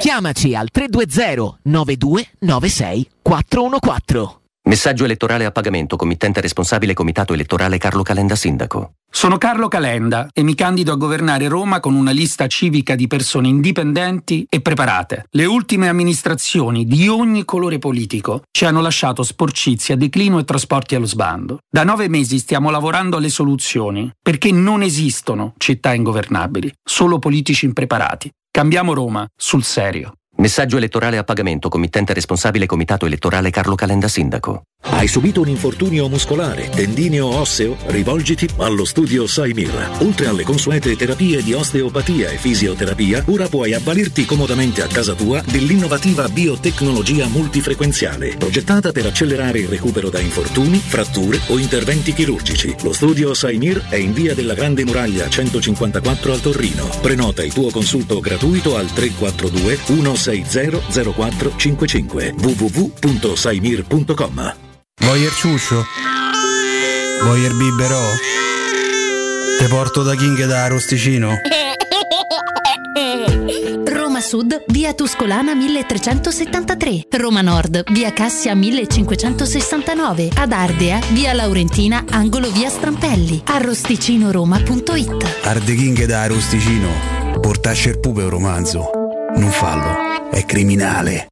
Chiamaci al 320 9296 414. Messaggio elettorale a pagamento, committente responsabile Comitato Elettorale Carlo Calenda Sindaco. Sono Carlo Calenda e mi candido a governare Roma con una lista civica di persone indipendenti e preparate. Le ultime amministrazioni di ogni colore politico ci hanno lasciato sporcizia, declino e trasporti allo sbando. Da nove mesi stiamo lavorando alle soluzioni perché non esistono città ingovernabili, solo politici impreparati. Cambiamo Roma sul serio. Messaggio elettorale a pagamento, committente responsabile Comitato Elettorale Carlo Calenda Sindaco. Hai subito un infortunio muscolare, tendineo o osseo? Rivolgiti allo studio Saimir. Oltre alle consuete terapie di osteopatia e fisioterapia, ora puoi avvalerti comodamente a casa tua dell'innovativa biotecnologia multifrequenziale, progettata per accelerare il recupero da infortuni, fratture o interventi chirurgici. Lo studio Saimir è in via della Grande Muraglia 154 al Torrino. Prenota il tuo consulto gratuito al 342 160 0455 www.saimir.com Voyer ciuscio? Voyer biberò? Te porto da King da Rosticino? Roma Sud, via Tuscolana 1373. Roma Nord, via Cassia 1569. Ad Ardea, via Laurentina, angolo via Strampelli. Arrosticinoroma.it. Arde King da Rosticino. Portasce il pupe un romanzo. Non fallo, è criminale.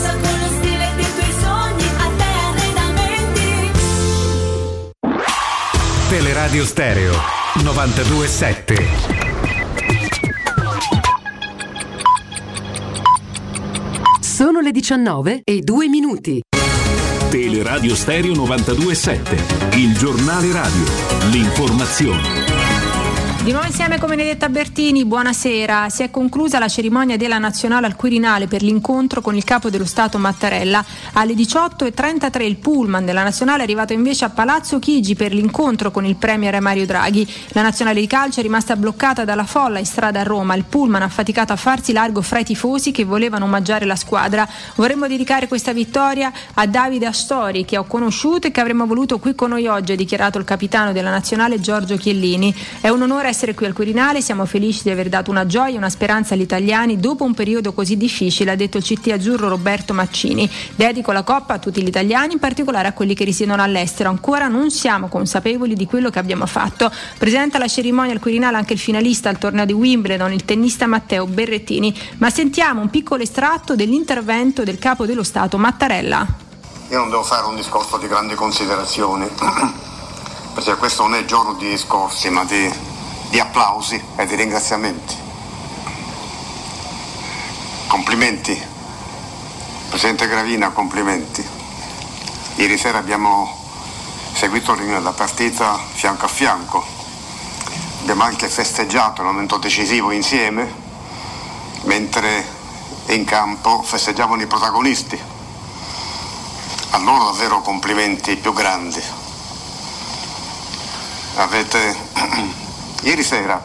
Teleradio Stereo 927. Sono le 19 e 2 minuti. Teleradio Stereo 927, il giornale radio, l'informazione. Di nuovo insieme con Benedetta Bertini, buonasera. Si è conclusa la cerimonia della Nazionale al Quirinale per l'incontro con il capo dello Stato Mattarella. Alle 18.33 il pullman della Nazionale è arrivato invece a Palazzo Chigi per l'incontro con il Premier Mario Draghi. La Nazionale di calcio è rimasta bloccata dalla folla in strada a Roma. Il pullman ha faticato a farsi largo fra i tifosi che volevano omaggiare la squadra. Vorremmo dedicare questa vittoria a Davide Astori che ho conosciuto e che avremmo voluto qui con noi oggi, ha dichiarato il capitano della Nazionale Giorgio Chiellini. È un onore essere qui al Quirinale, siamo felici di aver dato una gioia e una speranza agli italiani dopo un periodo così difficile, ha detto il CT azzurro Roberto Maccini. Dedico la Coppa a tutti gli italiani, in particolare a quelli che risiedono all'estero. Ancora non siamo consapevoli di quello che abbiamo fatto. Presenta la cerimonia al Quirinale anche il finalista al torneo di Wimbledon, il tennista Matteo Berrettini. Ma sentiamo un piccolo estratto dell'intervento del capo dello Stato Mattarella. Io non devo fare un discorso di grandi considerazioni, perché questo non è giorno di discorsi, ma di, di applausi e di ringraziamenti. Complimenti, Presidente Gravina, complimenti. Ieri sera abbiamo seguito la partita fianco a fianco, abbiamo anche festeggiato il momento decisivo insieme, mentre in campo festeggiavano i protagonisti. A loro davvero complimenti più grandi. Avete ieri sera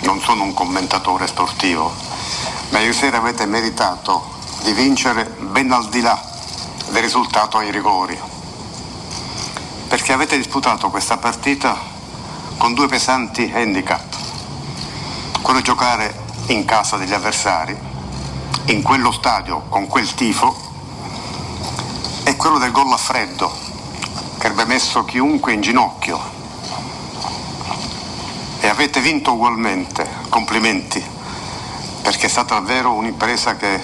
non sono un commentatore sportivo, ma ieri sera avete meritato di vincere ben al di là del risultato ai rigori, perché avete disputato questa partita con due pesanti handicap, quello di giocare in casa degli avversari, in quello stadio, con quel tifo, e quello del gol a freddo, che avrebbe messo chiunque in ginocchio. Avete vinto ugualmente, complimenti, perché è stata davvero un'impresa che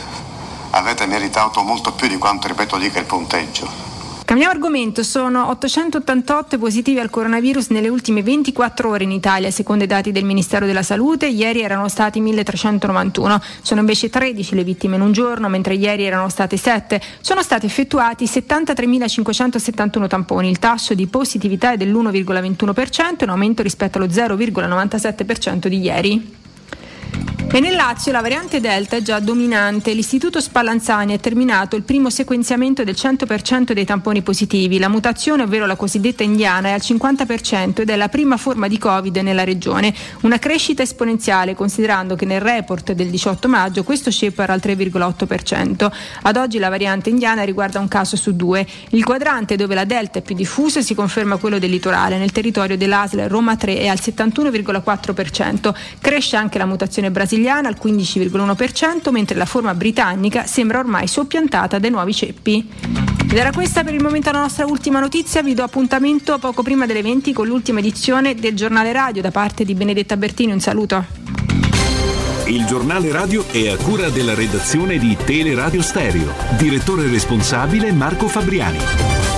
avete meritato molto più di quanto, ripeto, dica il punteggio. Cambiamo argomento, sono 888 positivi al coronavirus nelle ultime 24 ore in Italia, secondo i dati del Ministero della Salute, ieri erano stati 1391, sono invece 13 le vittime in un giorno, mentre ieri erano state 7, sono stati effettuati 73.571 tamponi, il tasso di positività è dell'1,21%, in aumento rispetto allo 0,97% di ieri. E nel Lazio la variante Delta è già dominante. L'Istituto Spallanzani ha terminato il primo sequenziamento del 100% dei tamponi positivi. La mutazione, ovvero la cosiddetta indiana, è al 50% ed è la prima forma di Covid nella regione. Una crescita esponenziale considerando che nel report del 18 maggio questo ceppo era al 3,8%. Ad oggi la variante indiana riguarda un caso su due. Il quadrante dove la Delta è più diffusa si conferma quello del litorale. Nel territorio dell'ASL Roma 3 è al 71,4%. Cresce anche la mutazione brasiliana brasiliana al 15,1%, mentre la forma britannica sembra ormai soppiantata dai nuovi ceppi. Ed era questa per il momento la nostra ultima notizia, vi do appuntamento poco prima delle 20 con l'ultima edizione del giornale radio da parte di Benedetta Bertini, un saluto. Il giornale radio è a cura della redazione di Teleradio Stereo. Direttore responsabile Marco Fabriani.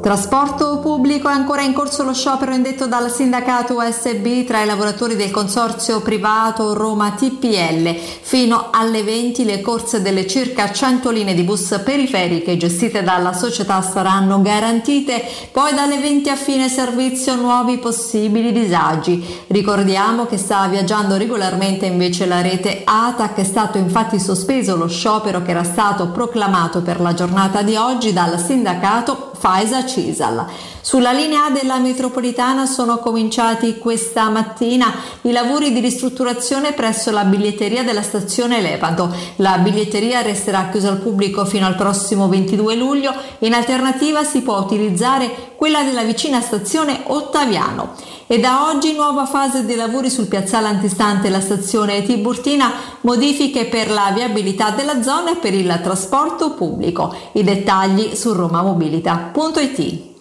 Trasporto pubblico è ancora in corso lo sciopero indetto dal sindacato USB tra i lavoratori del consorzio privato Roma TPL. Fino alle 20 le corse delle circa 100 linee di bus periferiche gestite dalla società saranno garantite, poi dalle 20 a fine servizio nuovi possibili disagi. Ricordiamo che sta viaggiando regolarmente invece la rete ATAC, è stato infatti sospeso lo sciopero che era stato proclamato per la giornata di oggi dal sindacato Faisa Cisal. Sulla linea A della metropolitana sono cominciati questa mattina i lavori di ristrutturazione presso la biglietteria della stazione Lepanto. La biglietteria resterà chiusa al pubblico fino al prossimo 22 luglio. In alternativa si può utilizzare quella della vicina stazione Ottaviano. E da oggi nuova fase dei lavori sul piazzale antistante la stazione Tiburtina, modifiche per la viabilità della zona e per il trasporto pubblico. I dettagli su romamobilita.it.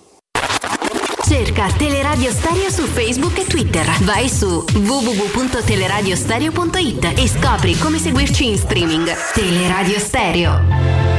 Cerca Teleradio Stereo su Facebook e Twitter. Vai su www.teleradiostereo.it e scopri come seguirci in streaming. Teleradio Stereo.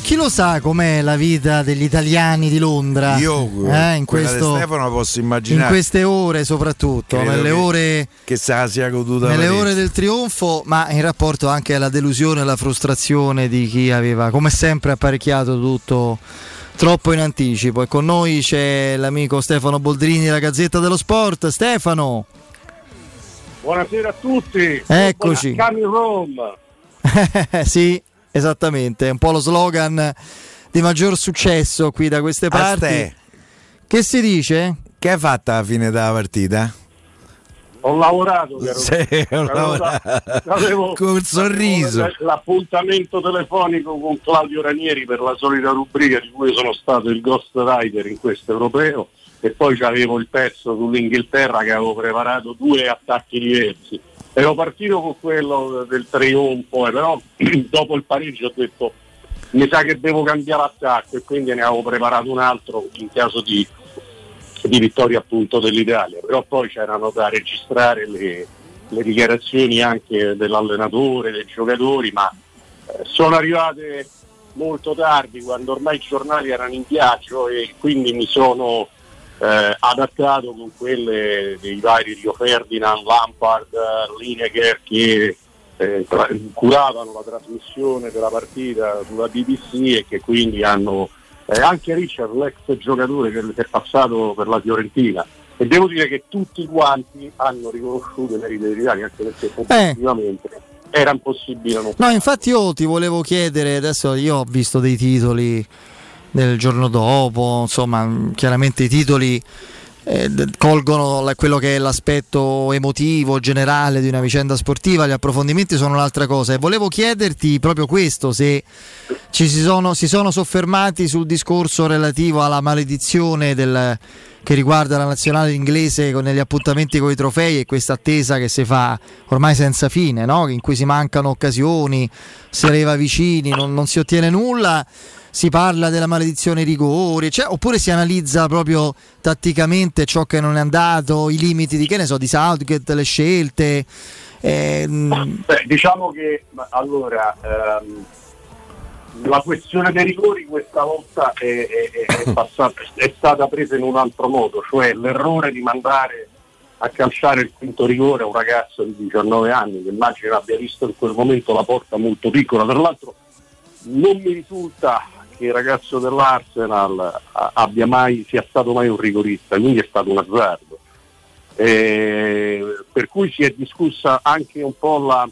Chi lo sa com'è la vita degli italiani di Londra? Io eh, in, quella di questo- Stefano posso in immaginare. queste ore soprattutto, Credo nelle che- ore che se la sia goduta nelle ore del trionfo, ma in rapporto anche alla delusione e alla frustrazione di chi aveva, come sempre, apparecchiato tutto troppo in anticipo. E con noi c'è l'amico Stefano Boldrini della Gazzetta dello Sport. Stefano, Buonasera a tutti. Eccoci. Coming Rome. sì, esattamente, è un po' lo slogan di maggior successo qui da queste parti. Aste. Che si dice? Che hai fatto alla fine della partita? Ho lavorato. che ero- Sì, ho lavorato. avevo- Col sorriso. L'appuntamento telefonico con Claudio Ranieri per la solita rubrica di cui sono stato il ghostwriter in questo europeo e poi avevo il pezzo sull'Inghilterra che avevo preparato due attacchi diversi. Ero partito con quello del trionfo, eh, però dopo il pareggio ho detto mi sa che devo cambiare attacco e quindi ne avevo preparato un altro in caso di, di vittoria appunto dell'Italia, però poi c'erano da registrare le, le dichiarazioni anche dell'allenatore, dei giocatori, ma eh, sono arrivate molto tardi quando ormai i giornali erano in viaggio e quindi mi sono eh, adattato con quelle dei vari Rio Ferdinand, Lampard, eh, Lineker che eh, tra- curavano la trasmissione della partita sulla BBC e che quindi hanno eh, anche Richard, l'ex giocatore che che è passato per la Fiorentina. E devo dire che tutti quanti hanno riconosciuto i meriti dell'Italia, anche perché effettivamente era impossibile non No, infatti io ti volevo chiedere, adesso io ho visto dei titoli del giorno dopo, insomma mh, chiaramente i titoli eh, colgono quello che è l'aspetto emotivo generale di una vicenda sportiva, gli approfondimenti sono un'altra cosa e volevo chiederti proprio questo, se ci si sono, si sono soffermati sul discorso relativo alla maledizione del- che riguarda la nazionale inglese con- negli appuntamenti con i trofei e questa attesa che si fa ormai senza fine, no? in cui si mancano occasioni, si arriva vicini, non, non si ottiene nulla, si parla della maledizione ai rigori, cioè, oppure si analizza proprio tatticamente ciò che non è andato, i limiti di che ne so, di Southgate, le scelte. ehm, Beh, diciamo che allora ehm, la questione dei rigori questa volta è- è- è passata- è stata presa in un altro modo, cioè l'errore di mandare a calciare il quinto rigore a un ragazzo di 19 anni che immagino abbia visto in quel momento la porta molto piccola. Tra l'altro non mi risulta che il ragazzo dell'Arsenal abbia mai, sia stato mai un rigorista, quindi è stato un azzardo. Eh, per cui si è discussa anche un po' la,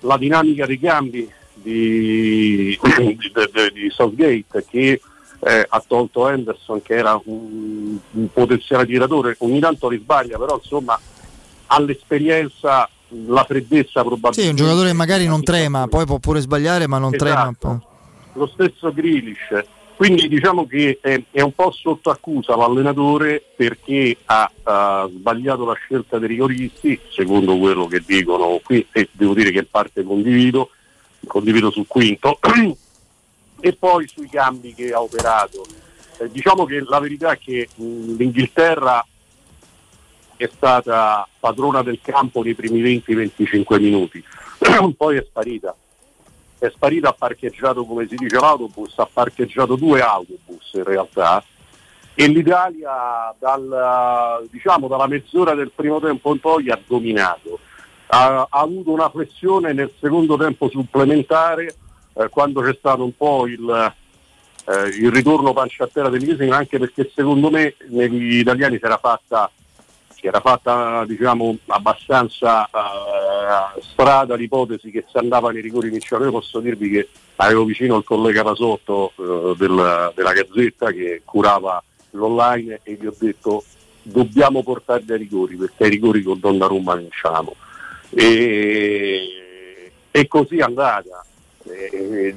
la dinamica dei cambi di, di, di- di Southgate che eh, ha tolto Henderson che era un, un potenziale tiratore, ogni tanto li sbaglia, però insomma all'esperienza, la freddezza probabilmente. sì, un giocatore che magari non trema, poi può pure sbagliare, ma non trema. Lo stesso Grealish. Quindi diciamo che è, è un po' sotto accusa l'allenatore perché ha, ha sbagliato la scelta dei rigoristi, secondo quello che dicono qui, e devo dire che in parte condivido, condivido sul quinto, e poi sui cambi che ha operato. Eh, diciamo che la verità è che mh, l'Inghilterra è stata padrona del campo nei primi 20-25 minuti, poi è sparita. È sparita, ha parcheggiato, come si dice, l'autobus, ha parcheggiato due autobus in realtà e l'Italia dal, diciamo, dalla mezz'ora del primo tempo in poi ha dominato. Ha, ha avuto una flessione nel secondo tempo supplementare eh, quando c'è stato un po' il, eh, il ritorno pancia a terra dell'Inghilterra, anche perché secondo me negli italiani si era fatta si era fatta diciamo abbastanza eh, strada l'ipotesi che si andava nei rigori iniziali. Io posso dirvi che avevo vicino il collega Pasotto eh, del- della Gazzetta che curava l'online e gli ho detto dobbiamo portarli ai rigori perché ai rigori con Donnarumma vinciamo. E, e così è andata. Eh,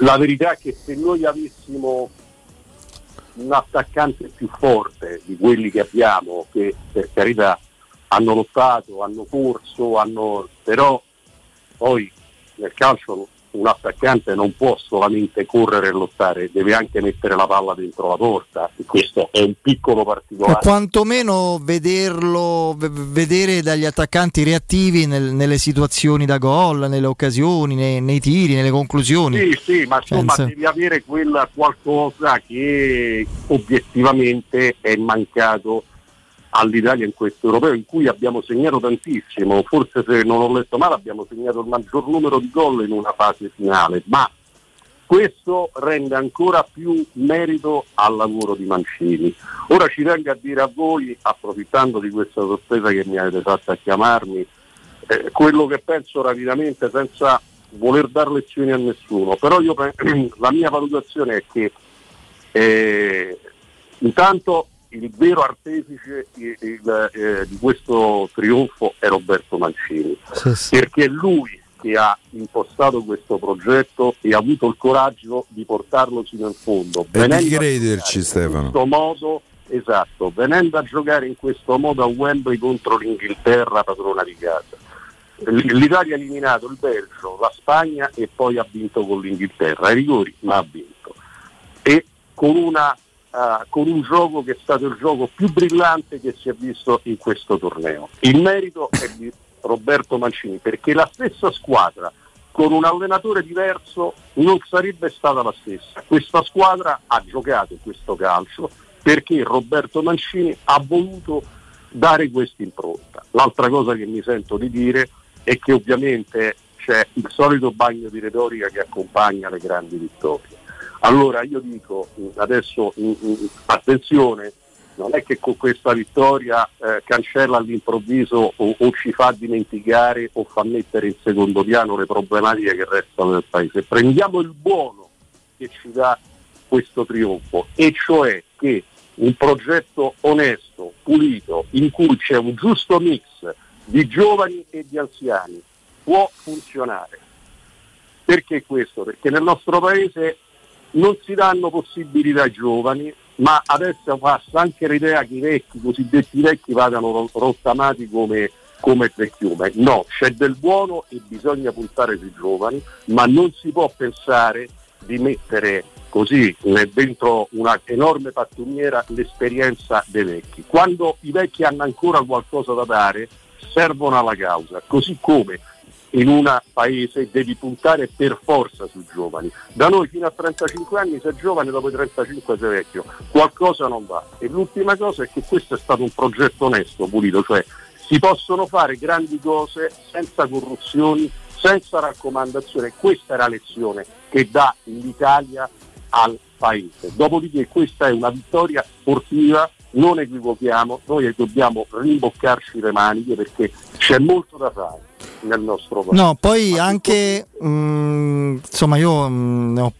la verità è che se noi avessimo un attaccante più forte di quelli che abbiamo, che per carità hanno lottato, hanno corso, hanno... però poi nel calcio un attaccante non può solamente correre e lottare, deve anche mettere la palla dentro la porta e questo è un piccolo O particolare. quantomeno vederlo, vedere dagli attaccanti reattivi nel- nelle situazioni da gol, nelle occasioni, nei, nei tiri, nelle conclusioni. Sì, sì, ma insomma Senza- devi avere quella qualcosa che obiettivamente è mancato all'Italia in questo europeo in cui abbiamo segnato tantissimo, forse se non ho letto male abbiamo segnato il maggior numero di gol in una fase finale, ma questo rende ancora più merito al lavoro di Mancini. Ora ci tengo a dire a voi, approfittando di questa sorpresa che mi avete fatto a chiamarmi, eh, quello che penso rapidamente senza voler dare lezioni a nessuno, però io la mia valutazione è che eh, intanto il vero artefice di, il, eh, di questo trionfo è Roberto Mancini, perché è lui che ha impostato questo progetto e ha avuto il coraggio di portarlo fino in fondo. E venendo di crederci, Stefano. In questo modo, esatto, venendo a giocare in questo modo a Wembley contro l'Inghilterra padrona di casa. L'Italia ha eliminato il Belgio, la Spagna e poi ha vinto con l'Inghilterra. Ai rigori, ma ha vinto. E con, una, eh, con un gioco che è stato il gioco più brillante che si è visto in questo torneo. Il merito è di Roberto Mancini perché la stessa squadra con un allenatore diverso non sarebbe stata la stessa. Questa squadra ha giocato questo calcio perché Roberto Mancini ha voluto dare questa impronta. L'altra cosa che mi sento di dire è che ovviamente c'è il solito bagno di retorica che accompagna le grandi vittorie. Allora io dico mh, adesso mh, mh, attenzione, non è che con questa vittoria eh, cancella all'improvviso o, o ci fa dimenticare o fa mettere in secondo piano le problematiche che restano nel paese. Prendiamo il buono che ci dà questo trionfo, e cioè che un progetto onesto, pulito, in cui c'è un giusto mix di giovani e di anziani, può funzionare. Perché questo? Perché nel nostro paese non si danno possibilità ai giovani, ma adesso passa anche l'idea che i vecchi, i cosiddetti vecchi, vadano ro- rottamati come, come vecchiume. No, c'è del buono e bisogna puntare sui giovani, ma non si può pensare di mettere così dentro una enorme pattumiera l'esperienza dei vecchi. Quando i vecchi hanno ancora qualcosa da dare, servono alla causa, così come in un paese devi puntare per forza sui giovani. Da noi fino a 35 anni sei giovane, dopo i 35 sei vecchio, qualcosa non va. E l'ultima cosa è che questo è stato un progetto onesto, pulito, cioè si possono fare grandi cose senza corruzioni, senza raccomandazioni. Questa è la lezione che dà l'Italia al paese. Dopodiché questa è una vittoria sportiva, non equivochiamo, noi dobbiamo rimboccarci le maniche perché c'è molto da fare nel nostro paese. No, poi anche, mm, insomma, io mm, ne ho-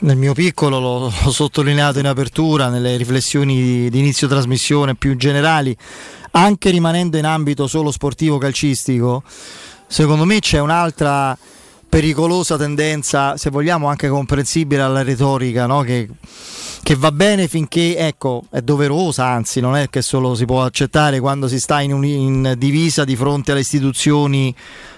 nel mio piccolo l'ho, l'ho sottolineato in apertura, nelle riflessioni di, di inizio trasmissione più generali, anche rimanendo in ambito solo sportivo calcistico, secondo me c'è un'altra pericolosa tendenza, se vogliamo anche comprensibile alla retorica, no? che, che va bene finché ecco, è doverosa, anzi non è che solo si può accettare quando si sta in, un- in divisa di fronte alle istituzioni,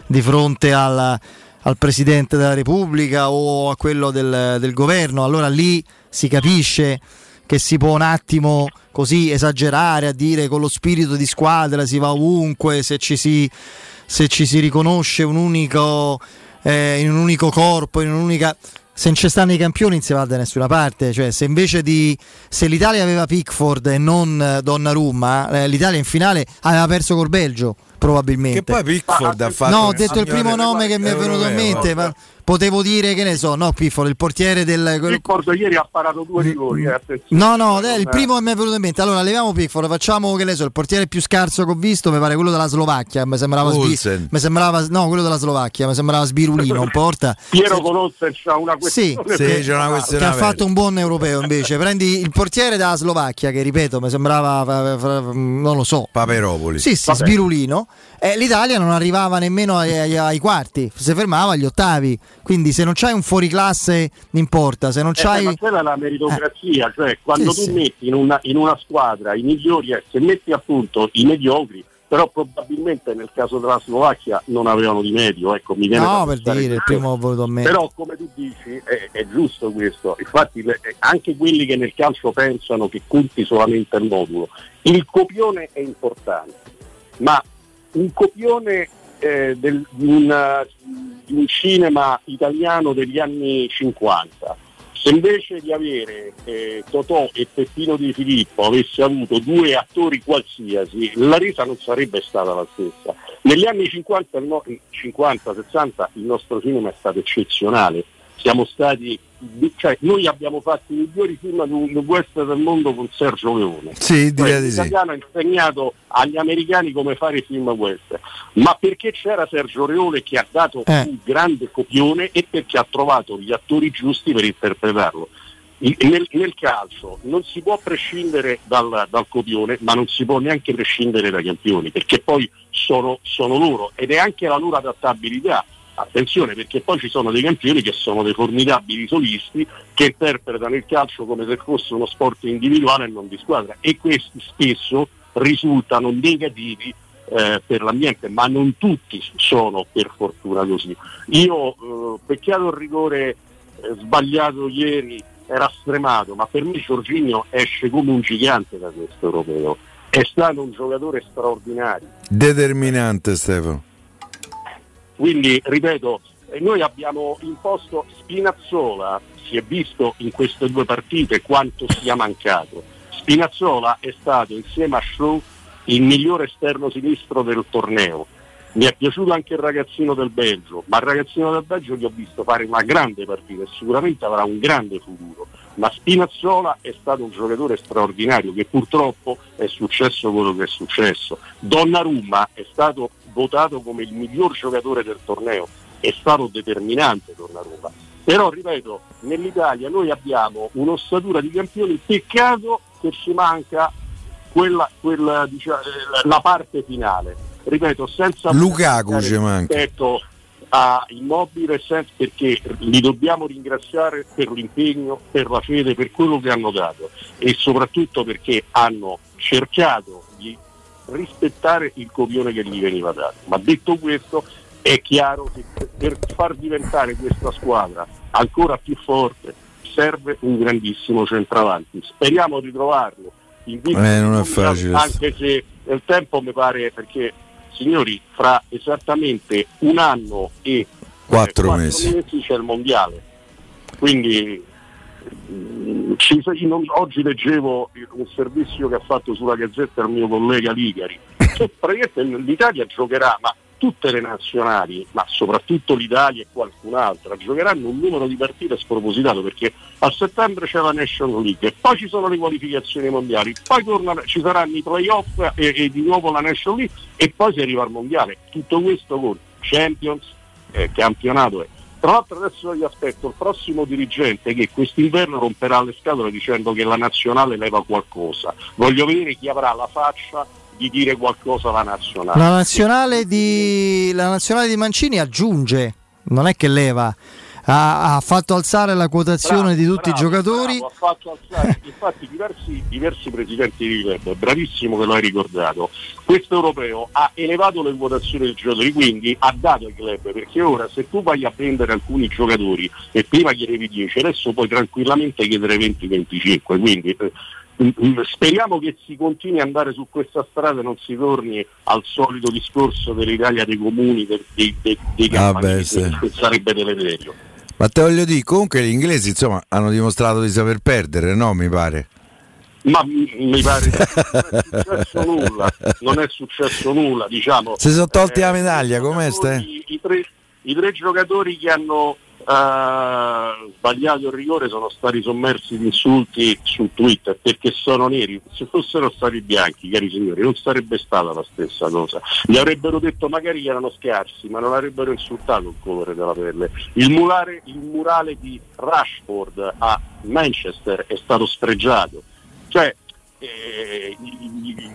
di fronte al, al Presidente della Repubblica o a quello del, del governo, allora lì si capisce che si può un attimo così esagerare a dire con lo spirito di squadra si va ovunque, se ci si, se ci si riconosce un unico, eh, in un unico corpo, in un'unica... Se non ci stanno i campioni non si va da nessuna parte, cioè se invece di... se l'Italia aveva Pickford e non eh, Donnarumma, eh, l'Italia in finale aveva perso col Belgio, probabilmente. Che poi Pickford ha fatto No, ho detto il primo nome che mi è venuto in europeo. mente, ma potevo dire che ne so, no Pickford, il portiere del... quello- Ricordo ieri ha parato due rigori, eh. No, no, è il primo che mi è venuto in mente. Allora, leviamo Pickford, facciamo che ne so, il portiere più scarso che ho visto, mi pare quello della Slovacchia, mi sembrava sbi- mi sembrava no, quello della Slovacchia, mi sembrava sbirulino, un porta. Piero Conozze c'ha una Sì, questione che, personale. che ha fatto un buon europeo invece. Prendi il portiere della Slovacchia, che ripeto, mi sembrava fa- fa- non lo so. Paperopoli. Sì, sì, Vabbè. sbirulino. E l'Italia non arrivava nemmeno ai, ai- ai quarti, si fermava agli ottavi. Quindi se non c'hai un fuoriclasse non importa, se non Eh, c'hai ma quella è la meritocrazia, cioè quando Sì, tu sì. metti in una, in una squadra i migliori, eh, se metti appunto i mediocri, però probabilmente nel caso della Slovacchia non avevano di medio, ecco, mi viene No, per dire, il primo ho voluto a me. Però come tu dici è, è giusto questo, infatti le- eh, anche quelli che nel calcio pensano che conti solamente il modulo, il copione è importante, ma un copione eh, del- di, un, un cinema italiano degli anni 50, se invece di avere eh, Totò e Peppino Di Filippo avesse avuto due attori qualsiasi, la resa non sarebbe stata la stessa. Negli anni 50, il no- 50-60 il nostro cinema è stato eccezionale, siamo stati, cioè, noi abbiamo fatto i migliori film del west del mondo con Sergio Leone. Sì, direi Cioè, di sì. L'italiano ha insegnato agli americani come fare i film western, ma perché c'era Sergio Leone che ha dato Eh. un grande copione e perché ha trovato gli attori giusti per interpretarlo. Nel, nel calcio non si può prescindere dal, dal copione, ma non si può neanche prescindere dai campioni, perché poi sono, sono loro ed è anche la loro adattabilità. Attenzione perché poi ci sono dei campioni che sono dei formidabili solisti che interpretano il calcio come se fosse uno sport individuale e non di squadra e questi spesso risultano negativi eh, per l'ambiente, ma non tutti sono per fortuna così. Io eh, peccato il rigore eh, sbagliato ieri, era stremato, ma per me Giorginio esce come un gigante da questo europeo. È stato un giocatore straordinario. Determinante Stefano. Quindi, ripeto, eh, noi abbiamo imposto Spinazzola, si è visto in queste due partite quanto sia mancato. Spinazzola è stato insieme a Shaw il migliore esterno sinistro del torneo. Mi è piaciuto anche il ragazzino del Belgio, ma il ragazzino del Belgio gli ho visto fare una grande partita e sicuramente avrà un grande futuro. Ma Spinazzola è stato un giocatore straordinario che purtroppo è successo quello che è successo. Donnarumma è stato votato come il miglior giocatore del torneo, è stato determinante Donnarumma. Però ripeto, nell'Italia noi abbiamo un'ossatura di campioni, peccato che ci manca quella, quella, diciamo, la parte finale. Ripeto, senza Lukaku ci manca. rispetto a Immobile perché li dobbiamo ringraziare per l'impegno, per la fede, per quello che hanno dato e soprattutto perché hanno cercato di rispettare il copione che gli veniva dato. Ma detto questo è chiaro che per- far diventare questa squadra ancora più forte serve un grandissimo centravanti. Speriamo di trovarlo. in Eh, non è facile. Anche se nel tempo mi pare perché signori fra esattamente un anno e Quattro eh, mesi. c'è il mondiale. Quindi mm, ci- non- oggi leggevo un servizio che ha fatto sulla gazzetta il mio collega Ligari. Che praticamente l'Italia giocherà, ma tutte le nazionali, ma soprattutto l'Italia e qualcun'altra, giocheranno un numero di partite spropositato perché a settembre c'è la National League, poi ci sono le qualificazioni mondiali, poi tornano- ci saranno i playoff e, e di nuovo la National League e poi si arriva al mondiale. Tutto questo con Champions, eh, campionato. Tra l'altro adesso io aspetto il prossimo dirigente che quest'inverno romperà le scatole dicendo che la nazionale leva qualcosa. Voglio vedere chi avrà la faccia di dire qualcosa alla nazionale. La nazionale, di, la nazionale di Mancini aggiunge, non è che leva, ha, ha fatto alzare la quotazione di tutti Bravo, i giocatori. bravo, ha fatto alzare, infatti diversi, diversi presidenti di club, bravissimo che lo hai ricordato, questo europeo ha elevato le quotazioni dei giocatori, quindi ha dato ai club, perché ora se tu vai a prendere alcuni giocatori e prima chiedevi 10, adesso puoi tranquillamente chiedere 20-25, quindi eh, speriamo che si continui ad andare su questa strada e non si torni al solito discorso dell'Italia dei comuni, dei, dei, dei, dei Ah, beh, sì. che sarebbe deleterio. Ma te voglio dire, comunque gli inglesi insomma hanno dimostrato di saper perdere, no? Mi pare. Ma mi mi pare che non è successo nulla, non è successo nulla, diciamo. Si sono tolti Eh, la medaglia, com'è? I, i tre, I tre giocatori che hanno eh, sbagliato il rigore sono stati sommersi di insulti su Twitter perché sono neri. Se fossero stati bianchi, cari signori, non sarebbe stata la stessa cosa. Gli avrebbero detto magari erano scarsi, ma non avrebbero insultato il colore della pelle. Il murale, il murale di Rashford a Manchester è stato sfregiato. Cioè, eh,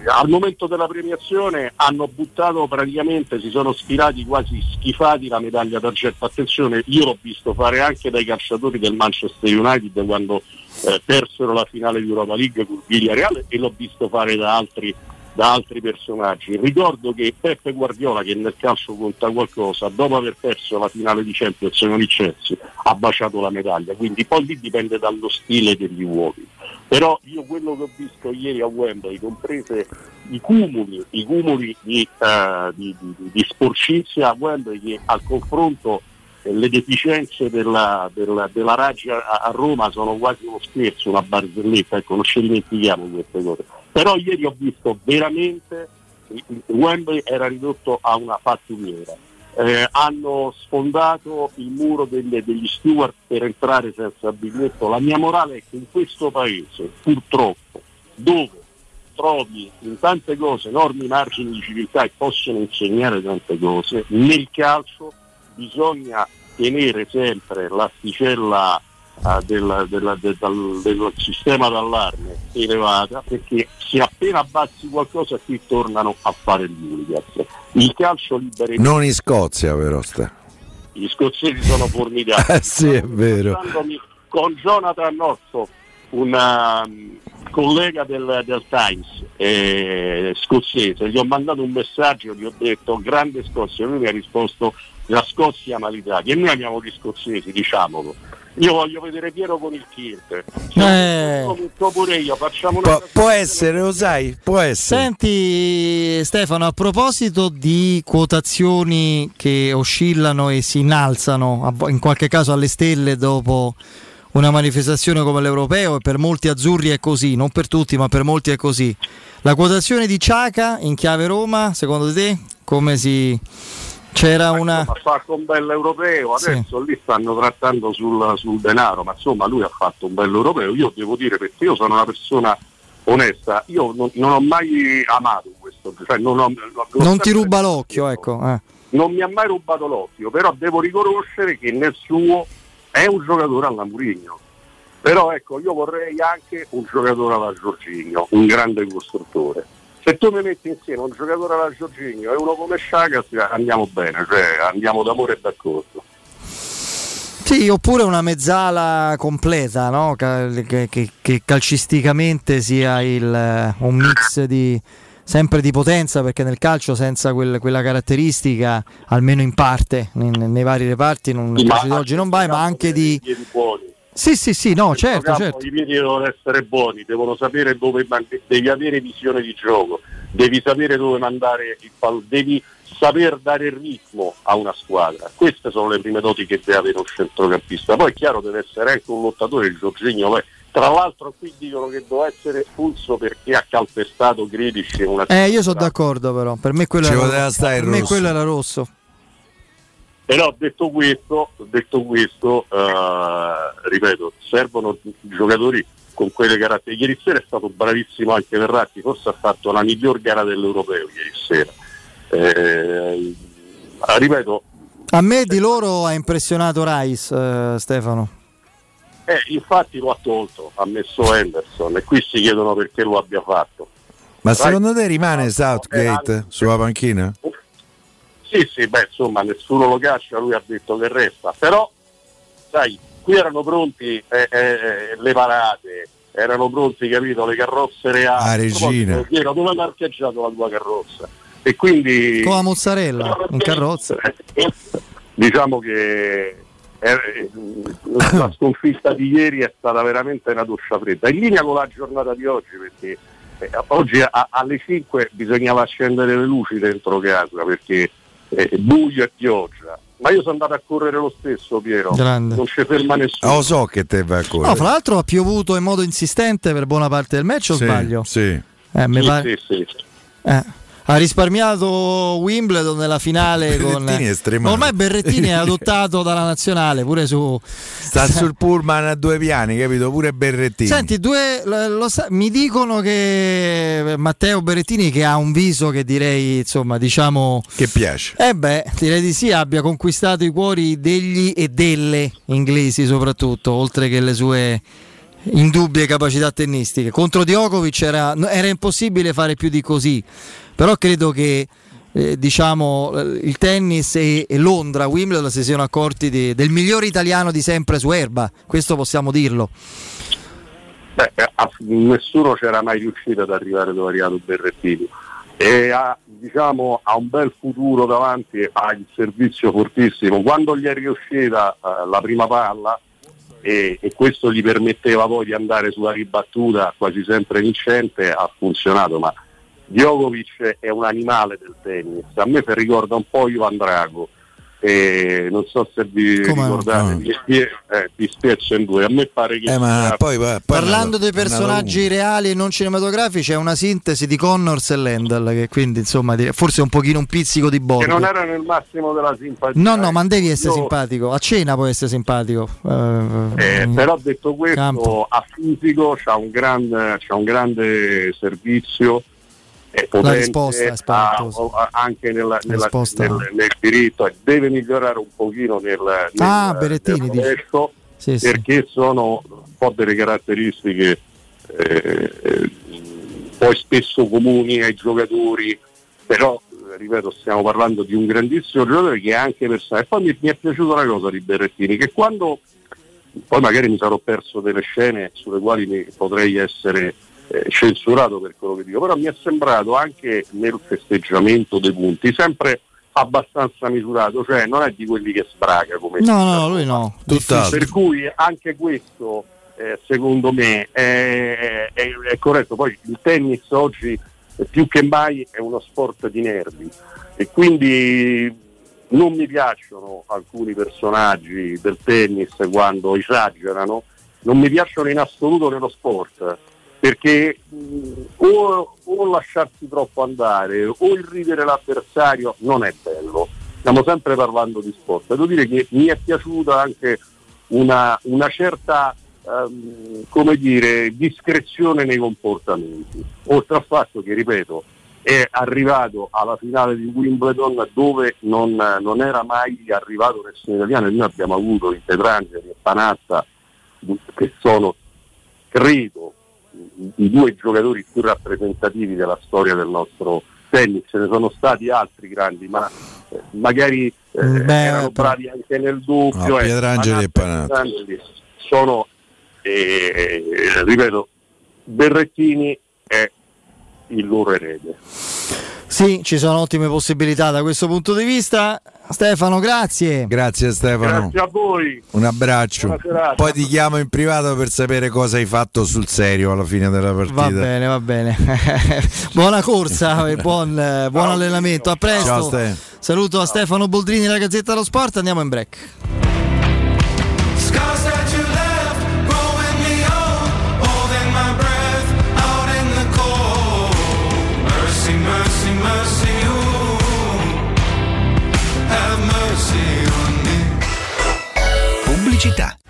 al momento della premiazione hanno buttato praticamente, si sono sfilati quasi schifati la medaglia d'argento. Attenzione, io l'ho visto fare anche dai calciatori del Manchester United quando eh, persero la finale di Europa League con Villarreal e l'ho visto fare da altri, da altri personaggi. Ricordo che Peppe Guardiola, che nel calcio conta qualcosa, dopo aver perso la finale di Champions con il Chelsea, ha baciato la medaglia. Quindi poi lì dipende dallo stile degli uomini. Però io quello che ho visto ieri a Wembley, comprese i cumuli, i cumuli di, eh, di- di- di sporcizia a Wembley che al confronto eh, le deficienze della, della, della Raggia a, a Roma sono quasi uno scherzo, una barzelletta, ecco, non ci dimentichiamo queste cose. Però ieri ho visto veramente Wembley era ridotto a una pattumiera. Eh, hanno sfondato il muro delle- degli steward per entrare senza biglietto. La mia morale è che in questo paese, purtroppo, dove trovi in tante cose enormi margini di civiltà e possono insegnare tante cose, nel calcio bisogna tenere sempre l'asticella eh, del, della- de- dal- del sistema d'allarme elevata perché se appena abbassi qualcosa qui tornano a fare il Juligas. Il calcio libero Non in Scozia però sta. gli scozzesi sono formidabili. Eh sì, è vero. Con Jonathan Orso, un um, collega del, del Times eh, scozzese, gli ho mandato un messaggio, gli ho detto grande Scozia, lui mi ha risposto la Scozia ma l'Italia e noi abbiamo gli scozzesi, diciamolo. Io voglio vedere Piero con il Kirk. Eh. Comunque pure io, facciamo una Pu- può essere, lo sai, può essere. Senti Stefano, a proposito di quotazioni che oscillano e si innalzano, in qualche caso alle stelle dopo una manifestazione come l'Europeo e per molti azzurri è così, non per tutti ma per molti è così. La quotazione di Ciaca in chiave Roma, secondo te, come si... C'era una... ha fatto un bel europeo, Sì. adesso lì stanno trattando sul, sul denaro, ma insomma lui ha fatto un bel europeo, io devo dire perché io sono una persona onesta, io non, non ho mai amato questo, cioè non, ho- l'ho Non ti ruba l'occhio, ecco. eh. non mi ha mai rubato l'occhio, però devo riconoscere che nel suo è un giocatore alla Murigno. Però ecco, io vorrei anche un giocatore alla Giorginio, un grande costruttore. Se tu mi metti insieme un giocatore alla Giorginio e uno come Sciagas andiamo bene, cioè andiamo d'amore e d'accordo. Sì, oppure una mezzala completa, no? Che, che- che calcisticamente sia il, eh, un mix di sempre di potenza, perché nel calcio senza quel- quella caratteristica, almeno in parte, nei, nei vari reparti, non, di oggi non vai, ma anche di... buoni. Sì, sì, sì, no, certo, campo certo. I piedi devono essere buoni, devono sapere dove devi avere visione di gioco, devi sapere dove mandare il pallone, devi saper dare il ritmo a una squadra. Queste sono le prime doti che deve avere un centrocampista. Poi è chiaro deve essere anche un lottatore, il Giorginio. Tra l'altro qui dicono che doveva essere espulso perché ha calpestato in una Eh, io sono d'accordo però, per me quello, Ci era, per me rosso. quello era rosso. Però detto questo, detto questo eh, ripeto, servono giocatori con quelle caratteristiche. Ieri sera è stato bravissimo anche Verratti, forse ha fatto la miglior gara dell'Europeo ieri sera. Eh, ripeto, A me di loro ha impressionato Rice, eh, Stefano. eh, infatti lo ha tolto, ha messo Henderson e qui si chiedono perché lo abbia fatto. Ma Dai. secondo te rimane Southgate sulla panchina? Sì, sì, beh, insomma, nessuno lo caccia, lui ha detto che resta, però, sai, qui erano pronti eh, eh, le parate, erano pronti, capito, le carrozze reali. Ah, Regina. Piero, dove hai parcheggiato la tua carrozza? E quindi... Con la mozzarella, in carrozza. diciamo che eh, la sconfitta di ieri è stata veramente una doccia fredda, in linea con la giornata di oggi perché eh, oggi a- alle 5 bisognava accendere le luci dentro casa perché è buio e pioggia. Ma io sono andato a correre lo stesso, Piero. Grande. Non ci ferma nessuno. Ah, lo so che te vai a correre. No, fra l'altro ha piovuto in modo insistente per buona parte del match o Sì, sbaglio? Sì. Eh, mi Sì, pare- sì, sì. eh. Ha risparmiato Wimbledon nella finale con... Berrettini stremato. Ormai Berrettini è adottato dalla nazionale pure su... Sta sul pullman a due piani, capito? Pure Berrettini. Senti, due, lo- sa- mi dicono che Matteo Berrettini che ha un viso che direi, insomma, diciamo... Che piace. Eh beh, direi di sì, abbia conquistato i cuori degli e delle inglesi soprattutto, oltre che le sue indubbie capacità tennistiche. Contro Djokovic era, era impossibile fare più di così, però credo che eh, diciamo eh, il tennis e, e Londra, Wimbledon si siano accorti di- del migliore italiano di sempre su erba, questo possiamo dirlo. Beh, eh, a- nessuno c'era mai riuscito ad arrivare dove è arrivato Berrettini e ha, diciamo, ha un bel futuro davanti, ha il servizio fortissimo. Quando gli è riuscita eh, la prima palla e, e questo gli permetteva poi di andare sulla ribattuta quasi sempre vincente, ha funzionato, ma Djokovic è un animale del tennis, a me ricorda un po' Ivan Drago. E non so se vi Come no? ricordate eh, di Spiezzo in due, a me pare che Eh, ma sia- poi, poi Parlando dei personaggi reali e non cinematografici, è una sintesi di Connors e Lendl, che quindi insomma forse un pochino un pizzico di che bordo. non era nel massimo della simpatia. No, no, eh. ma devi essere Io- simpatico. A cena puoi essere simpatico. Eh, eh, però detto questo, Campo. a fisico c'ha un, grande, c'ha un grande servizio, è potente, risposta è ha- spaventosa. ha- anche nella- nella- nel, nel diritto, deve migliorare un pochino nel, nel, Ah, Berrettini, nel Sì, sì. perché sono un po' delle caratteristiche eh, poi spesso comuni ai giocatori, però eh, ripeto stiamo parlando di un grandissimo giocatore che è anche personale. E poi mi, mi è piaciuta una cosa di Berrettini, che quando poi magari mi sarò perso delle scene sulle quali potrei essere eh, censurato per quello che dico, però mi è sembrato anche nel festeggiamento dei punti sempre abbastanza misurato, cioè non è di quelli che sbraga come No, no, lui no. per cui anche questo eh, secondo me è, è- è corretto. Poi il tennis oggi eh, più che mai è uno sport di nervi e quindi non mi piacciono alcuni personaggi del tennis quando esagerano, non mi piacciono in assoluto nello sport perché mh, o, o lasciarsi troppo andare o irridere l'avversario non è bello. Stiamo sempre parlando di sport. Devo dire che mi è piaciuta anche una, una certa ehm, come dire, discrezione nei comportamenti, oltre al fatto che, ripeto, è arrivato alla finale di Wimbledon dove non, non era mai arrivato nessun italiano e noi abbiamo avuto in Petrangeli e Panazza che sono, credo, i- due giocatori più rappresentativi della storia del nostro tennis. Ce ne sono stati altri grandi, ma eh, magari eh, Beh, erano bravi anche nel doppio. No, eh. Pietrangeli e Pietrangeli sono, eh, ripeto, Berrettini è il loro erede. Sì, ci sono ottime possibilità da questo punto di vista. Stefano, grazie. Grazie Stefano. Grazie a voi. Un abbraccio. Poi ti chiamo in privato per sapere cosa hai fatto sul serio alla fine della partita. Va bene, va bene. Buona corsa e buon, eh, buon allenamento. A presto. Ciao. Saluto a Stefano Boldrini, la Gazzetta dello Sport. Andiamo in break.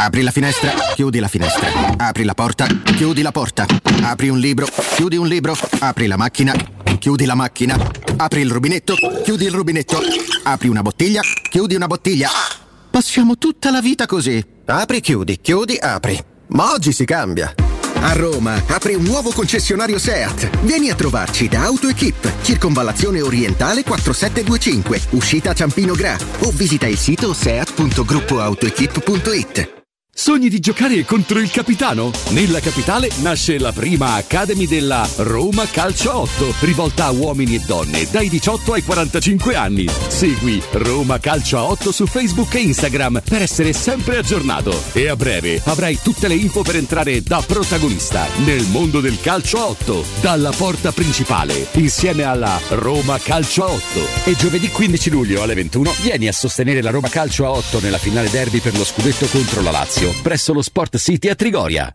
Apri la finestra, chiudi la finestra. Apri la porta, chiudi la porta. Apri un libro, chiudi un libro. Apri la macchina, chiudi la macchina. Apri il rubinetto, chiudi il rubinetto. Apri una bottiglia, chiudi una bottiglia. Passiamo tutta la vita così. Apri, chiudi, chiudi, apri. Ma oggi si cambia. A Roma apre un nuovo concessionario SEAT. Vieni a trovarci da AutoEquip, circonvallazione orientale 4725, uscita Ciampino Gra o visita il sito seat.gruppoautoequip.it. Sogni di giocare contro il capitano? Nella capitale nasce la prima Academy della Roma Calcio 8, rivolta a uomini e donne dai 18 ai 45 anni. Segui Roma Calcio 8 su Facebook e Instagram per essere sempre aggiornato. E a breve avrai tutte le info per entrare da protagonista nel mondo del calcio 8, dalla porta principale, insieme alla Roma Calcio 8. E giovedì 15 luglio alle 21 vieni a sostenere la Roma Calcio a 8 nella finale derby per lo scudetto contro la Lazio presso lo Sport City a Trigoria.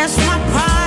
That's my problem.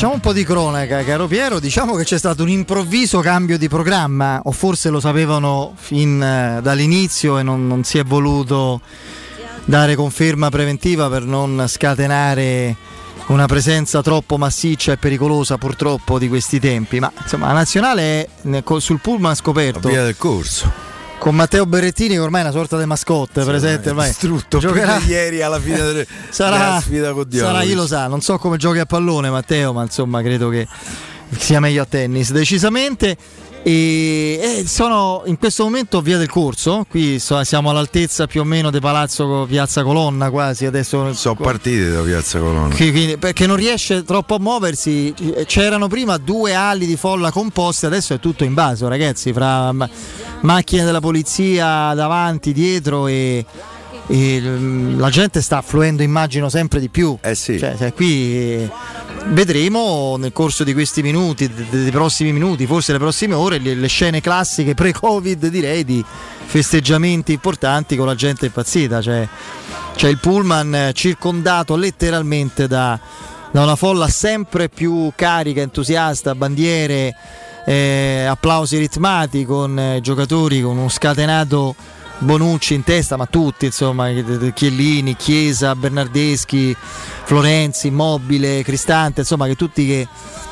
Facciamo un po' di cronaca, caro Piero. Diciamo che c'è stato un improvviso cambio di programma, o forse lo sapevano fin eh, dall'inizio e non, non si è voluto dare conferma preventiva per non scatenare una presenza troppo massiccia e pericolosa purtroppo di questi tempi. Ma insomma, la nazionale è sul pullman scoperto. Via del corso. Con Matteo Berrettini, che ormai è una sorta di mascotte, presente ormai. Distrutto Giocherà- ieri alla fine delle, sarà, sfida con sarà Djokovic. chi lo sa, non so come giochi a pallone Matteo, ma insomma credo che sia meglio a tennis, decisamente. E eh, sono in questo momento via del corso, qui siamo all'altezza più o meno di Palazzo Piazza Colonna quasi, adesso Sono partite da Piazza Colonna. Qui- quindi- perché non riesce troppo a muoversi. C'erano prima due ali di folla composte, adesso è tutto invaso, ragazzi, fra ma- macchine della polizia davanti, dietro e, e, mm, la gente sta affluendo, immagino, sempre di più. Eh sì. Cioè, qui vedremo nel corso di questi minuti, de- de- dei prossimi minuti, forse le prossime ore, le, scene classiche pre-Covid, direi, di festeggiamenti importanti con la gente impazzita. Cioè, c'è il pullman circondato letteralmente da, da una folla sempre più carica, entusiasta, bandiere, eh, applausi ritmati con eh, giocatori con uno scatenato Bonucci in testa, ma tutti, insomma, Chiellini, Chiesa, Bernardeschi, Florenzi, Immobile, Cristante, insomma, che tutti che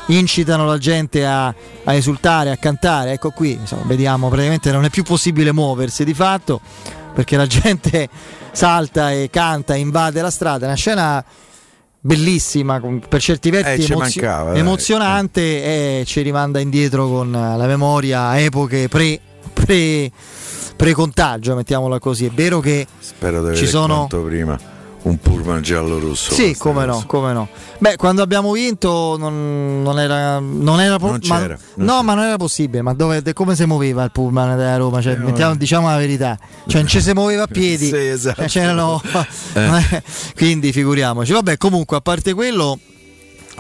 incitano la gente a, a esultare, a cantare. Ecco qui, insomma, vediamo, praticamente non è più possibile muoversi di fatto perché la gente salta e canta, invade la strada, è una scena bellissima, per certi versi Eh, emozio- mancava, emozionante e ci rimanda indietro con la memoria a epoche pre, pre, pre-contagio, mettiamola così. È vero che Spero di ci sono... prima un pullman giallo-rosso. Sì, come no, come no. Beh, quando abbiamo vinto non, non era, non era po- Non ma- non no, ma non era possibile. Ma dove, come si muoveva il pullman della Roma? Cioè, mettiamo- diciamo la verità, cioè, non ci si muoveva a piedi, Sì, esatto. Eh, c'erano, quindi figuriamoci. Vabbè, comunque, a parte quello,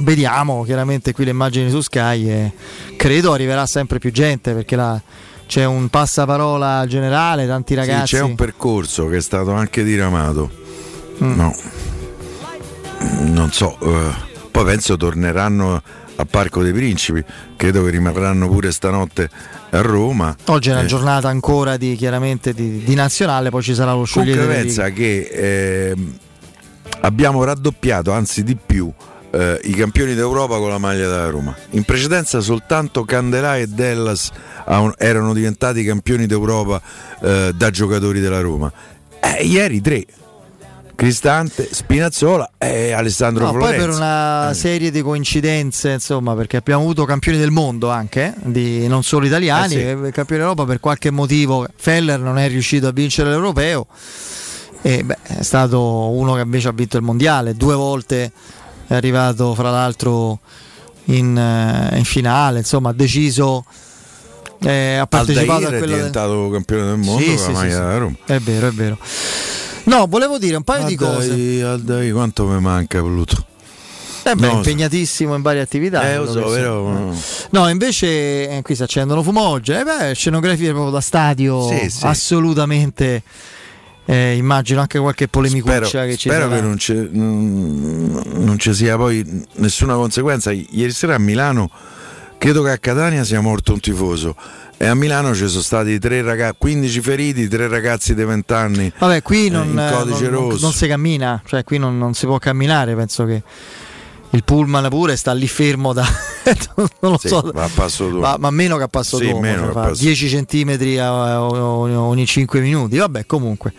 vediamo chiaramente qui le immagini su Sky. E credo arriverà sempre più gente perché la- c'è un passaparola generale, tanti Sì, ragazzi. c'è un percorso che è stato anche diramato. Mm. No. Non so, eh, poi penso torneranno a Parco dei Principi, credo che rimarranno pure stanotte a Roma. Oggi è una Eh, giornata ancora di, chiaramente di, di nazionale, poi ci sarà lo Comunque sciogliere delle pensa che ehm, abbiamo raddoppiato, anzi di più, eh, i campioni d'Europa con la maglia della Roma. In precedenza soltanto Candelà e Dellas erano diventati campioni d'Europa eh, da giocatori della Roma. Eh, ieri tre. Cristante, Spinazzola e Alessandro No, poi Florenzi. per una serie di coincidenze, insomma, perché abbiamo avuto campioni del mondo anche, eh, di, non solo italiani, Eh sì. eh, campioni d'Europa per qualche motivo. Feller non è riuscito a vincere l'europeo, e, beh, è stato uno che invece ha vinto il mondiale, due volte è arrivato fra l'altro in, eh, in finale, insomma ha deciso, eh, ha partecipato Aldair a è quella del- diventato campione del mondo Sì, sì, sì, sì. È vero, è vero. No, volevo dire un paio di cose. Aldair, Aldair, quanto mi manca Pluto? Eh beh, No, impegnatissimo in varie attività. Eh, lo quello so, vero? No, invece eh, qui si accendono fumogene. Eh beh, scenografie proprio da stadio assolutamente. Eh, immagino anche qualche polemicuccia Spero, che ci spero sarà. che non, ci, non, non ci sia poi nessuna conseguenza. Ieri sera a Milano, credo che a Catania sia morto un tifoso. E a Milano ci sono stati tre ragazzi, 15 feriti, tre ragazzi di 20 anni. Vabbè, qui non, eh, non- non- non si cammina, cioè qui non, non si può camminare. Penso che il pullman pure sta lì fermo da non lo Sì, so, a dopo. ma, ma meno che a passo Sì, dopo, meno cioè che a fa passo. 10 centimetri a- a- ogni 5 minuti. Vabbè, comunque,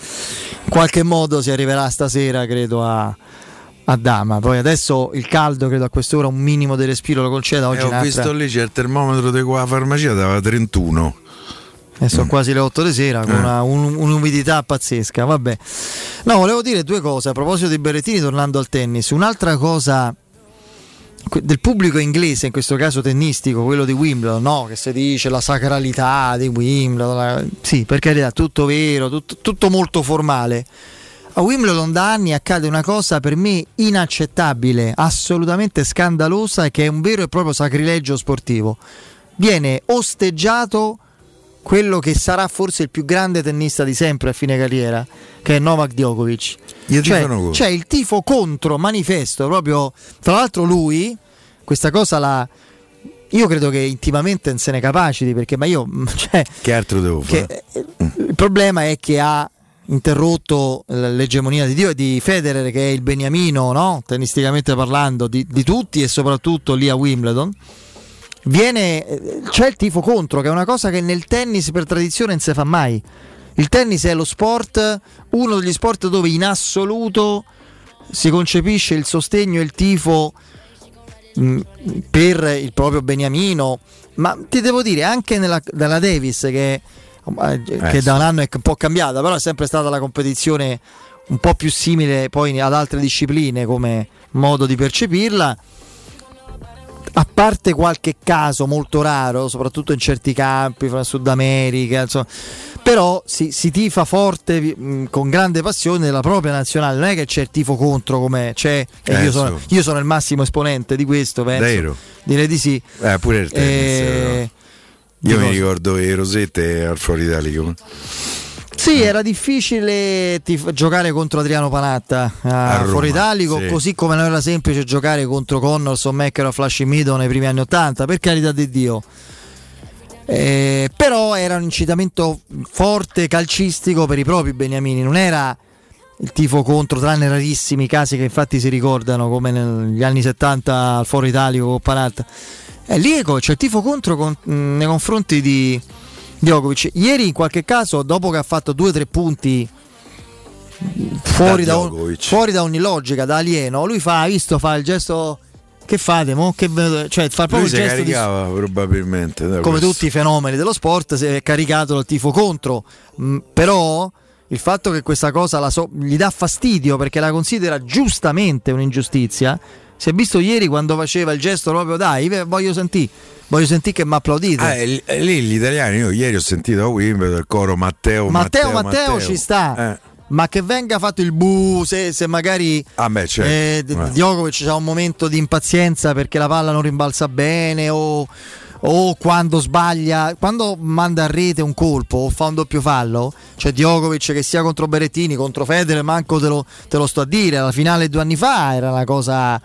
in qualche modo si arriverà stasera, credo, a, a Dama. Poi adesso il caldo, credo a quest'ora un minimo di respiro lo conceda. Oggi Eh, ho un'altra- visto lì c'è il termometro di qua farmacia, dava 31. E sono quasi le 8 di sera con Eh. una- un- un'umidità pazzesca. Vabbè. No, volevo dire due cose a proposito di Berrettini, tornando al tennis. Un'altra cosa del pubblico inglese, in questo caso tennistico, quello di Wimbledon, no? che si dice la sacralità di Wimbledon. la- Sì, per carità, tutto vero, tutto, tutto molto formale. A Wimbledon da anni accade una cosa per me inaccettabile, assolutamente scandalosa, che è un vero e proprio sacrilegio sportivo. Viene osteggiato quello che sarà forse il più grande tennista di sempre a fine carriera, che è Novak Djokovic. Gli Cioè, c'è il tifo contro manifesto, proprio tra l'altro lui questa cosa la io credo che intimamente non se ne capaciti perché ma io cioè, Che altro devo fare? che, eh, il problema è che ha interrotto l'egemonia di Dio e di Federer che è il beniamino no? tennisticamente parlando di, di tutti e soprattutto lì a Wimbledon viene eh, c'è il tifo contro che è una cosa che nel tennis per tradizione non si fa mai. Il tennis è lo sport uno degli sport dove in assoluto si concepisce il sostegno e il tifo mh, per il proprio beniamino. Ma ti devo dire anche nella, nella Davis che, eh, che sì. da un anno è un po' cambiata però è sempre stata la competizione un po' più simile poi ad altre discipline come modo di percepirla a parte qualche caso molto raro, soprattutto in certi campi, fra Sud America, insomma, però si, si tifa forte, mh, con grande passione della propria nazionale, non è che c'è il tifo contro come c'è, Eh, io, sono, so. io sono il massimo esponente di questo, penso. Davvero? direi di sì. Eh, pure il tennis. Eh, però. Io mi ricordo che Rosette al Foro Italico. Sì, era difficile tif- giocare contro Adriano Panatta a, A Foro Italico, sì. così come non era semplice giocare contro Connors o Mecker o Flash Meadow nei primi anni 80, per carità di Dio. Eh, però era un incitamento forte calcistico per i propri beniamini, non era il tifo contro, tranne rarissimi casi che infatti si ricordano come negli anni 70 al Foro Italico con Panatta. E lì ecco, c'è il tifo contro con- mh, nei confronti di Djokovic. Ieri in qualche caso, dopo che ha fatto due o tre punti fuori Da da, un- fuori da ogni logica, da alieno, lui fa, visto, fa il gesto... Che fate, mo? Che, cioè, fa proprio Lui il si gesto di, caricava probabilmente. da come questo. tutti i fenomeni dello sport, si è caricato dal tifo contro. Mm, però il fatto che questa cosa la so- gli dà fastidio perché la considera giustamente un'ingiustizia. Si è visto ieri quando faceva il gesto proprio dai, voglio sentire, voglio sentire che mi applaudite. Ah, e lì- gli italiani, io ieri ho sentito a Wimbledon il coro Matteo, Matteo, Matteo, Matteo, ci sta. Eh. Ma che venga fatto il bu se, se magari Ah, beh, certo. eh, Eh. Djokovic ha un momento di impazienza perché la palla non rimbalza bene o, o quando sbaglia, quando manda a rete un colpo o fa un doppio fallo, c'è Djokovic che sia contro Berettini, contro Federer, manco te lo, te lo sto a dire, la finale due anni fa era una cosa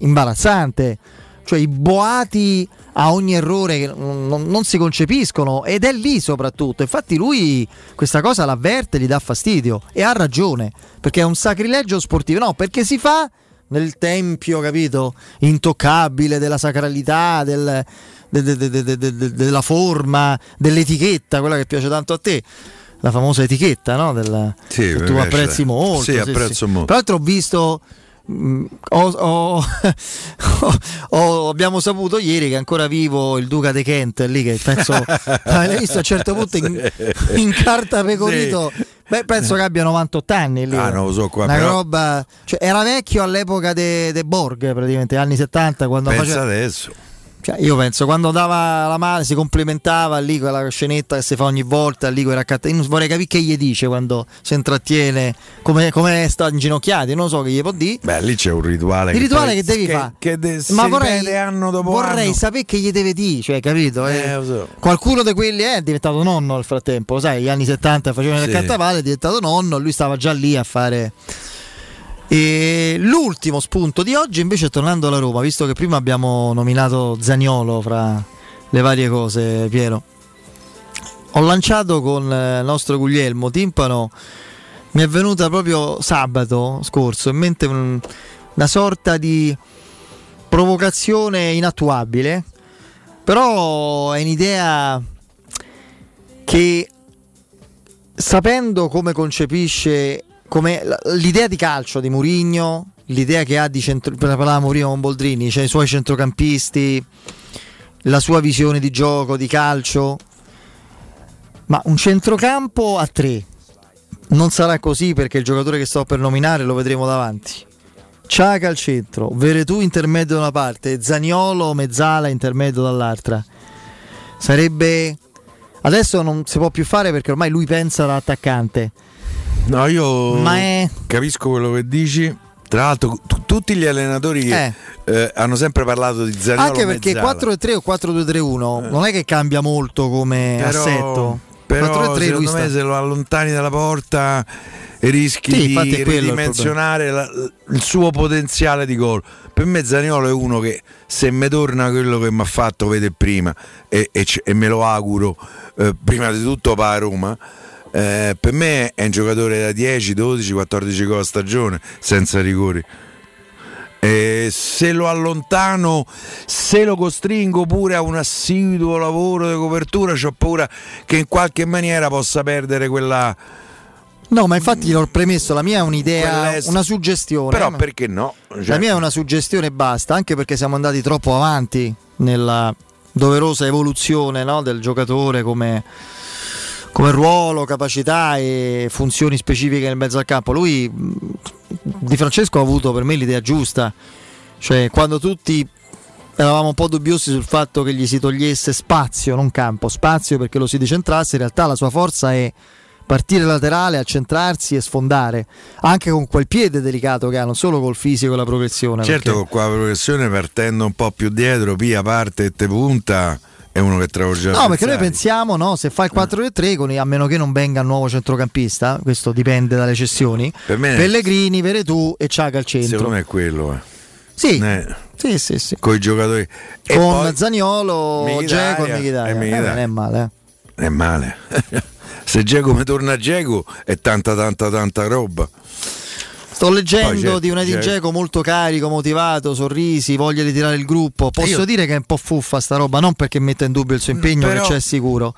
imbarazzante. Cioè i boati a ogni errore che non, non- si concepiscono ed è lì soprattutto. Infatti lui questa cosa l'avverte, gli dà fastidio e ha ragione, perché è un sacrilegio sportivo, no, perché si fa nel tempio, capito, intoccabile della sacralità, del- de- de- de- de- de- de- della forma, dell'etichetta, quella che piace tanto a te. La famosa etichetta, no? Del, Sì, che tu apprezzi molto. Sì, apprezzo molto. Tra l'altro ho visto. Mh, ho- ho- abbiamo saputo ieri che è ancora vivo il Duca de Kent lì che penso l'hai visto a un certo punto in, in carta pecorito. Beh, penso che abbia 98 anni lì. Ah, non lo so qua, una però- roba cioè, era vecchio all'epoca dei de Borg praticamente anni 70 quando Pensa faceva adesso. Cioè, io penso quando dava la mano, si complimentava lì quella scenetta che si fa ogni volta, lì quella accatta- Io vorrei capire che gli dice quando si intrattiene, come, come sta inginocchiato, non so che gli può dire. Beh, lì c'è un rituale. Il rituale poi- che devi fare. Che de- Ma vorrei, anno dopo vorrei anno. sapere che gli deve dire, cioè, capito? eh? Eh, so. Qualcuno di quelli è diventato nonno nel frattempo, sai, gli anni 70 facevano il Sì. cattavale, è diventato nonno, lui stava già lì a fare... E l'ultimo spunto di oggi invece tornando alla Roma, visto che prima abbiamo nominato Zaniolo fra le varie cose, Piero. Ho lanciato con eh, il nostro Guglielmo Timpano, mi è venuta proprio sabato scorso in mente un- una sorta di provocazione inattuabile, però è un'idea che sapendo come concepisce come l'idea di calcio di Mourinho, l'idea che ha di centro, parlavamo prima con Boldrini, cioè i suoi centrocampisti, la sua visione di gioco, di calcio, ma un centrocampo a tre non sarà così perché il giocatore che sto per nominare lo vedremo davanti. Ciaca al centro, Veretù intermedio da una parte, Zaniolo, Mezzala intermedio dall'altra. Sarebbe adesso non si può più fare perché ormai lui pensa da attaccante. No, io è- capisco quello che dici. Tra l'altro, tu- tutti gli allenatori che eh, hanno sempre parlato di Zaniolo Anche perché Mezzala. 4-3 o 4-2-3-1 non è che cambia molto come Però- assetto. Però 4-3 lui secondo me sta- se lo allontani dalla porta rischi Sì, di il ridimensionare la- il suo potenziale di gol. Per me Zaniolo è uno che se mi torna quello che mi ha fatto vedere prima e, e e me lo auguro eh, prima di tutto per la Roma. Eh, per me è un giocatore da 10, 12, 14 gol a stagione senza rigori. E se lo allontano, se lo costringo pure a un assiduo lavoro di copertura, ho paura che in qualche maniera possa perdere quella. No, ma infatti l'ho premesso, la mia è un'idea, Quell'est- una suggestione. Però eh, perché no? La Cioè, mia è una suggestione e basta, anche perché siamo andati troppo avanti nella doverosa evoluzione no, del giocatore come, come ruolo, capacità e funzioni specifiche nel mezzo al campo. Lui Di Francesco ha avuto per me l'idea giusta, cioè quando tutti eravamo un po' dubbiosi sul fatto che gli si togliesse spazio, non campo, spazio perché lo si decentrasse, in realtà la sua forza è partire laterale, accentrarsi e sfondare, anche con quel piede delicato che ha, non solo col fisico e la progressione. certo, perché- con la progressione partendo un po' più dietro, via parte e te punta, è uno che travolge No, perché noi pensiamo, no, se fa il 4-3, con i- a meno che non venga il nuovo centrocampista, questo dipende dalle cessioni, Per me- Pellegrini, Veretù e Ciaga al centro. Secondo me è quello. Eh. Sì, Eh, sì, sì, sì. Con i giocatori. E Con poi- Zaniolo, Geco e Mkhitaryan. e Eh, non è male. eh. È male. Se Geco mi torna a Geco è tanta tanta tanta roba. Sto leggendo di una di Geco molto carico, motivato, sorrisi, voglia di tirare il gruppo. Posso Io- dire che è un po' fuffa sta roba, non perché metta in dubbio il suo impegno, Però- che c'è sicuro.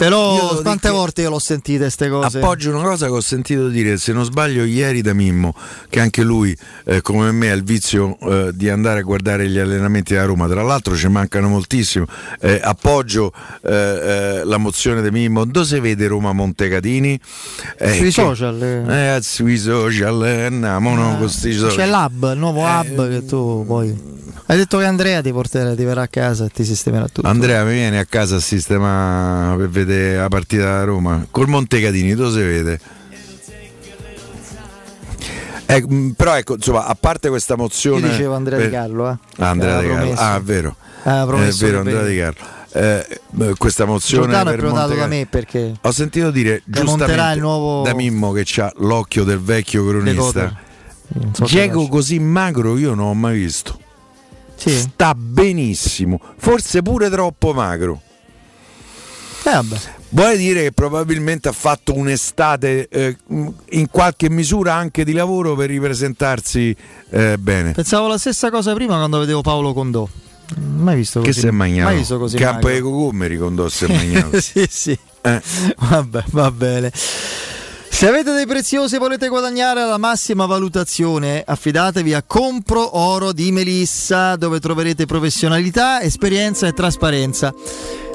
Però che- volte io l'ho sentite queste cose? Appoggio una cosa che ho sentito dire, se non sbaglio, ieri da Mimmo, che anche lui, eh, come me, ha il vizio eh, di andare a guardare gli allenamenti da Roma. Tra l'altro ci mancano moltissimo. Eh, appoggio eh, eh, la mozione di Mimmo. Dove si vede Roma Montecatini? Eh, Sui che- social, sui social, andiamo no, con sti C'è social. l'hub, il nuovo hub che tu poi. Hai detto che Andrea ti porterà, ti verrà a casa e ti sistemerà tutto. Andrea mi viene a casa a sistemare per vedere la partita da Roma col Montecatini, dove si vede? Eh, mh, però ecco, insomma, a parte questa Io mozione dicevo Andrea per- Di Carlo, eh. Ah, Andrea Di Carlo. Ah, è vero. Aveva è vero, Andrea Di. Carlo. Eh, beh, questa mozione Giordano è prenotato da Montecatini- me perché Ho sentito dire giustamente il nuovo- da Mimmo che ha l'occhio del vecchio cronista. So Diego così magro io non ho mai visto. Sta benissimo, forse pure troppo magro. Eh, vabbè. Vuole dire che probabilmente ha fatto un'estate eh, in qualche misura anche di lavoro per ripresentarsi eh, bene. Pensavo la stessa cosa prima quando vedevo Paolo Condò. Mai visto Che così. si è magnato? Mai visto così. Campo magro. dei cocomeri con Dosse magnato. sì, sì. Eh. Vabbè, va bene. Se avete dei preziosi e volete guadagnare la massima valutazione, affidatevi a Compro Oro di Melissa, dove troverete professionalità, esperienza e trasparenza.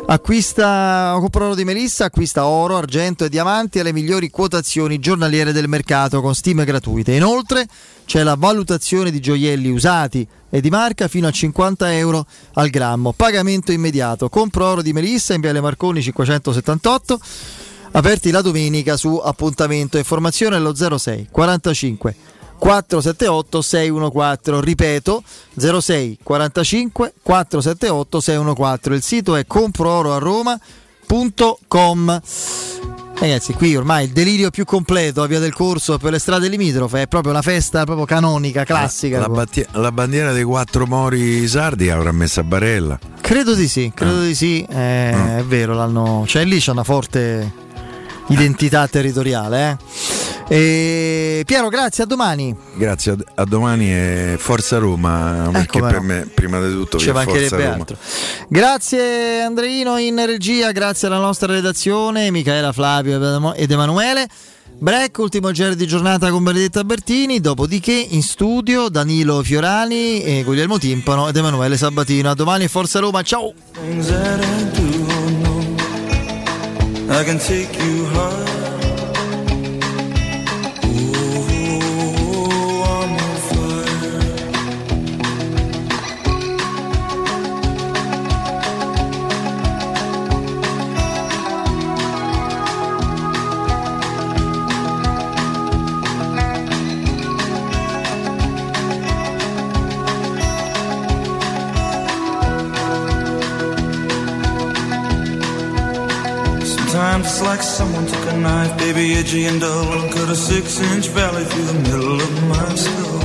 Acquista Compro Oro di Melissa, acquista oro, argento e diamanti alle migliori quotazioni giornaliere del mercato con stime gratuite. Inoltre c'è la valutazione di gioielli usati e di marca fino a 50 euro al grammo. Pagamento immediato. Compro Oro di Melissa in Viale Marconi 578 aperti la domenica su appuntamento. Informazione allo 06 45 478 614 ripeto 06 45 478 614 il sito è comprooroaroma.com Ragazzi, qui ormai il delirio più completo a Via del Corso per le strade limitrofe è proprio una festa proprio canonica, classica. La, batti- la bandiera dei quattro mori sardi avrà messa Barella. Credo di sì, credo di sì, eh, è vero, l'hanno... cioè lì c'è una forte identità territoriale. Eh. E Piero, grazie, a domani. Grazie, a, a domani e Forza Roma, perché come per no. me prima di tutto Ci mancherebbe Roma. altro. Grazie Andreino in regia, grazie alla nostra redazione, Michaela, Flavio ed Emanuele. Break, ultimo giro di giornata con Benedetta Bertini, dopodiché in studio Danilo Fiorani, e Guglielmo Timpano ed Emanuele Sabatino. A domani Forza Roma, ciao! Like someone took a knife, baby, edgy and dull, and cut a six inch valley through the middle of my skull.